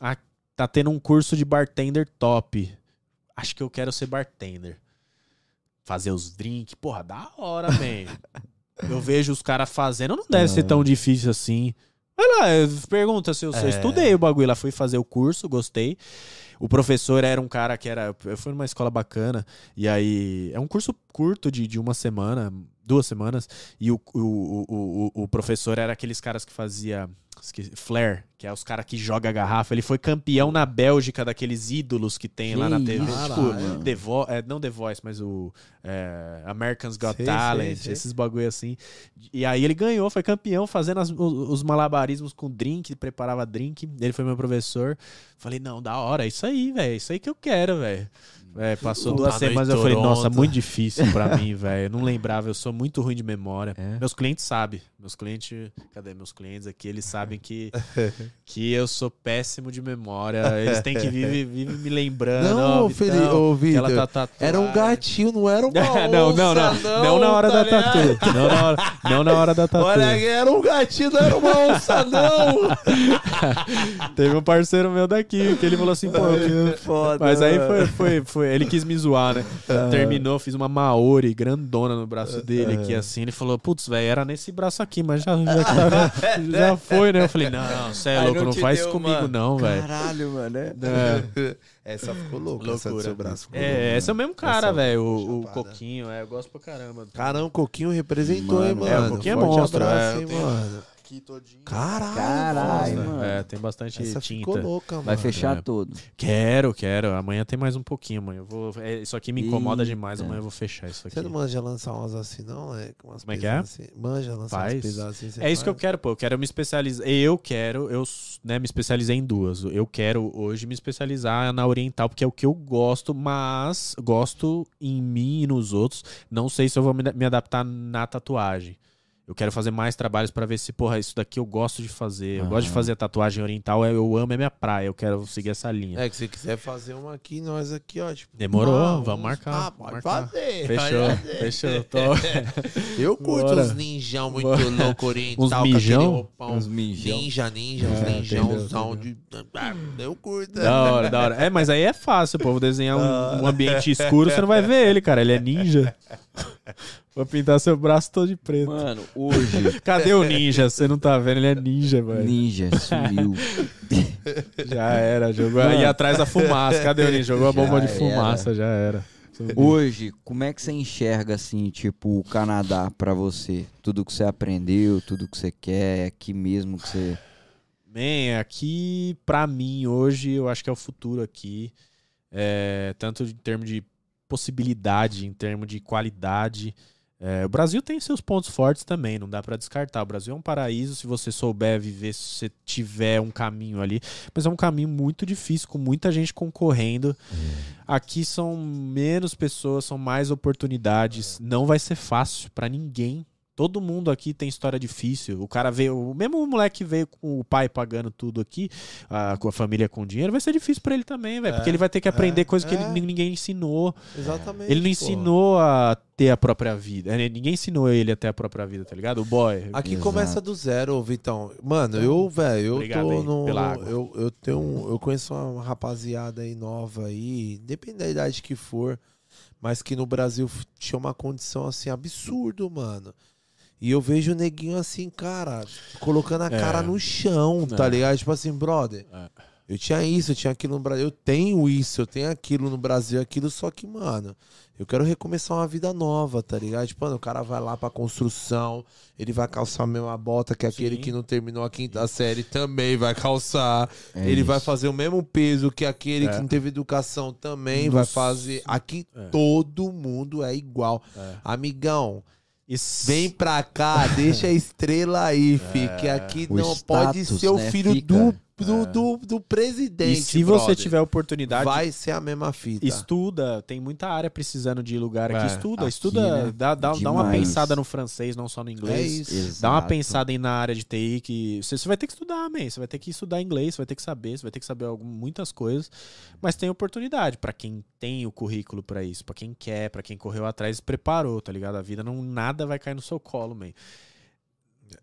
a- tá tendo um curso de bartender top. Acho que eu quero ser bartender. Fazer os drinks. Porra, da hora, (laughs) man. Eu vejo os caras fazendo, não deve ser tão difícil assim. Vai lá, pergunta se eu, se eu É. estudei o bagulho lá, fui fazer o curso, gostei. O professor era um cara que era. Eu fui numa escola bacana, e aí. É um curso curto de, de uma semana, duas semanas, e o, o, o, o, o professor era aqueles caras que fazia. Esqueci, Flare, que é os caras que joga a garrafa. Ele foi campeão na Bélgica daqueles ídolos que tem lá Que na TV. tipo. The Vo é, não The Voice, mas o é, Americans Got Sei, Talent, sei, sei. esses bagulho assim. E aí ele ganhou, foi campeão, fazendo as- os, os malabarismos com drink, preparava drink. Ele foi meu professor. Falei, não, da hora, é isso aí, velho. É isso aí que eu quero, velho. É, passou Tá duas semanas eu falei, nossa, muito difícil pra mim, (laughs) velho. Eu não lembrava, eu sou muito ruim de memória. É? Meus clientes sabem. Meus clientes, cadê meus clientes aqui? Eles sabem que, (laughs) que eu sou péssimo de memória. Eles têm que (laughs) viver vive me lembrando. Não, Felipe, Vitão, ela Vitor, tá tatuada. Era um gatinho, não era uma não, não, não, onça, não. na hora tá da tatu. Não na hora, não na hora da tatu. Olha, era um gatinho, não era uma onça, não. Teve um parceiro meu daqui que ele falou assim, pô, eu- Foda, Mas aí mano. foi, foi, foi. Ele quis me zoar, né? (laughs) Terminou, fiz uma Maori grandona no braço dele aqui, assim. Ele falou, putz, velho, era nesse braço aqui, mas já, já, que (laughs) tá- já foi, né? Eu falei, não, você é louco, não não, faz isso comigo, uma- não, velho. Caralho, mano. É. É, (laughs) Essa ficou louca, essa do loucura. seu braço. ficou É, louca. esse é o mesmo cara, velho. O, o. Coquinho, é, eu gosto pra caramba. Caramba, o Coquinho representou, hein, Mano, mano. é, o Coquinho é monstro, abraço, é, hein, mano. Aqui todinho. Caralho, Caralho, mano. mano. É, tem bastante Essa ficou tinta. louca, mano. Vai fechar É. todo. Quero, quero. Amanhã tem mais um pouquinho, mãe. Eu vou. é, isso aqui me incomoda Eita. demais. Amanhã eu vou fechar isso aqui. Você não manja lançar umas assim, não? É, umas Como é que é? Assim. Manja lançar Faz. umas pesadas assim. você É isso que eu faz? quero, pô. Eu quero me especializar. Eu quero, eu né, me especializei em duas. Eu quero hoje me especializar na oriental, porque é o que eu gosto, mas gosto em mim e nos outros. Não sei se eu vou me adaptar na tatuagem. Eu quero fazer mais trabalhos pra ver se, porra, isso daqui eu gosto de fazer. Eu gosto de fazer tatuagem oriental, eu- amo, é minha praia. Eu quero seguir essa linha. É que se quiser fazer uma aqui, nós aqui, ó. Tipo, Demorou, não, vamos marcar, Ah, vamos pode marcar. fazer. Fechou, fazer. fechou. (laughs) Tô... Eu curto Bora. os ninjão muito Bora. louco oriental. Uns mijão? roupão. Uns mijão. Ninja, ninja, uns É, ninjãozão de... Ah, Eu curto. Da hora, da hora. É, mas aí é fácil, pô. Vou desenhar um, (laughs) um ambiente escuro, você não vai ver ele, cara. Ele é ninja. (laughs) Vou pintar seu braço todo de preto. Mano, hoje, (laughs) Cadê o ninja? Você não tá vendo? Ele é ninja, velho. Ninja sumiu. (laughs) Já era, jogou aí atrás da fumaça. Cadê o ninja? Jogou a bomba Já de fumaça, já era. Hoje, como é que você enxerga, assim, tipo, o Canadá pra você? Tudo que você aprendeu, tudo que você quer, é aqui mesmo que você... Man, aqui, pra mim, hoje, eu acho que é o futuro aqui. É, tanto em termos de possibilidade, em termos de qualidade. É, o Brasil tem seus pontos fortes também, não dá pra descartar. O Brasil é um paraíso se você souber viver, se você tiver um caminho ali. Mas é um caminho muito difícil, com muita gente concorrendo. Aqui são menos pessoas, são mais oportunidades. Não vai ser fácil pra ninguém. Todo mundo aqui tem história difícil. O cara veio, o mesmo moleque que veio com o pai pagando tudo aqui, a- com a família com dinheiro, vai ser difícil pra ele também, velho. É, porque ele vai ter que aprender é, coisa que é. ele- ninguém ensinou. Exatamente. Ele não pô. ensinou a ter a própria vida. É, Ninguém ensinou ele a ter a própria vida, tá ligado? O boy. Aqui Exato. começa do zero, Vitão. Mano, eu, velho, eu Obrigado tô aí no. Eu, eu tenho. um- Eu conheço uma rapaziada aí nova aí, independente da idade que for, mas que no Brasil tinha uma condição assim absurdo, mano. E eu vejo o neguinho assim, cara, colocando a É. cara no chão, tá É. ligado? Tipo assim, brother. É. Eu tinha isso, eu tinha aquilo no Brasil. Eu tenho isso, eu tenho aquilo no Brasil, aquilo, só que, mano, eu quero recomeçar uma vida nova, tá ligado? Tipo, mano, o cara vai lá pra construção, ele vai calçar a mesma bota que aquele Sim. que não terminou a quinta série também vai calçar. É ele isso. vai fazer o mesmo peso que aquele É. que não teve educação também vai fazer. Aqui É. todo mundo é igual. É. Amigão, Isso- Vem pra cá, deixa a estrela aí, (laughs) fi, que aqui. O não pode status, ser o né, filho fica. do, do, do, do presidente. E se você brother. tiver oportunidade, vai ser a mesma fita. estuda. Tem muita área precisando de lugar aqui. É, Estuda, aqui, estuda. né? Dá, dá, dá uma pensada no francês, não só no É inglês. isso. Dá uma pensada aí na área de TI que você, você vai ter que estudar, man. Você vai ter que estudar inglês, você vai ter que saber, você vai ter que saber algum- muitas coisas. Mas tem oportunidade pra quem tem o currículo pra isso, pra quem quer, pra quem correu atrás e preparou, tá ligado? A vida não nada vai cair no seu colo, man.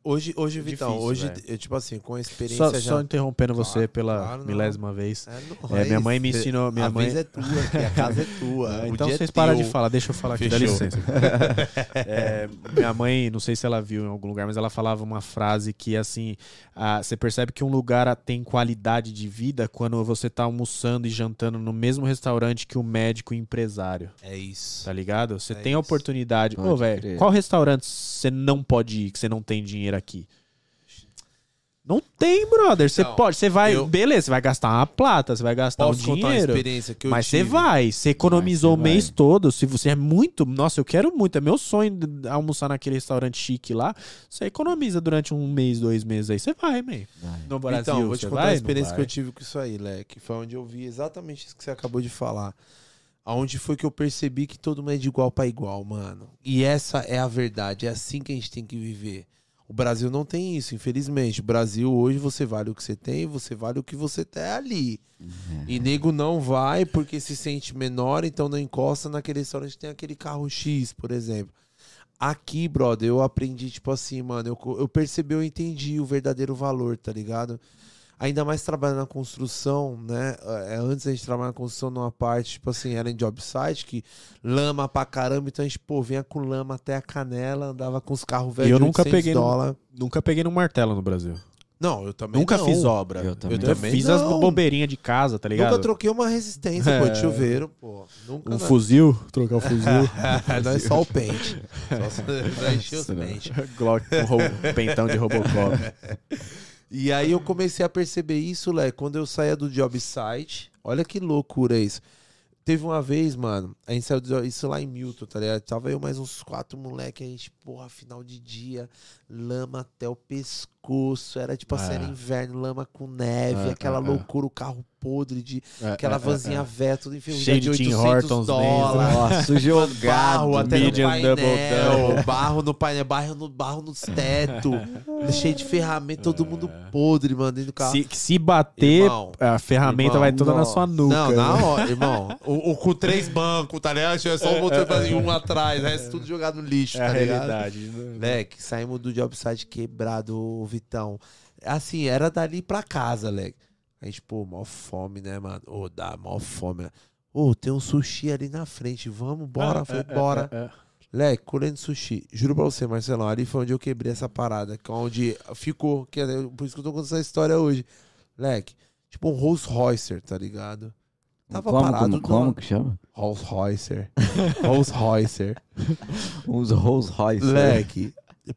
Hoje, hoje É Vitão, difícil, hoje, velho. eu, tipo assim, com a experiência Só, já... só interrompendo você Claro, pela claro, milésima vez. É, É, minha nóis. mãe me ensinou- minha a mãe- vez é tua, a casa é tua. O então dia é vocês param de falar, deixa eu falar aqui, dá Fechou. licença. (laughs) É, minha mãe, não sei se ela viu em algum lugar, mas ela falava uma frase que assim, ah, você percebe que um lugar tem qualidade de vida quando você tá almoçando e jantando no mesmo restaurante que o médico e o empresário, É isso. tá ligado? Você É tem a isso. oportunidade. Ô, Pode velho, crer. qual restaurante você não pode ir, que você não tem dinheiro aqui? Não tem, brother. Você Então, pode, você vai, eu- beleza, você vai gastar uma plata, você vai gastar Posso um dinheiro. experiência que eu Mas você vai, você economizou o mês vai. todo. Se você é muito. Nossa, eu quero muito. É meu sonho almoçar naquele restaurante chique lá. Você economiza durante um mês, dois meses aí. Você vai, man. Vai. No Brasil, então, vou te contar vai? a experiência que eu tive com isso aí, Leque. Foi onde eu vi exatamente isso que você acabou de falar. Aonde foi que eu percebi que todo mundo é de igual pra igual, mano. E essa é a verdade. É assim que a gente tem que viver. O Brasil não tem isso, infelizmente. O Brasil hoje você vale o que você tem, você vale o que você tem ali. E nego não vai porque se sente menor, então não encosta naquele restaurante que tem aquele carro X, por exemplo. Aqui, brother, eu aprendi, tipo assim, mano, eu, eu percebi, eu entendi o verdadeiro valor, tá ligado? Ainda mais trabalhando na construção, né? É, antes a gente trabalhava na construção numa parte, tipo assim, era em job site, que lama pra caramba, então a gente, pô, vinha com lama até a canela, andava com os carros velhos eu de nunca 800 peguei no- dólar. Nunca peguei no martelo no Brasil. Não, eu também Nunca não. fiz obra. Eu também. Eu fiz as não. bobeirinhas de casa, tá ligado? Nunca troquei uma resistência, pô, de É. chuveiro, pô. Nunca. Um não. fuzil, trocar o fuzil. (laughs) não é só o pente. Só (laughs) encher os pentes. Glock com ro- (laughs) pentão de Robocop. E aí eu comecei a perceber isso, Lé, quando eu saía do job site. Olha que loucura isso. Teve uma vez, mano, a gente saiu do isso lá em Milton, tá ligado? Tava eu mais uns quatro moleque, a gente, porra, final de dia, lama até o pescoço. Era tipo assim, É. era inverno, lama com neve, É, aquela é, é. loucura, o carro podre de aquela É, é, vanzinha é. velha, tudo enferrujada Cheio de de Tim 800 Hortons dólares. Nossa, (laughs) jogado. Barro até no double painel, (laughs) barro no painel, barro, no, barro nos tetos, (laughs) cheio de ferramenta, todo mundo podre, mano, dentro do carro. Se, se bater, Irmão, a ferramenta irmão, vai toda na nossa. sua nuca. Não, na né? hora, irmão. O, o com três bancos, tá ligado? Tinha só um motor e um atrás, resto tudo jogado no lixo, É a tá ligado? realidade. né? Leque, saímos do job site quebrado, Vitão. Assim, era dali pra casa, Leque. A gente, pô, mó fome, né, mano? Ô, dá mó fome. né? Ô, tem um sushi ali na frente, vamos, bora. Ah, Falei, é, é, bora. é, é. Leque, colhendo sushi. Juro pra você, Marcelão, ali foi onde eu quebrei essa parada. Que é onde ficou. Que é, por isso que eu tô contando essa história hoje. Leque, tipo um Rolls Royce, tá ligado? Tava como, parado como, como que chama? Rolls Royce. Rolls Royce. (laughs) Uns Rolls Royce. Leque.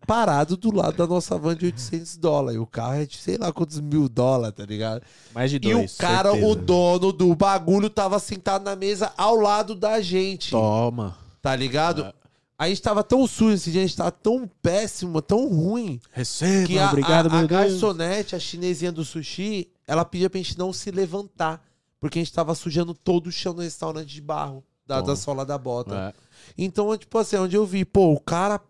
Parado do lado da nossa van de 800 dólares. E o carro é de sei lá quantos mil dólares, tá ligado? Mais de E dois. o cara, certeza. o dono do bagulho, tava sentado na mesa ao lado da gente. Toma. Tá ligado? A gente tava tão sujo esse dia, a gente tava tão péssimo, tão ruim. Receba, Que a, obrigado, a, a meu Deus. garçonete, a chinesinha do sushi, ela pedia pra gente não se levantar. Porque a gente tava sujando todo o chão no restaurante de barro. Da, da sola da bota. É. Então, tipo assim, onde eu vi, pô, o cara.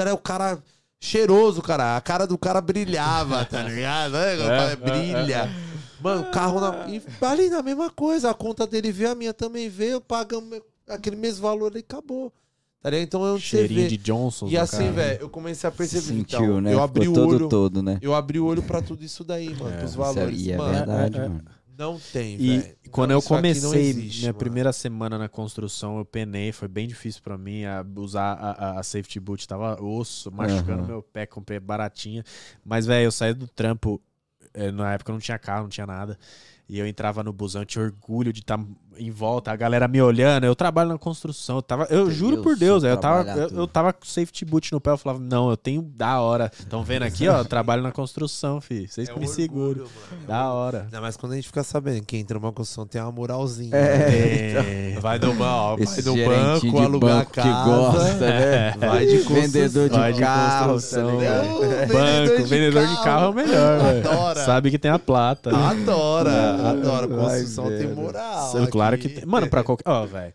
Era o cara cheiroso, cara. A cara do cara brilhava, tá ligado? É, É, é, brilha. Mano, o carro na. E ali na mesma coisa. A conta dele veio, a minha também veio. Pagamos aquele mesmo valor e acabou. Tá ligado? Então é você Cheirinho de Johnson. E assim, velho, eu comecei a perceber. Sentiu, então, né? Eu abri Ficou o todo olho. todo, né? Eu abri o olho pra tudo isso daí, mano. É, pros Isso é- valores. e é mano, verdade, é, é. mano. Não tem, E velho. quando Não, eu comecei existe, minha mano. primeira semana na construção, eu penei, foi bem difícil pra mim a- usar a, a- a safety boot, tava osso, machucando Aham. meu pé, comprei baratinha. Mas, velho, eu saí do trampo, eh, na época eu não tinha carro, não tinha nada. E eu entrava no busão, eu tinha orgulho de estar em volta, a galera me olhando. Eu trabalho na construção, eu tava, eu juro por Deus, eu tava, eu, eu tava com safety boot no pé, eu falava, não, eu tenho da hora. Estão vendo aqui, ó, eu trabalho na construção, fi. Vocês É me orgulho, seguram. mano. Da hora. Ainda mais quando a gente fica sabendo que entra numa construção tem uma moralzinha. É. Vai no, ó, vai no banco, alugar banco casa. que gosta, né? Vai de construção. Vendedor de Vai de carro, construção, tá ligado? velho. Banco, vendedor de carro é o melhor. Adora. Sabe que tem a plata. Adora, adora. Vai Construção tem moral. claro que tem. Mano, pra qualquer. Ó, velho.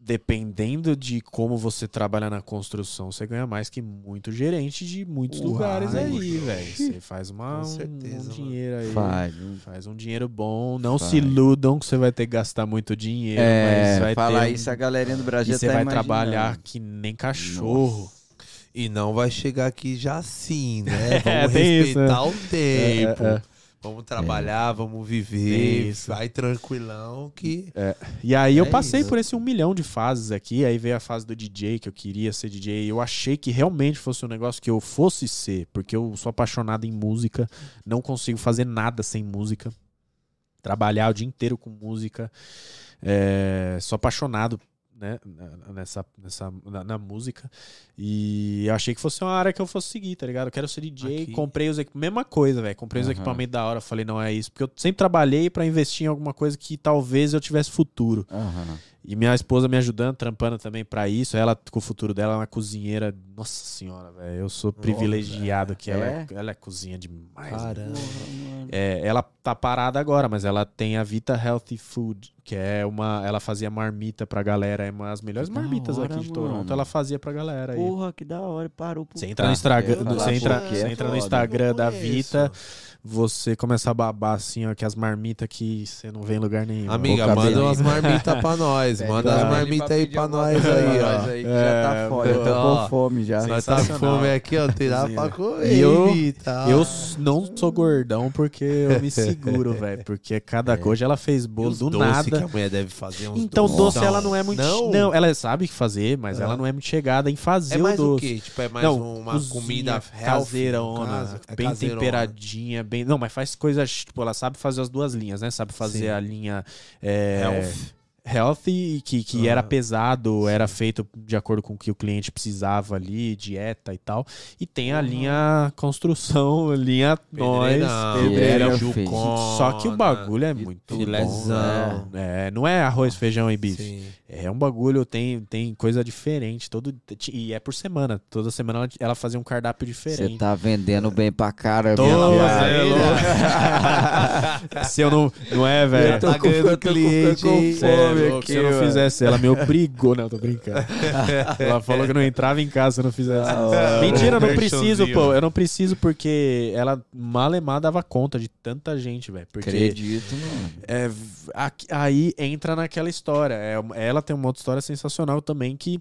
Dependendo de como você trabalha na construção, você ganha mais que muito gerente de muitos Uai. lugares aí, velho. Você faz uma, um- certeza, um mano. dinheiro aí. Faz. Faz um dinheiro bom. Não Faz. se iludam que você vai ter que gastar muito dinheiro. mas É, vai falar ter um- isso a galerinha do E Brasil você tá vai imaginando. trabalhar que nem cachorro. E não vai chegar aqui já assim, né? (laughs) É, Vamos tem isso, respeitar o tempo. É, é, é. Vamos trabalhar, vamos viver. Isso. Vai tranquilão que. E aí eu É passei isso. por esse um milhão de fases aqui, aí veio a fase do DJ, que eu queria ser DJ. Eu achei que realmente fosse um negócio que eu fosse ser, porque eu sou apaixonado em música, não consigo fazer nada sem música. Trabalhar o dia inteiro com música. É, sou apaixonado né, na- nessa, nessa, na, na música. E eu achei que fosse uma área que eu fosse seguir, tá ligado? Eu quero ser DJ, Aqui. comprei os equipamentos. Mesma coisa, velho. Comprei os Aham. equipamentos da hora. Falei, não é isso. Porque eu sempre trabalhei pra investir em alguma coisa que talvez eu tivesse futuro. Aham. E minha esposa me ajudando, trampando também pra isso. Ela, com o futuro dela, é uma cozinheira. Nossa senhora, velho. Eu sou privilegiado que ela é, É? ela é cozinha demais. Caramba. É, ela tá parada agora, mas ela tem a Vita Healthy Food, que é uma. Ela fazia marmita pra galera, é uma das melhores marmitas hora, aqui de mano. Toronto. Ela fazia pra galera aí. Porra, que da hora. Parou por Você entra no Instagram, do- você entra, você é entra no. Instagram da. Vita, você começa a babar assim, ó, que as marmitas que você não vê em lugar nenhum. Amiga, manda umas marmitas pra (laughs) nós. Pede Manda as marmitas aí pra nós aí, ó. nós aí, que já tá É, foda. Eu tô com fome já. Nós tá com fome aqui, ó. Tem Cozinha. pra comer. E eu-. Eu não sou gordão porque eu me (laughs) seguro, velho. Porque cada coisa ela fez bolo do doce nada. que a mulher deve fazer uns Então, doce ela não é muito. Não? Não, ela sabe fazer, mas ela não é muito chegada em fazer É mais o o doce. quê? Tipo, é mais não, uma cozinha comida caseirona? É bem temperadinha, bem. Não, mas faz coisas, tipo, ela sabe fazer as duas linhas, né? Sabe fazer a linha é, Health. Healthy, que, que Ah, era pesado, era feito de acordo com o que o cliente precisava ali, dieta e tal. E tem a linha construção, (laughs) linha nós, Só que o bagulho é muito bom. né? É, não é arroz, feijão e bife. Sim. É um bagulho, tem, tem coisa diferente. Todo, e é por semana. Toda semana ela, ela fazia um cardápio Você diferente. tá vendendo bem pra caramba. Tô, viado. é. (laughs) Se eu não. Não é, velho? Eu tô Tá com, ganhando eu tô cliente, com é fome louco, aqui, se eu não fizesse, ela me obrigou. Não, tô brincando. (laughs) ela falou que não entrava em casa se eu não fizesse. Hora. Mentira, eu não preciso, pô. Eu não preciso porque ela malemar dava conta de tanta gente, velho. Acredito, mano. é, aí entra naquela história. É, uma- ela tem uma outra história sensacional também que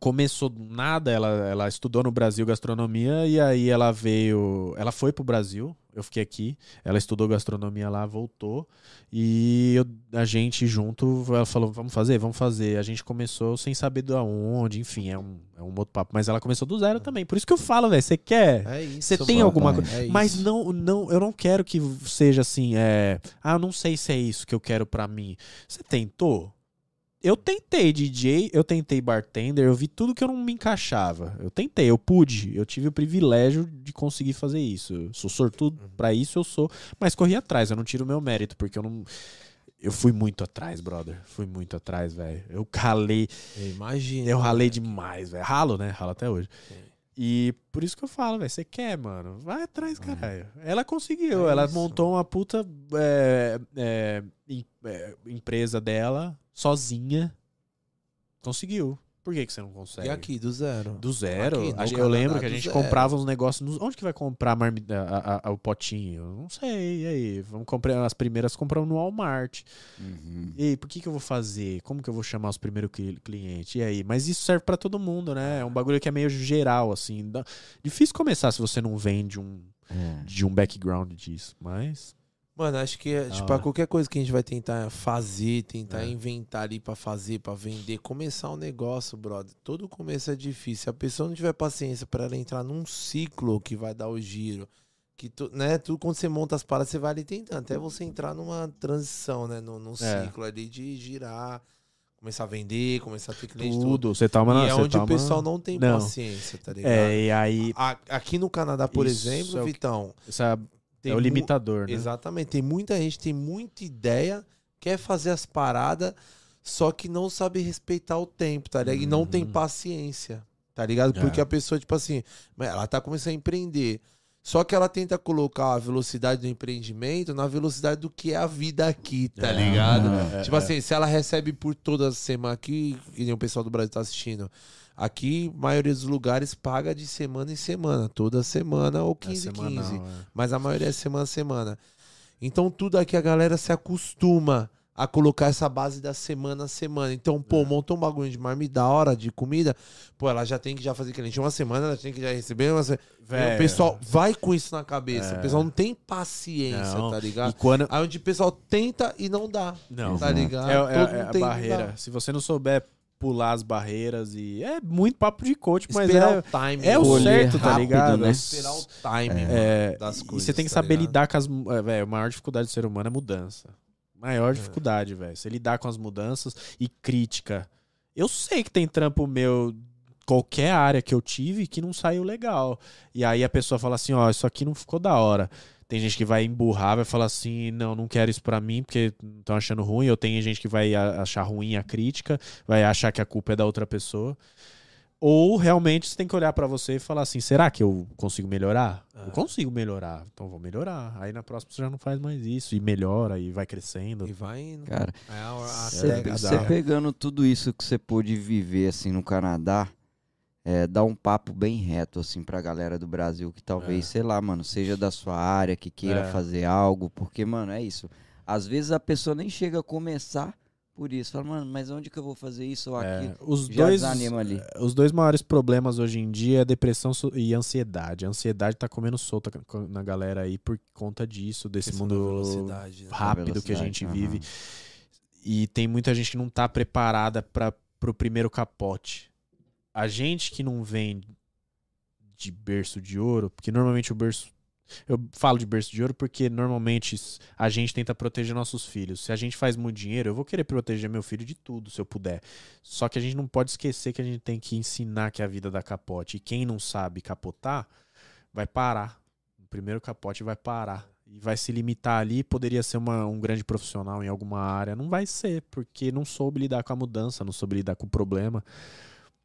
começou do nada. Ela, ela estudou no Brasil gastronomia e aí ela veio. Ela foi pro Brasil. Eu fiquei aqui. Ela estudou gastronomia lá, voltou. E eu- a gente junto, ela falou: vamos fazer? Vamos fazer. A gente começou sem saber de onde, enfim, é um, é um outro papo. Mas ela começou do zero também. Por isso que eu falo, velho. Você quer. É. Você tem mano. alguma coisa- É Mas não, não, eu não quero que seja assim, é, ah, eu não sei se é isso que eu quero pra mim. Você tentou? Eu tentei DJ, eu tentei bartender, eu vi tudo que eu não me encaixava. Eu tentei, eu pude, eu tive o privilégio de conseguir fazer isso. Eu sou sortudo Uhum. pra isso, eu sou, mas corri atrás, eu não tiro o meu mérito, porque eu não eu fui muito atrás, brother. Fui muito atrás, velho. Eu calei, Eu imagino. eu ralei demais, velho. Ralo, né? Ralo até hoje. Sim. E por isso que eu falo, velho, você quer, mano, vai atrás, caralho. Ela conseguiu, É ela isso. montou uma puta é, é, é, empresa dela, sozinha. Conseguiu. Por que, que você não consegue? E aqui, do zero. Do zero. Aqui, gente- eu lembro que a gente zero. comprava uns negócios. nos- Onde que vai comprar a marmita- a- a- o potinho? Não sei. E aí? Vamos comprar. As primeiras compramos no Walmart. Uhum. E aí, por que, que eu vou fazer? Como que eu vou chamar os primeiros cli- clientes? E aí? Mas isso serve pra todo mundo, né? É um bagulho que é meio geral, assim. Difícil começar se você não vem de um, É. de um background disso. Mas. Mano, acho que Da tipo, qualquer coisa que a gente vai tentar fazer, tentar É. inventar ali pra fazer, pra vender, começar um negócio, brother. Todo começo é difícil. Se a pessoa não tiver paciência pra ela entrar num ciclo que vai dar o giro que tu, né, tudo quando você monta as paradas, você vai ali tentando, até você entrar numa transição, né, num, num É. ciclo ali de girar, começar a vender, começar a ter cliente tudo. Você toma E na é onde o toma- pessoal não tem Não. paciência, tá ligado? É, e aí. A- aqui no Canadá, por Isso exemplo, é o que- Vitão, Essa tem é o limitador, né? Exatamente. Tem muita gente, tem muita ideia, quer fazer as paradas, só que não sabe respeitar o tempo, tá ligado? E não tem Uhum. paciência, tá ligado? É. Porque a pessoa, tipo assim, ela tá começando a empreender. Só que ela tenta colocar a velocidade do empreendimento na velocidade do que é a vida aqui, tá É. ligado? É, Tipo é. assim, se ela recebe por toda semana aqui, que nem o pessoal do Brasil tá assistindo, aqui, a maioria dos lugares paga de semana em semana, toda semana ou É 15 semanal, 15. é. Mas a maioria é semana a semana. Então tudo aqui a galera se acostuma a colocar essa base da semana a semana. Então, pô, montou um bagulho de marmita da hora, de comida, pô, ela já tem que já fazer cliente uma semana, ela tem que já receber uma semana. O pessoal vai com isso na cabeça. É. O pessoal não tem paciência, Não, tá E ligado? quando. Aí onde o pessoal tenta e não dá. Não. Tá ligado? É, é- é a barreira. Se você não souber pular as barreiras e. É muito papo de coach, mas Esperar é. o time. é o certo, tá rápido, ligado? né? Esperar o time É, das e coisas. você tem que tá saber ligado? lidar com as. é, velho, a maior dificuldade do ser humano é mudança. É. Maior dificuldade, velho. Você lidar com as mudanças e crítica. Eu sei que tem trampo meu, qualquer área que eu tive, que não saiu legal. E aí a pessoa fala assim: ó, isso aqui não ficou da hora. Tem gente que vai emburrar, vai falar assim: não, não quero isso pra mim porque estão achando ruim. Ou tem gente que vai achar ruim a crítica, vai achar que a culpa é da outra pessoa. Ou realmente você tem que olhar pra você e falar assim: será que eu consigo melhorar? Eu consigo melhorar, então vou melhorar. Aí na próxima você já não faz mais isso e melhora e vai crescendo. E vai indo. Cara, É Você você pegando tudo isso que você pôde viver assim no Canadá, é, dá um papo bem reto assim pra galera do Brasil que talvez, É. sei lá, mano, seja da sua área, que queira É. fazer algo, porque, mano, é isso. Às vezes a pessoa nem chega a começar por isso. Fala, mano, mas onde que eu vou fazer isso ou É, aquilo? os Já dois desanima ali. os dois maiores problemas hoje em dia é depressão e ansiedade. A ansiedade tá comendo solta na galera aí por conta disso, desse da mundo velocidade, né? rápido que a gente aham. vive. E tem muita gente que não tá preparada para pro primeiro capote. A gente que não vem de berço de ouro, porque normalmente o berço eu falo de berço de ouro porque normalmente a gente tenta proteger nossos filhos. Se a gente faz muito dinheiro, eu vou querer proteger meu filho de tudo, se eu puder. Só que a gente não pode esquecer que a gente tem que ensinar que a vida dá capote. E quem não sabe capotar, vai parar. O primeiro capote vai parar. E vai se limitar ali. Poderia ser uma- um grande profissional em alguma área. Não vai ser, porque não soube lidar com a mudança, não soube lidar com o problema.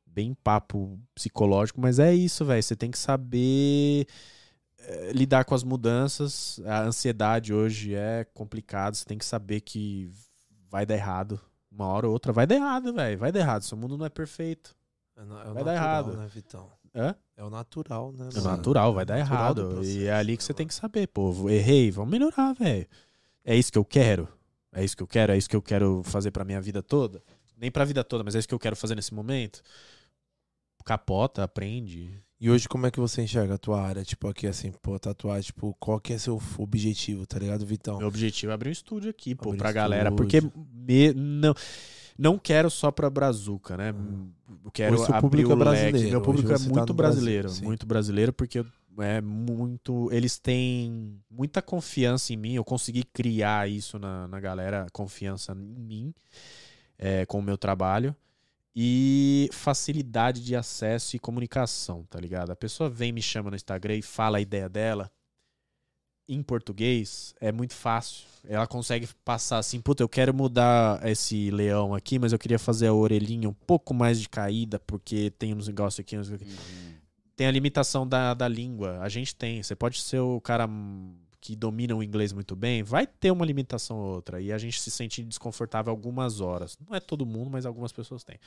Bem papo psicológico, mas é isso, velho. Você tem que saber lidar com as mudanças. A ansiedade hoje é complicado. Você tem que saber que vai dar errado. Uma hora ou outra vai dar errado, velho. Vai dar errado. Seu mundo não é perfeito. É, na- é o Vai dar natural, errado. né, Vitão? Hã? É o natural, né? É mano? natural, vai dar Natural do errado. processo, e é ali que né, você tem mano? que saber, pô, vou- errei, vamos melhorar, velho. É isso que eu quero? É isso que eu quero? É isso que eu quero fazer pra minha vida toda? Nem pra vida toda, mas é isso que eu quero fazer nesse momento? Capota, aprende. E hoje, como é que você enxerga a tua área? Tipo, aqui assim, pô, tatuagem, tipo, qual que é seu objetivo, tá ligado, Vitão? Meu objetivo é abrir um estúdio aqui, pô, Abrir pra um galera. Porque me- não, não quero só pra Brazuca, né? Eu quero Hoje abrir público o é brasileiro. leque. Meu público é tá muito Brasil, brasileiro, sim. muito brasileiro, porque eu- é muito. Eles têm muita confiança em mim. Eu consegui criar isso na, na galera, confiança em mim, é, com o meu trabalho. E facilidade de acesso e comunicação, tá ligado? A pessoa vem, me chama no Instagram e fala a ideia dela em português, é muito fácil. Ela consegue passar assim, puta, eu quero mudar esse leão aqui, mas eu queria fazer a orelhinha um pouco mais de caída, porque tem uns negócios aqui, uns aqui. Tem a limitação da, da língua. A gente tem. Você pode ser o cara que domina o inglês muito bem, vai ter uma limitação ou outra. E a gente se sente desconfortável algumas horas. Não é todo mundo, mas algumas pessoas têm.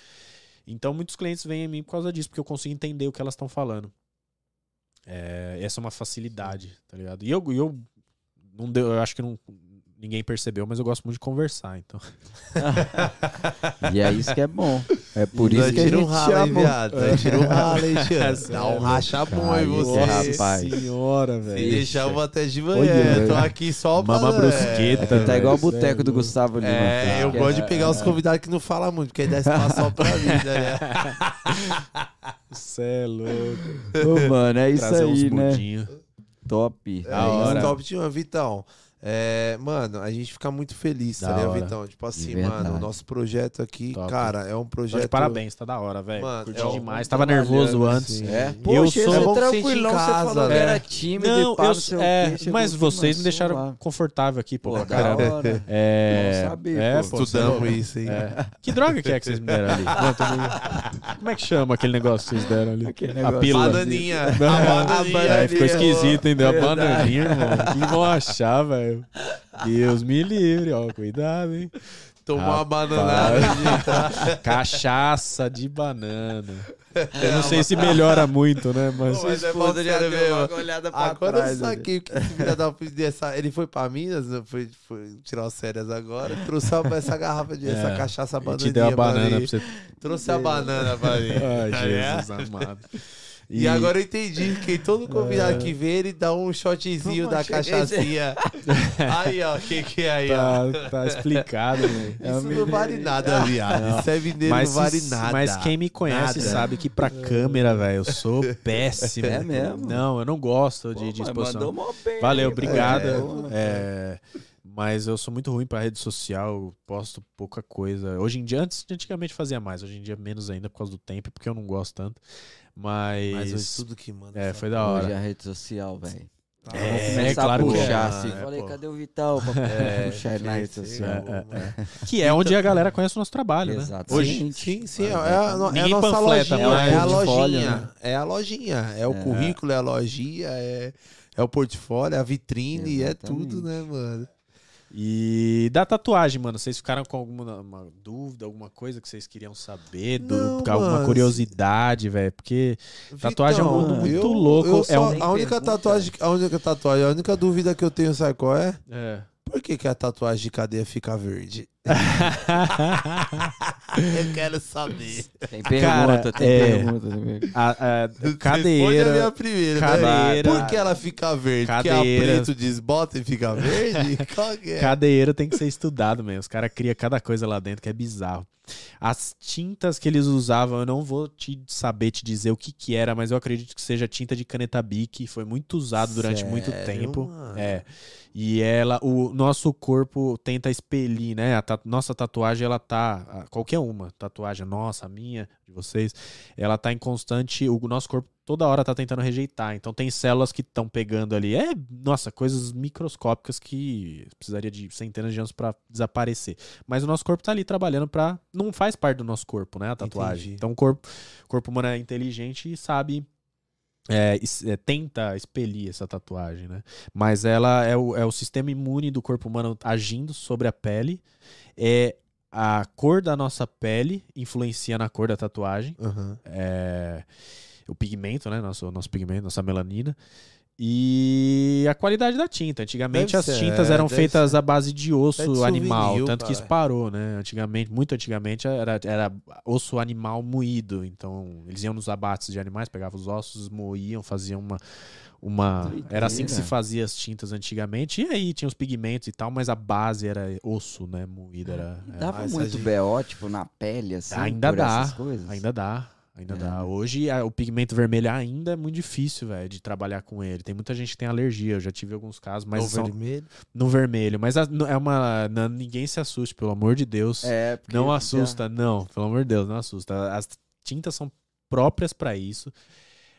Então, muitos clientes vêm em mim por causa disso, porque eu consigo entender o que elas estão falando. É, essa é uma facilidade, tá ligado? E eu, eu não deu, eu acho que não, ninguém percebeu, mas eu gosto muito de conversar, então. (laughs) E é isso que é bom. É por Nós isso que a gente um chamou. viado? Nós tira um ralo, hein, (laughs) Dá um é racha bom aí, você. rapaz. senhora, Se velho. deixar, eu vou até de Olha, manhã. velho. Tô aqui só pra... Mama brusqueta, Tá velho. igual o é boteco do. Gustavo Lima. É, eu gosto de pegar os (laughs) convidados que não falam muito, porque aí dá espaço só pra vida, né? Cê é louco. Ô, mano, é isso Trazer uns aí, né? mudinhos. top. É, hora. Top Team, Vitão. É, mano, a gente fica muito feliz, Da tá ligado. Vitão? Tipo assim, verdade. mano, o nosso projeto aqui, Top. cara, é um projeto. de parabéns, tá da hora, velho. Curti é um- demais. um Tava nervoso trabalhando, antes. assim. É, Eu poxa, sou- esse É bom tranquilão, você casa, falou que né? era tímido Não, e pá, eu, o é, quê, mas vocês me deixaram suave. confortável aqui, pô, Pô, caramba. hora. (laughs) É, saber, é, pô. Estudamos isso, hein? é. Que droga que é que vocês me deram ali? (laughs) Não, tô meio- Como é que chama aquele negócio que vocês deram ali? A pílula. Bananinha. A bananinha. Ficou esquisito, entendeu? A bananinha, irmão. O que vão achar, velho? Deus me livre, ó. Cuidado, hein? Tomou uma bananada. (laughs) Cachaça de banana. Eu não sei se melhora muito, né? Mas. Mas é mesmo. uma olhada pra Agora eu trás, né? saquei o que esse filho da puta dessa. Ele foi pra Minas, foi, foi tirar as férias agora. Trouxe essa garrafa de essa É, cachaça Ele bananinha. te deu a pra banana mim. pra você. Trouxe a banana pra mim. Ai, É? Jesus amado. E, agora eu entendi que todo (laughs) convidado que vê, ele dá um shotzinho Como da cachaçinha. (laughs) aí, ó, o que que é aí, ó? Tá, tá explicado, velho. (laughs) Isso não vale nada, viado. Isso é mineiro, Mas, não vale nada. mas quem me conhece Nada. sabe que pra câmera, velho, eu sou péssimo. É mesmo? Não, eu não gosto de, Pô, de exposição. bem, Valeu, obrigado. velho. É, mas eu sou muito ruim pra rede social, eu posto pouca coisa. Hoje em dia, antes, antigamente fazia mais, hoje em dia menos ainda por causa do tempo, porque eu não gosto tanto. Mas. Mas hoje tudo que manda. é, foi da Hoje hora. a rede social, velho. É, Vou começar claro a que é. puxar assim. É, Falei, pô. cadê o Vital pra (laughs) É, puxar ele (laughs) na rede sim, social? É, é, é. Que é onde a galera conhece o nosso trabalho, né? Exatamente. Hoje. Sim, sim, é, é a, no- é a nossa panfleta lojinha, mais. é a lojinha, né? é a lojinha, é o É. currículo, é a lojinha, é, é o portfólio, é a vitrine, é Exatamente. tudo, né, mano? E da tatuagem, mano, vocês ficaram com alguma uma dúvida, alguma coisa que vocês queriam saber, do- Não, alguma curiosidade, velho? Porque Tatuagem é um mundo muito eu- louco, eu é só- um- a única tatuagem, a única tatuagem, a única dúvida que eu tenho, sabe qual é? é. Por que, que a tatuagem de cadeia fica verde? (laughs) eu quero saber. Tem pergunta, Cara, tem é- pergunta. tem pergunta. a, a a cadeira. minha primeira. né? cadeira- Por que ela fica verde? Porque a Cadeira- preto desbota e fica verde? (laughs) Qual que é? Cadeira tem que ser estudado mesmo. Os caras criam cada coisa lá dentro que é bizarro. As tintas que eles usavam, eu não vou te saber te dizer o que que era, mas eu acredito que seja tinta de caneta Bic. Foi muito usado durante muito Sério, tempo. mano? É. E ela, o nosso corpo tenta expelir, né? A nossa tatuagem, ela tá, qualquer uma, tatuagem nossa, minha, de vocês, ela tá em constante, o nosso corpo toda hora tá tentando rejeitar. Então tem células que estão pegando ali. É, nossa, coisas microscópicas que precisaria de centenas de anos pra desaparecer. Mas o nosso corpo tá ali trabalhando pra. não faz parte do nosso corpo, né, a tatuagem. Entendi. Então o corpo, o corpo humano é inteligente e sabe é, é, tenta expelir essa tatuagem, né? Mas ela é o, é o sistema imune do corpo humano agindo sobre a pele. É a cor da nossa pele influencia na cor da tatuagem. Aham. É, o pigmento, né? Nosso, nosso pigmento, nossa melanina. E a qualidade da tinta. Antigamente Deve as ser, tintas é, eram feitas ser. à base de osso Deve ser animal. souvenir, tanto que isso cara. parou, né? Antigamente, muito antigamente, era, era osso animal moído. Então, eles iam nos abates de animais, pegavam os ossos, moíam, faziam uma. uma era assim que se fazia as tintas antigamente. E aí tinha os pigmentos e tal, mas a base era osso, né? Moído. Era, era- Dava Ah, muito gente- BO, tipo, na pele, assim, Ainda por dá, essas coisas? Ainda dá. Ainda É. dá. Hoje a- o pigmento vermelho ainda é muito difícil, velho, de trabalhar com ele. Tem muita gente que tem alergia. Eu já tive alguns casos, mas No são vermelho. no vermelho. Mas a- é uma. não- ninguém se assuste, pelo amor de Deus. É, não já- assusta, não. Pelo amor de Deus, não assusta. As tintas são próprias para isso.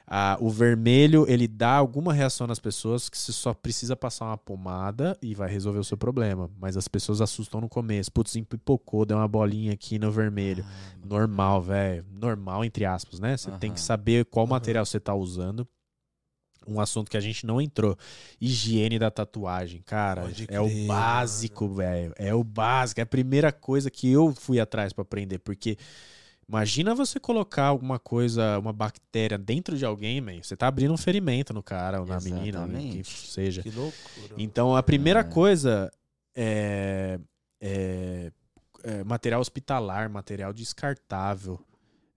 Ah, o vermelho, ele dá alguma reação nas pessoas que você só precisa passar uma pomada e vai resolver o seu problema. Mas as pessoas assustam no começo. Putz, empipocou, deu uma bolinha aqui no vermelho. Normal, velho. Normal, entre aspas, né? Você tem Aham. que saber qual Aham. material você tá usando. Um assunto que a gente não entrou. Higiene da tatuagem, cara. Pode é o básico, velho. É o básico. É a primeira coisa que eu fui atrás pra aprender. Porque imagina você colocar alguma coisa, uma bactéria dentro de alguém, man. Você tá abrindo um ferimento no cara ou na menina, ou em quem Exatamente. seja. Que loucura. Então, a primeira É. coisa é, é- é material hospitalar, material descartável,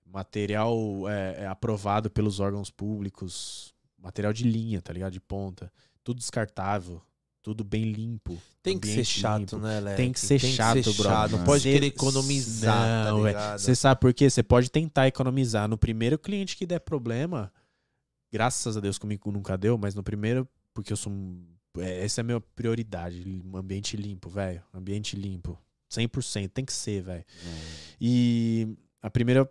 material é, é aprovado pelos órgãos públicos, material de linha, tá ligado? De ponta. Tudo descartável, tudo bem limpo. Tem que ser chato, limpo. né, Leque? Tem que ser chato, brother. chato. Não pode Cê- querer economizar, Não, tá? Você sabe por quê? Você pode tentar economizar. No primeiro cliente que der problema, graças a Deus comigo nunca deu, mas no primeiro porque eu sou é, essa é a minha prioridade. Ambiente limpo, velho. Ambiente limpo. 100%. Tem que ser, velho. E a primeira.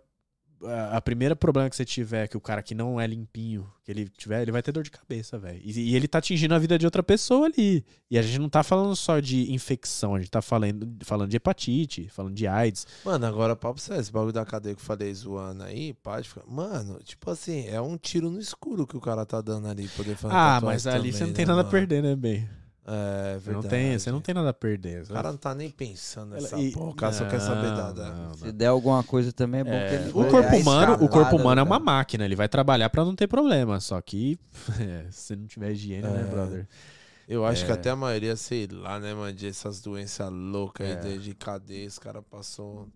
A a primeira problema que você tiver, que o cara que não é limpinho, que ele tiver, ele vai ter dor de cabeça, velho. E, e ele tá atingindo a vida de outra pessoa ali. E a gente não tá falando só de infecção, a gente tá falando, falando de hepatite, falando de AIDS. Mano, agora papo sério, esse bagulho da cadeia que eu falei zoando aí, pode ficar. Mano, tipo assim, é um tiro no escuro que o cara tá dando ali, poder fazer Ah, mas ali também, você não tem né, nada a mano? perder, né, bem? É, Você verdade. não tem, você não tem nada a perder. O cara não tá nem pensando nessa E- porra, o cara só quer saber da. Da- não, Se não. der alguma coisa também é bom É, que ele o vai corpo dar humano, o corpo humano é né, uma cara? máquina, ele vai trabalhar pra não ter problema, só que (laughs) é, se não tiver higiene, né, É. brother? Eu acho que É. até a maioria, sei lá, né, mano, de essas doenças loucas aí É. de, de cadeia, os caras passou.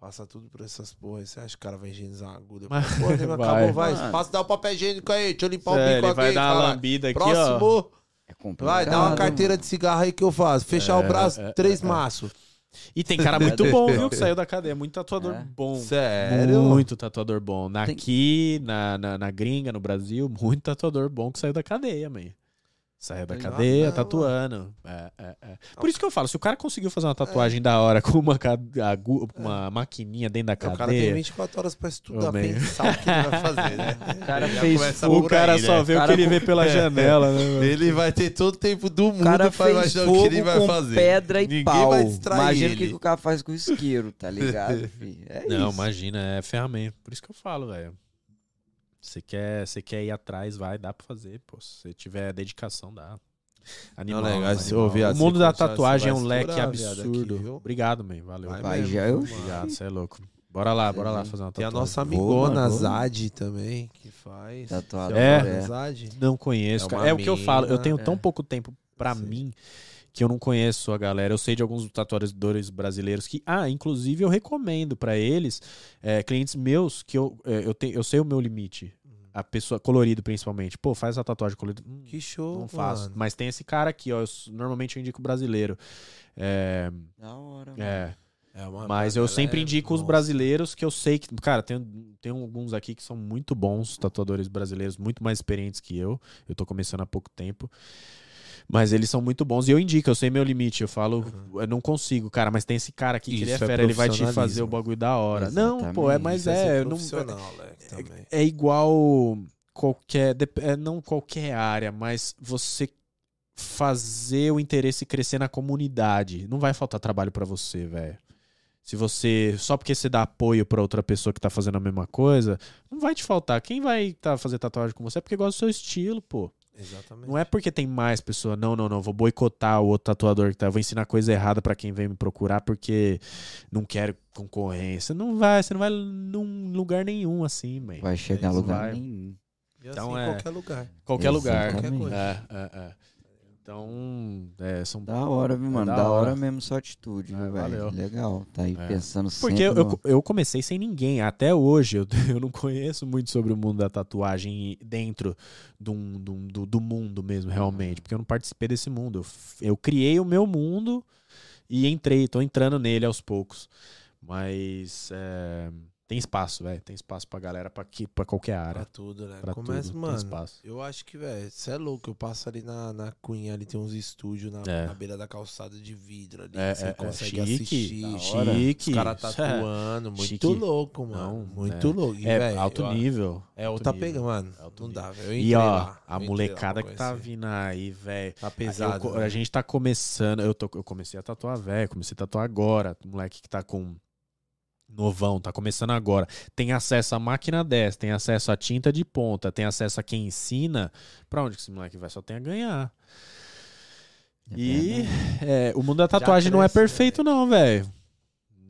Passa tudo por essas porras. Você acha que o cara vai higienizar uma agulha? Mas- Pô, (laughs) vai. acabou, vai. Mano. Passa, dá o papel higiênico aí, deixa eu limpar o É, bico ele vai aqui. dar uma caralho. lambida aqui, ó. Próximo. É complicado. Vai, dá uma carteira de cigarro aí que eu faço. Fechar É, o braço, é, três é, é. maços. E tem cara muito bom, viu, que saiu da cadeia. Muito tatuador É. bom. Sério? Muito tatuador bom. Aqui, na, na, na gringa, no Brasil, muito tatuador bom que saiu da cadeia, man. Saiu da cadeia, tatuando. É, é, é. Por isso que eu falo, se o cara conseguiu fazer uma tatuagem da hora com uma, agu- uma maquininha dentro da O cara tem cadeia, 24 horas pra estudar, man. pensar o que ele vai fazer, né? (laughs) O cara fez o cara aí, só né? vê o Cara que ele vê pela (laughs) É. janela, né? mano? Ele vai ter todo o tempo do mundo O cara pra fez imaginar o que fogo ele vai com fazer. pedra e Ninguém pau. vai distrair Imagina o que o cara faz com isqueiro, tá ligado, (laughs) filho? É Não, isso. imagina, é ferramenta. Por isso que eu falo, velho. Você quer, você quer ir atrás, vai, dá pra fazer, pô. Se você tiver dedicação, dá. Animal, Não, legal, animal. O mundo da tatuagem é um leque viado, absurdo. aqui? Obrigado, man. Valeu. Vai já eu- mano. Obrigado, você é louco. Bora lá, bora lá fazer uma Tem tatuagem. a nossa amigona vou. Zad também, que faz. Tatuador, É. é. Zad? Não conheço, É cara. É o que eu falo. Eu tenho tão é. pouco tempo pra Sei. mim que eu não conheço a galera. Eu sei de alguns tatuadores brasileiros que, ah, inclusive eu recomendo pra eles, é, clientes meus, que eu, é, eu, tenho, eu sei o meu limite. A pessoa, colorido principalmente. Pô, faz a tatuagem colorida. Hum, Que show, não faço. mano. Mas tem esse cara aqui, ó. eu normalmente eu indico brasileiro. É, Da hora, mano. é, É uma mas eu sempre é- indico os nossa. brasileiros que eu sei que. Cara, tem, tem alguns aqui que são muito bons tatuadores brasileiros, muito mais experientes que eu. Eu tô começando há pouco tempo. Mas eles são muito bons e eu indico, eu sei meu limite. Eu falo, eu não consigo, cara, mas tem esse cara aqui que ele é é fera, ele vai te fazer o bagulho da hora. Não, pô, é, Exatamente. mas é. ser não- profissional, Leque, também. é igual qualquer. é, não qualquer área, mas você fazer o interesse crescer na comunidade. Não vai faltar trabalho pra você, velho. Se você. Só porque você dá apoio pra outra pessoa que tá fazendo a mesma coisa, não vai te faltar. Quem vai tá, fazer tatuagem com você é porque gosta do seu estilo, pô. Exatamente. Não é porque tem mais pessoa. Não, não, não. Vou boicotar o outro tatuador que tá. Vou ensinar coisa errada pra quem vem me procurar porque não quero concorrência. Não vai, você não vai num lugar nenhum assim, man. Vai chegar a lugar vai. nenhum. E Então assim, é- em qualquer lugar. Qualquer lugar. Exatamente. Qualquer É, é, é. Então, é, são. Da hora, viu, mano? da da, hora. hora. mesmo sua atitude, É, velho? Legal. Tá aí É. pensando Porque eu, no- eu, eu comecei sem ninguém. Até hoje eu, (laughs) eu não conheço muito sobre o mundo da tatuagem dentro do, do, do, do mundo mesmo, realmente. Porque eu não participei desse mundo. Eu, eu criei o meu mundo e entrei, tô entrando nele aos poucos. Mas é, tem espaço, velho. Tem espaço pra galera, pra, que, pra qualquer Pra área. tudo, né? Pra Começa, tudo, tem mano. espaço. Eu acho que, velho, você é louco. Eu passo ali na, na Cunha, ali tem uns estúdios na, É. na beira da calçada de vidro ali. É, você é, é. consegue Chique, assistir. hora. Chique. (laughs) Os caras tatuando. Muito Chique. louco, mano. Não, muito é. louco. E, É véi, alto eu- nível. É outra pega, mano. Alto não nível. dá, velho. Eu E ó, lá, a eu lá molecada pra que tá vindo aí, velho. Tá Eu pesado. co- né? a gente tá começando. Eu, tô, eu comecei a tatuar velho, comecei a tatuar agora. Moleque que tá com novão, tá começando agora. Tem acesso à máquina 10, tem acesso à tinta de ponta, tem acesso a quem ensina. Pra onde que esse moleque vai? Só tem a ganhar. É E é, o mundo da tatuagem não é cresce, né, perfeito, não, velho.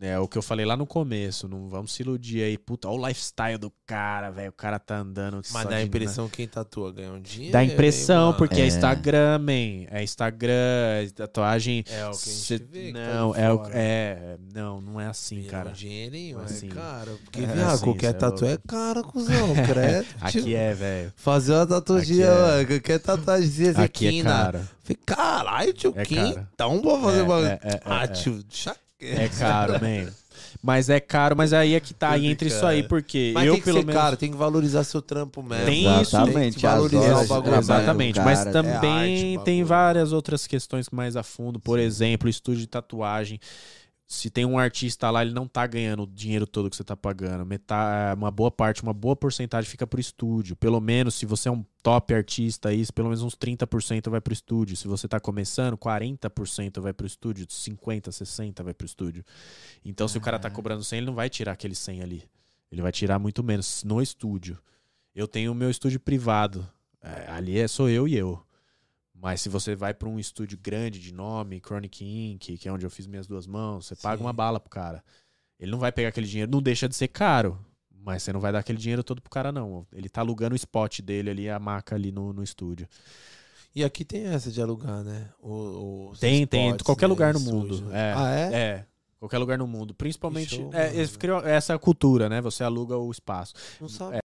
É o que eu falei lá no começo. Não vamos se iludir aí. Puta, olha o lifestyle do cara, velho. O cara tá andando. Mas só dá a de- impressão que quem tatua ganha um dinheiro. Dá impressão, hein, porque é. É. Instagram, man. É Instagram, é tatuagem. É o que a cê- gente vê. que tá não, de é, o, é. Não, não é assim, Vira cara. Um dinheirinho, é é assim. caro. Porque, É viado, assim, qualquer cê é tatu é caro, cuzão. (laughs) Credo. Aqui é, velho. Fazer uma tatuagem, é- mano. Qualquer tatuagem assim, Aqui é. Falei, caralho, tio, É caro. Então, pra fazer É, é, é, Ah, é, é. tio, chaque... É caro, (laughs) man. Mas é caro, mas aí é que tá, aí entre isso aí, porque Mas eu tem que pelo ser menos... caro, tem que valorizar seu trampo mesmo. Tem isso. Exatamente, Tem que valorizar horas o bagulho. mesmo. Exatamente, do mas cara, também é arte, tem bagulho. várias outras questões mais a fundo. Por exemplo, estúdio de tatuagem. Se tem um artista lá, ele não tá ganhando o dinheiro todo que você tá pagando. Metade, uma boa parte, uma boa porcentagem fica pro estúdio. Pelo menos, se você é um top artista, isso, pelo menos uns 30% vai pro estúdio. Se você tá começando, 40% vai pro estúdio, 50%, 60% vai pro estúdio. Então, se o cara tá cobrando 100, ele não vai tirar aquele 100 ali. Ele vai tirar muito menos no estúdio. Eu tenho o meu estúdio privado. É, ali é sou eu e eu. Mas se você vai pra um estúdio grande de nome, Chronic Inc., que é onde eu fiz minhas duas mãos, você paga Sim. uma bala pro cara. Ele não vai pegar aquele dinheiro, não deixa de ser caro. Mas você não vai dar aquele dinheiro todo pro cara, não. Ele tá alugando o spot dele ali, a maca ali no, no estúdio. E aqui tem essa de alugar, né? O, Tem, tem, spots, qualquer né? lugar no mundo. É. Ah, é? É. Qualquer lugar no mundo. Principalmente. Show, é, mano. criam essa cultura, né? Você aluga o espaço. Não sabe.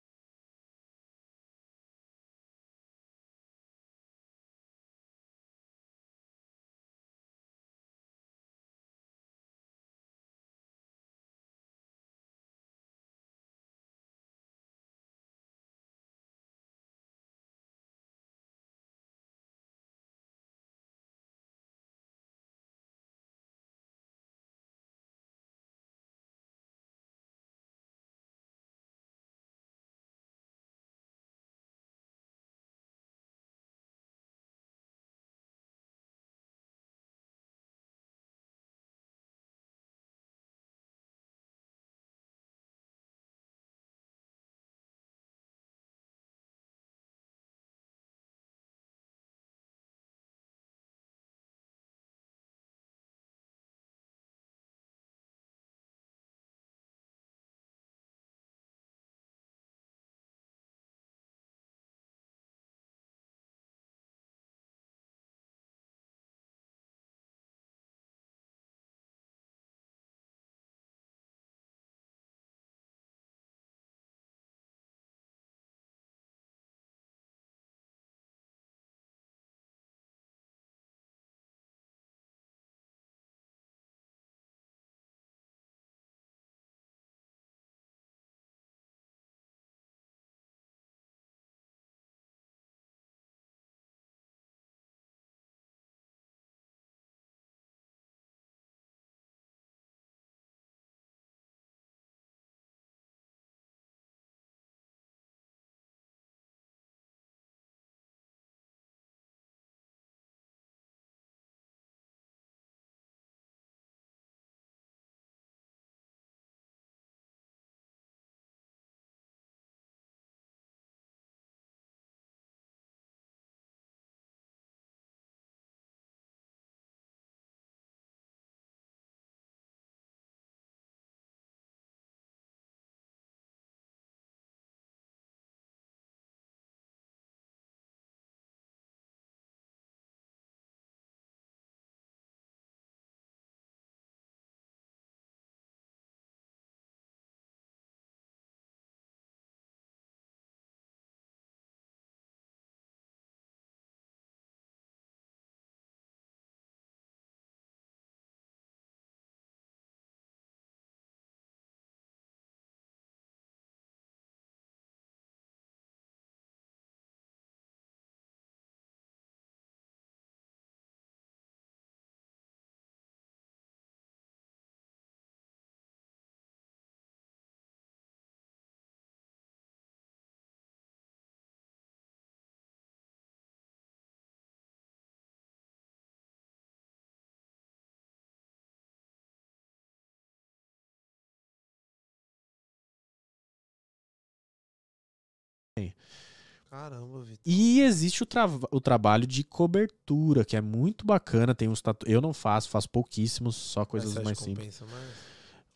Caramba, Vitor. E existe o, tra- o trabalho de cobertura, que é muito bacana. Tem uns tatu... Eu não faço, faço pouquíssimos, só coisas mais simples.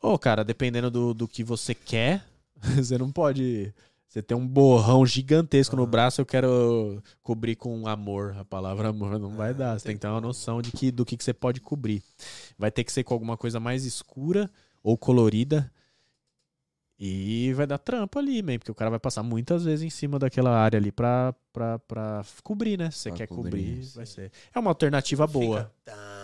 Ô, cara, dependendo do, do que você quer, (laughs) você não pode. Você tem um borrão gigantesco no Aham. braço, eu quero cobrir com amor. A palavra amor não vai É, dar. Você tem que ter uma noção de que, do que, que você pode cobrir. Vai ter que ser com alguma coisa mais escura ou colorida. E vai dar trampo ali, man, porque o cara vai passar muitas vezes em cima daquela área ali pra, pra, pra cobrir, né? Se você Pra quer cobrir, cobrir, sim. vai ser. É uma alternativa boa. Fica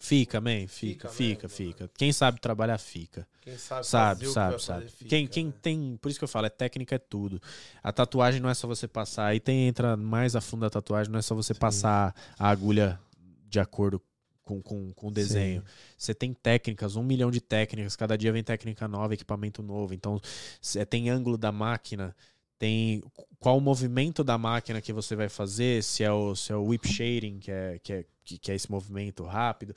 Fica, man, Fica fica, fica, mesmo, fica. Quem sabe trabalhar, fica. Quem sabe Sabe, o que sabe, sabe. fazer, quem, fica, quem né? tem. Por isso que eu falo, é técnica, é tudo. A tatuagem não é só você passar. Aí tem, entra mais a fundo da tatuagem, não é só você passar a agulha de acordo com, com, com desenho. Você tem técnicas, um milhão de técnicas, cada dia vem técnica nova, equipamento novo. Então, cê tem ângulo da máquina, tem qual o movimento da máquina que você vai fazer, se é o, se é o whip shading, que é, que, é, que é esse movimento rápido.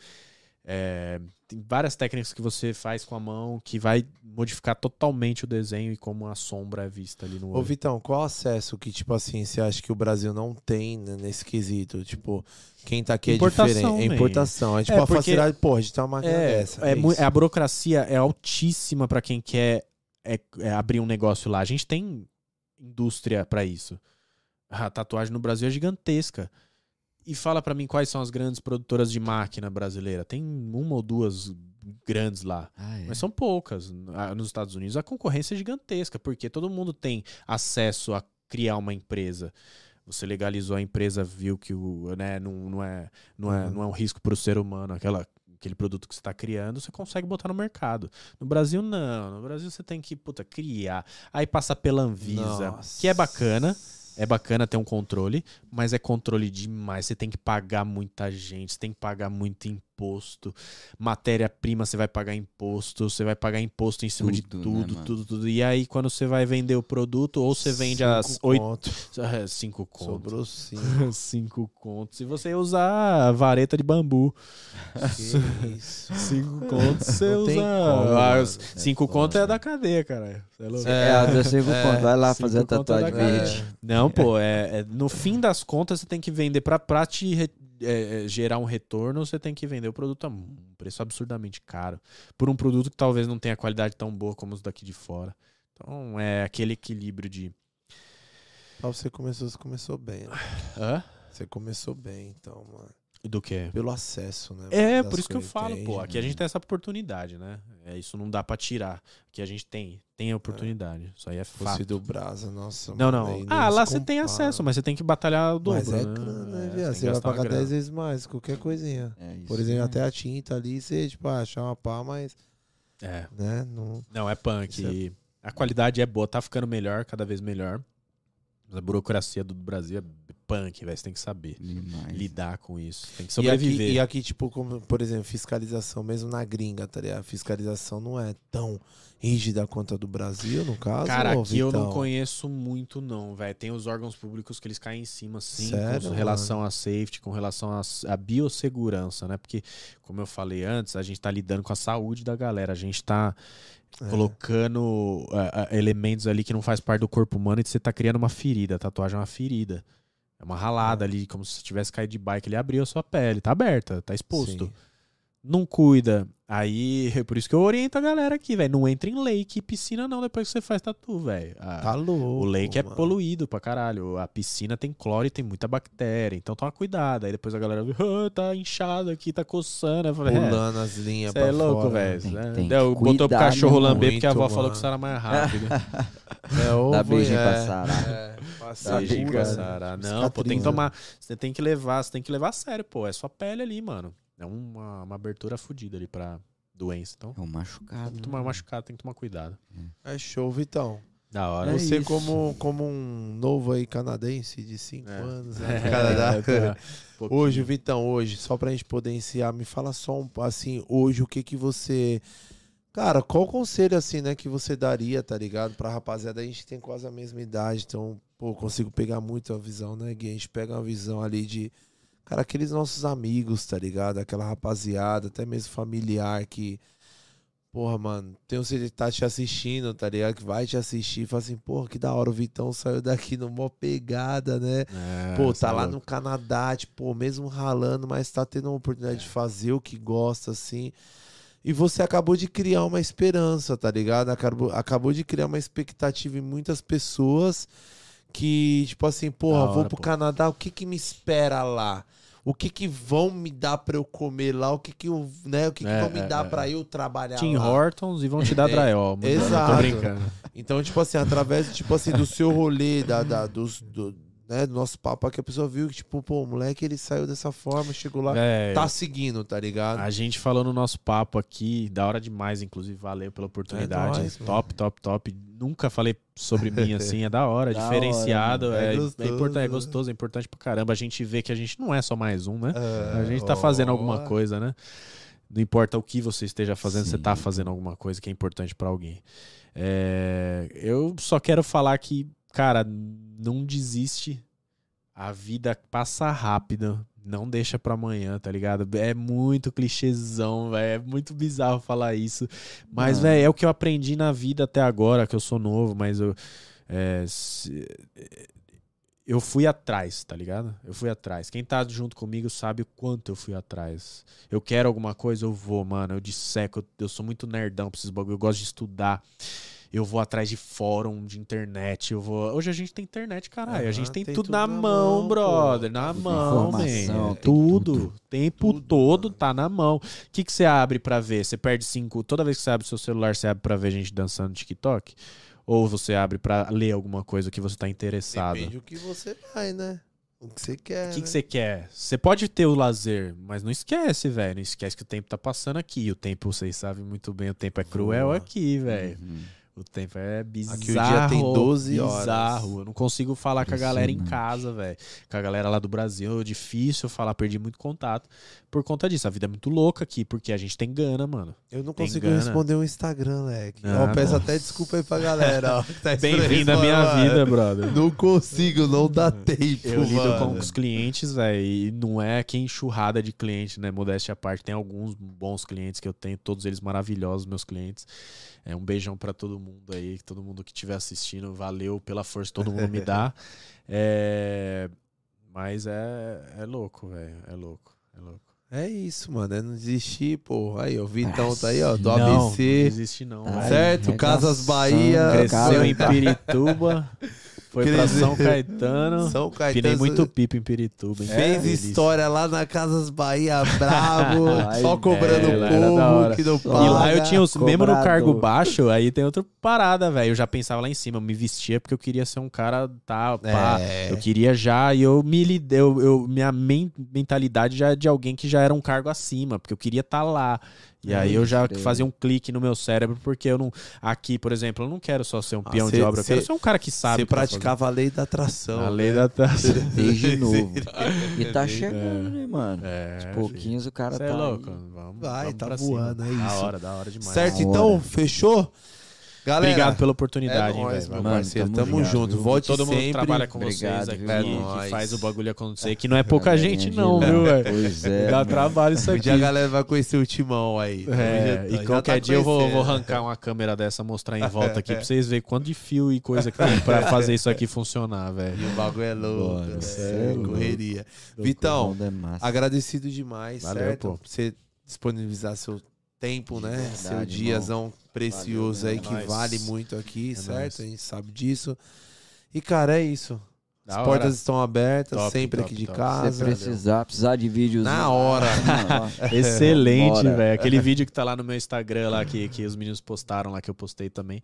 É, tem várias técnicas que você faz com a mão que vai modificar totalmente o desenho e como a sombra é vista ali no Ô, olho. Vitão, qual acesso que, tipo assim, você acha que o Brasil não tem nesse quesito? Tipo, quem tá aqui é Importação, diferente. É importação. É tipo É, a porque- facilidade, pô, a gente tem uma máquina É, dessa. é isso. a burocracia é altíssima para quem quer é- é abrir um negócio lá. A gente tem indústria para isso. A tatuagem no Brasil é gigantesca. E fala pra mim quais são as grandes produtoras de máquina brasileira. Tem uma ou duas grandes lá. Ah, é. Mas são poucas. Nos Estados Unidos a concorrência é gigantesca, porque todo mundo tem acesso a criar uma empresa. Você legalizou a empresa, viu que o, né, não, não, é, não, é, Uhum. não é um risco para o ser humano, aquela, aquele produto que você está criando, você consegue botar no mercado. No Brasil, não. No Brasil você tem que puta, criar. Aí passa pela Anvisa, Nossa. que é bacana. É bacana ter um controle, mas é controle demais. Você tem que pagar muita gente, você tem que pagar muito imposto. Matéria-prima você vai pagar imposto, você vai pagar imposto em cima de Tudo, né, tudo, tudo, tudo. E aí, quando você vai vender o produto, ou você vende Cinco as oito. conto. É, Cinco contos. Sobrou (laughs) cinco. Cinco contos. Se você usar vareta de bambu. que (laughs) isso. Cinco contos, você Não usa. Ah, cinco contos é da cadeia, cara. Você é? É, a do cinco É, conto. Vai lá cinco fazer a é tatuagem verde. Não, pô, é, é- no fim das contas você tem que vender pra, pra te re- é, é, gerar um retorno, você tem que vender o produto a um preço absurdamente caro. Por um produto que talvez não tenha qualidade tão boa como os daqui de fora. Então é aquele equilíbrio de. Pra você começou, você começou bem. né? Hã? Você começou bem, então, mano. Do que? Pelo acesso, né? É, por isso que eu falo, pô. Aqui a né? gente tem essa oportunidade, né? É, isso não dá pra tirar. Aqui a gente tem, tem a oportunidade. Isso aí é Fosse fato. do Brasa, nossa. Não, não. Ah, lá você tem acesso, mas você tem que batalhar o dobro. Mas é né? grana, né, É, Você que vai pagar grana. 10 vezes mais, qualquer coisinha. É isso. Por exemplo, até a tinta ali, você, tipo, ah, achar uma pá, mas, É. né, não... Não, é punk. É- A qualidade é boa, tá ficando melhor, cada vez melhor. Mas a burocracia do Brasil é punk, velho. Você tem que saber Demais. lidar com isso. Tem que E sobreviver. aqui, e aqui, tipo, como, por exemplo, fiscalização, mesmo na gringa, tá ligado? A fiscalização não é tão rígida quanto a do Brasil, no caso, Cara, ô, aqui eu não conheço muito, não, velho. Tem os órgãos públicos que eles caem em cima, sim, Sério, com relação a safety, com relação a, a biossegurança, né? Porque, como eu falei antes, a gente tá lidando com a saúde da galera. A gente tá É. colocando ah, ah, elementos ali que não faz parte do corpo humano e você tá criando uma ferida. A tatuagem é uma ferida. É uma ralada ali, como se tivesse caído de bike. Ele abriu a sua pele, tá aberta, tá exposto. Sim. Não cuida. Aí, é por isso que eu oriento a galera aqui, velho. Não entra em lake e piscina, não, depois que você faz tatu, velho. Ah, Tá louco, o lake é mano. poluído pra caralho. A piscina tem cloro e tem muita bactéria. Então toma cuidado. Aí depois a galera ah, tá inchado aqui, tá coçando. Falei, é, Pulando as linhas você pra é louco, velho. Tem- né? tem Deu- que botou pro cachorro né, lamber porque a avó muito, falou mano. que isso era mais (laughs) rápido. É, ovo, Dá beijinho é, pra Sarah. É, passar Beijinho pra né? Não, pô, tem que tomar. Você tem que levar, você tem que levar a sério, pô. É sua pele ali, mano. É uma, uma abertura fodida ali pra doença. Então, É um machucado. tem que tomar machucado, tem que tomar cuidado. É show, Vitão. Da hora. É Você isso. como, como um novo aí canadense de 5 É. anos, (laughs) É, né, no Canadá. tá. Pouquinho. Hoje, Vitão, hoje, só pra gente poder iniciar, me fala só um, assim, hoje, o que que você... Cara, qual conselho, assim, né, que você daria, tá ligado? Pra rapaziada, a gente tem quase a mesma idade, então, pô, consigo pegar muito a visão, né, Gui? A gente pega uma visão ali de, cara, aqueles nossos amigos, tá ligado? Aquela rapaziada, até mesmo familiar que... Porra, mano, tem um que tá te assistindo, tá ligado? Que vai te assistir e fala assim, porra, que da hora, o Vitão saiu daqui numa pegada, né? É, Pô, tá é lá louco. no Canadá, tipo, mesmo ralando, mas tá tendo uma oportunidade É. de fazer o que gosta, assim. E você acabou de criar uma esperança, tá ligado? Acabou, acabou de criar uma expectativa em muitas pessoas que, tipo assim, porra, Da vou hora, pro pô. Canadá, o que que me espera lá? O que que vão me dar pra eu comer lá? O que que, eu, né, o que que É, vão me é, dar é. pra eu trabalhar Tim lá? Hortons e vão te dar (laughs) É, drywall. mano. exato. Então, tipo assim, através tipo assim, do seu rolê, da, da- dos, do- né, do nosso papo aqui, a pessoa viu que, tipo, pô, o moleque ele saiu dessa forma, chegou lá, É, tá seguindo, tá ligado? A gente falou no nosso papo aqui, da hora demais, inclusive, valeu pela oportunidade. É nóis, mano. top, top, top. Nunca falei sobre mim (laughs) assim, é da hora, Da diferenciado. hora, é, É é gostoso, importante, é gostoso, é importante pra caramba. A gente vê que a gente não é só mais um, né? É, A gente tá ó. fazendo alguma coisa, né? Não importa o que você esteja fazendo, você Sim. tá fazendo alguma coisa que é importante pra alguém. É, eu só quero falar que, cara, não desiste. A vida passa rápido. Não deixa pra amanhã, tá ligado? É muito clichêzão, velho. É muito bizarro falar isso. Mas, velho, é o que eu aprendi na vida até agora, que eu sou novo, mas eu. é, se- eu fui atrás, tá ligado? Eu fui atrás. Quem tá junto comigo sabe o quanto eu fui atrás. Eu quero alguma coisa, eu vou, mano. Eu disseco, eu, eu sou muito nerdão pra esses bagulho. Eu gosto de estudar. Eu vou atrás de fórum, de internet. Eu vou. Hoje a gente tem internet, caralho. a gente tem, tem tudo tudo na, mão, mão, brother. Na mão, man. Tudo. tudo. O tempo Tudo, todo mano. tá na mão. O que, que você abre pra ver? Você perde cinco. Toda vez que você abre seu celular, você abre pra ver gente dançando no TikTok? Ou você abre pra ler alguma coisa que você tá interessado? Depende do que você vai, né? O que você quer. O que, que né? você quer? Você pode ter o lazer, mas não esquece, velho. Não esquece que o tempo tá passando aqui. O tempo, vocês sabem muito bem, o tempo é cruel Voa. aqui, velho. Uhum. O tempo é bizarro. Aqui o dia tem 12 horas. Bizarro. Eu não consigo falar com a galera em casa, velho. Com a galera lá do Brasil. É difícil falar, perdi muito contato. Por conta disso. A vida é muito louca aqui, porque a gente tem gana, mano. Eu não Tem consigo gana. responder o Instagram, Leque. Ah, Ó, peço não. até desculpa aí pra galera. tá (laughs) Bem-vindo à minha responder, vida, mano. brother. Não consigo, não dá tempo, Eu lido mano. com os clientes, velho, e não é que enxurrada de cliente, né? Modéstia à parte. Tem alguns bons clientes que eu tenho, todos eles maravilhosos, meus clientes. É um beijão pra todo mundo aí, todo mundo que estiver assistindo, valeu pela força que todo mundo me dá. (laughs) É, Mas é, é louco, velho, é louco, é louco. É isso, mano. É não desistir, pô. Aí. O Vitão tá aí, ó. Do não, Não ABC. existe não, Tá velho. Certo? Ai, Casas Bahia. Cresceu cara. em Pirituba, (laughs) foi pra São (laughs) Caetano. São Caetano. muito pipa em Pirituba. hein? Fez Delícia. história lá na Casas Bahia Bravo. (laughs) Ai, só cobrando é, o povo que não paga. E lá eu tinha os. Mesmo no cargo baixo, aí tem outra parada, velho. Eu já pensava lá em cima, eu me vestia porque eu queria ser um cara, tá, pá. É. Eu queria já, e eu me lidei, eu, eu- minha men- mentalidade já é de alguém que já era um cargo acima, porque eu queria estar lá. E É, aí eu já fazia um clique no meu cérebro, porque eu não. Aqui, por exemplo, eu não quero só ser um Ah, peão cê- de obra, eu quero cê- ser um cara que sabe. Você tá praticava a lei da atração. a lei né? da taça. (laughs) Desde (laughs) novo. E tá É. chegando, né, mano? É, Aos pouquinhos o cara Você tá. é aí. louco. Vamos, Vai, vamos tá voando, cima. é Da isso. hora, da hora demais. Certo, Da então, hora. fechou? Galera, Obrigado pela é oportunidade, hein, nóis, velho. meu Mano, parceiro. tamo Tamo junto, viu? Volte Todo mundo sempre. que trabalha com Obrigado, vocês aqui, É que nóis. faz o bagulho acontecer, que não é pouca gente não, viu, lá. velho? Pois é. Dá mano. trabalho isso Um aqui. dia a galera vai conhecer o Timão aí. É, e já qualquer tá dia eu vou, vou arrancar uma câmera dessa, mostrar em volta aqui (laughs) pra vocês verem quanto de fio e coisa que tem pra fazer isso aqui funcionar, velho. E o bagulho é louco. Né? é louco. correria. Vitão, demais. agradecido demais, Valeu, certo? pô. Por você disponibilizar seu tempo, né? Verdade, seu irmão. Precioso Valeu, aí, é que nóis. vale muito aqui, É certo? A gente sabe disso. E, cara, é isso. Da As hora. portas estão abertas, Top, sempre top, aqui de top. Se casa. você precisar, precisar de vídeos. Na hora. (laughs) (laughs) Excelente, velho. Aquele vídeo que tá lá no meu Instagram, lá que, que os meninos postaram lá, que eu postei também.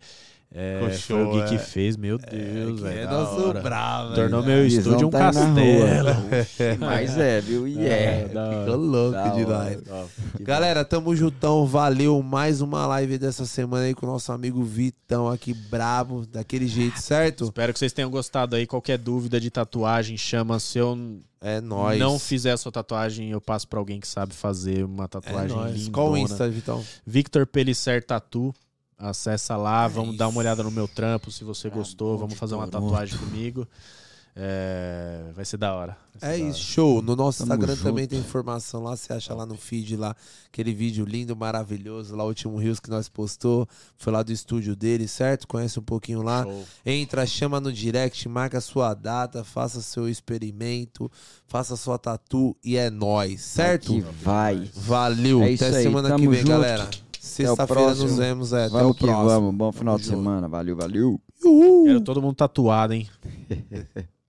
É, foi o Gui que é. fez, meu Deus, velho. é nosso hora. bravo. Tornou né? meu estúdio um tá castelo. (laughs) Mas é, viu? E é. hora. Ficou louco Da demais. hora. Top. Que Galera, tamo juntão. Valeu. Mais uma live dessa semana aí com o nosso amigo Vitão aqui, brabo, daquele jeito, certo? Espero que vocês tenham gostado aí. Qualquer dúvida de tatuagem, chama. Se eu É nóis. não fizer a sua tatuagem, eu passo pra alguém que sabe fazer uma é tatuagem nóis. linda. Qual o Insta, Vitão? Victor Pelisser Tatu. Acessa lá, vamos isso. dar uma olhada no meu trampo. Se você Brabo gostou, vamos fazer uma tatuagem comigo. É, vai ser da hora. Vai É ser da isso, show. No nosso Tamo Instagram junto. também tem informação lá. Você acha lá no feed lá aquele vídeo lindo, maravilhoso. Lá o último Rios que nós postou. Foi lá do estúdio dele, certo? Conhece um pouquinho lá. hora. Show. Entra, chama no direct, marca sua data, faça seu experimento, faça sua tatu e é nóis, certo? Que vai. Valeu. É isso Até aí, semana que tamo vem, junto. galera. Sexta-feira nos vemos. É, até o Vamos que próximo. vamos. Bom final de Tamo junto. semana. Valeu, valeu. Uhul. Quero todo mundo tatuado, hein? (laughs)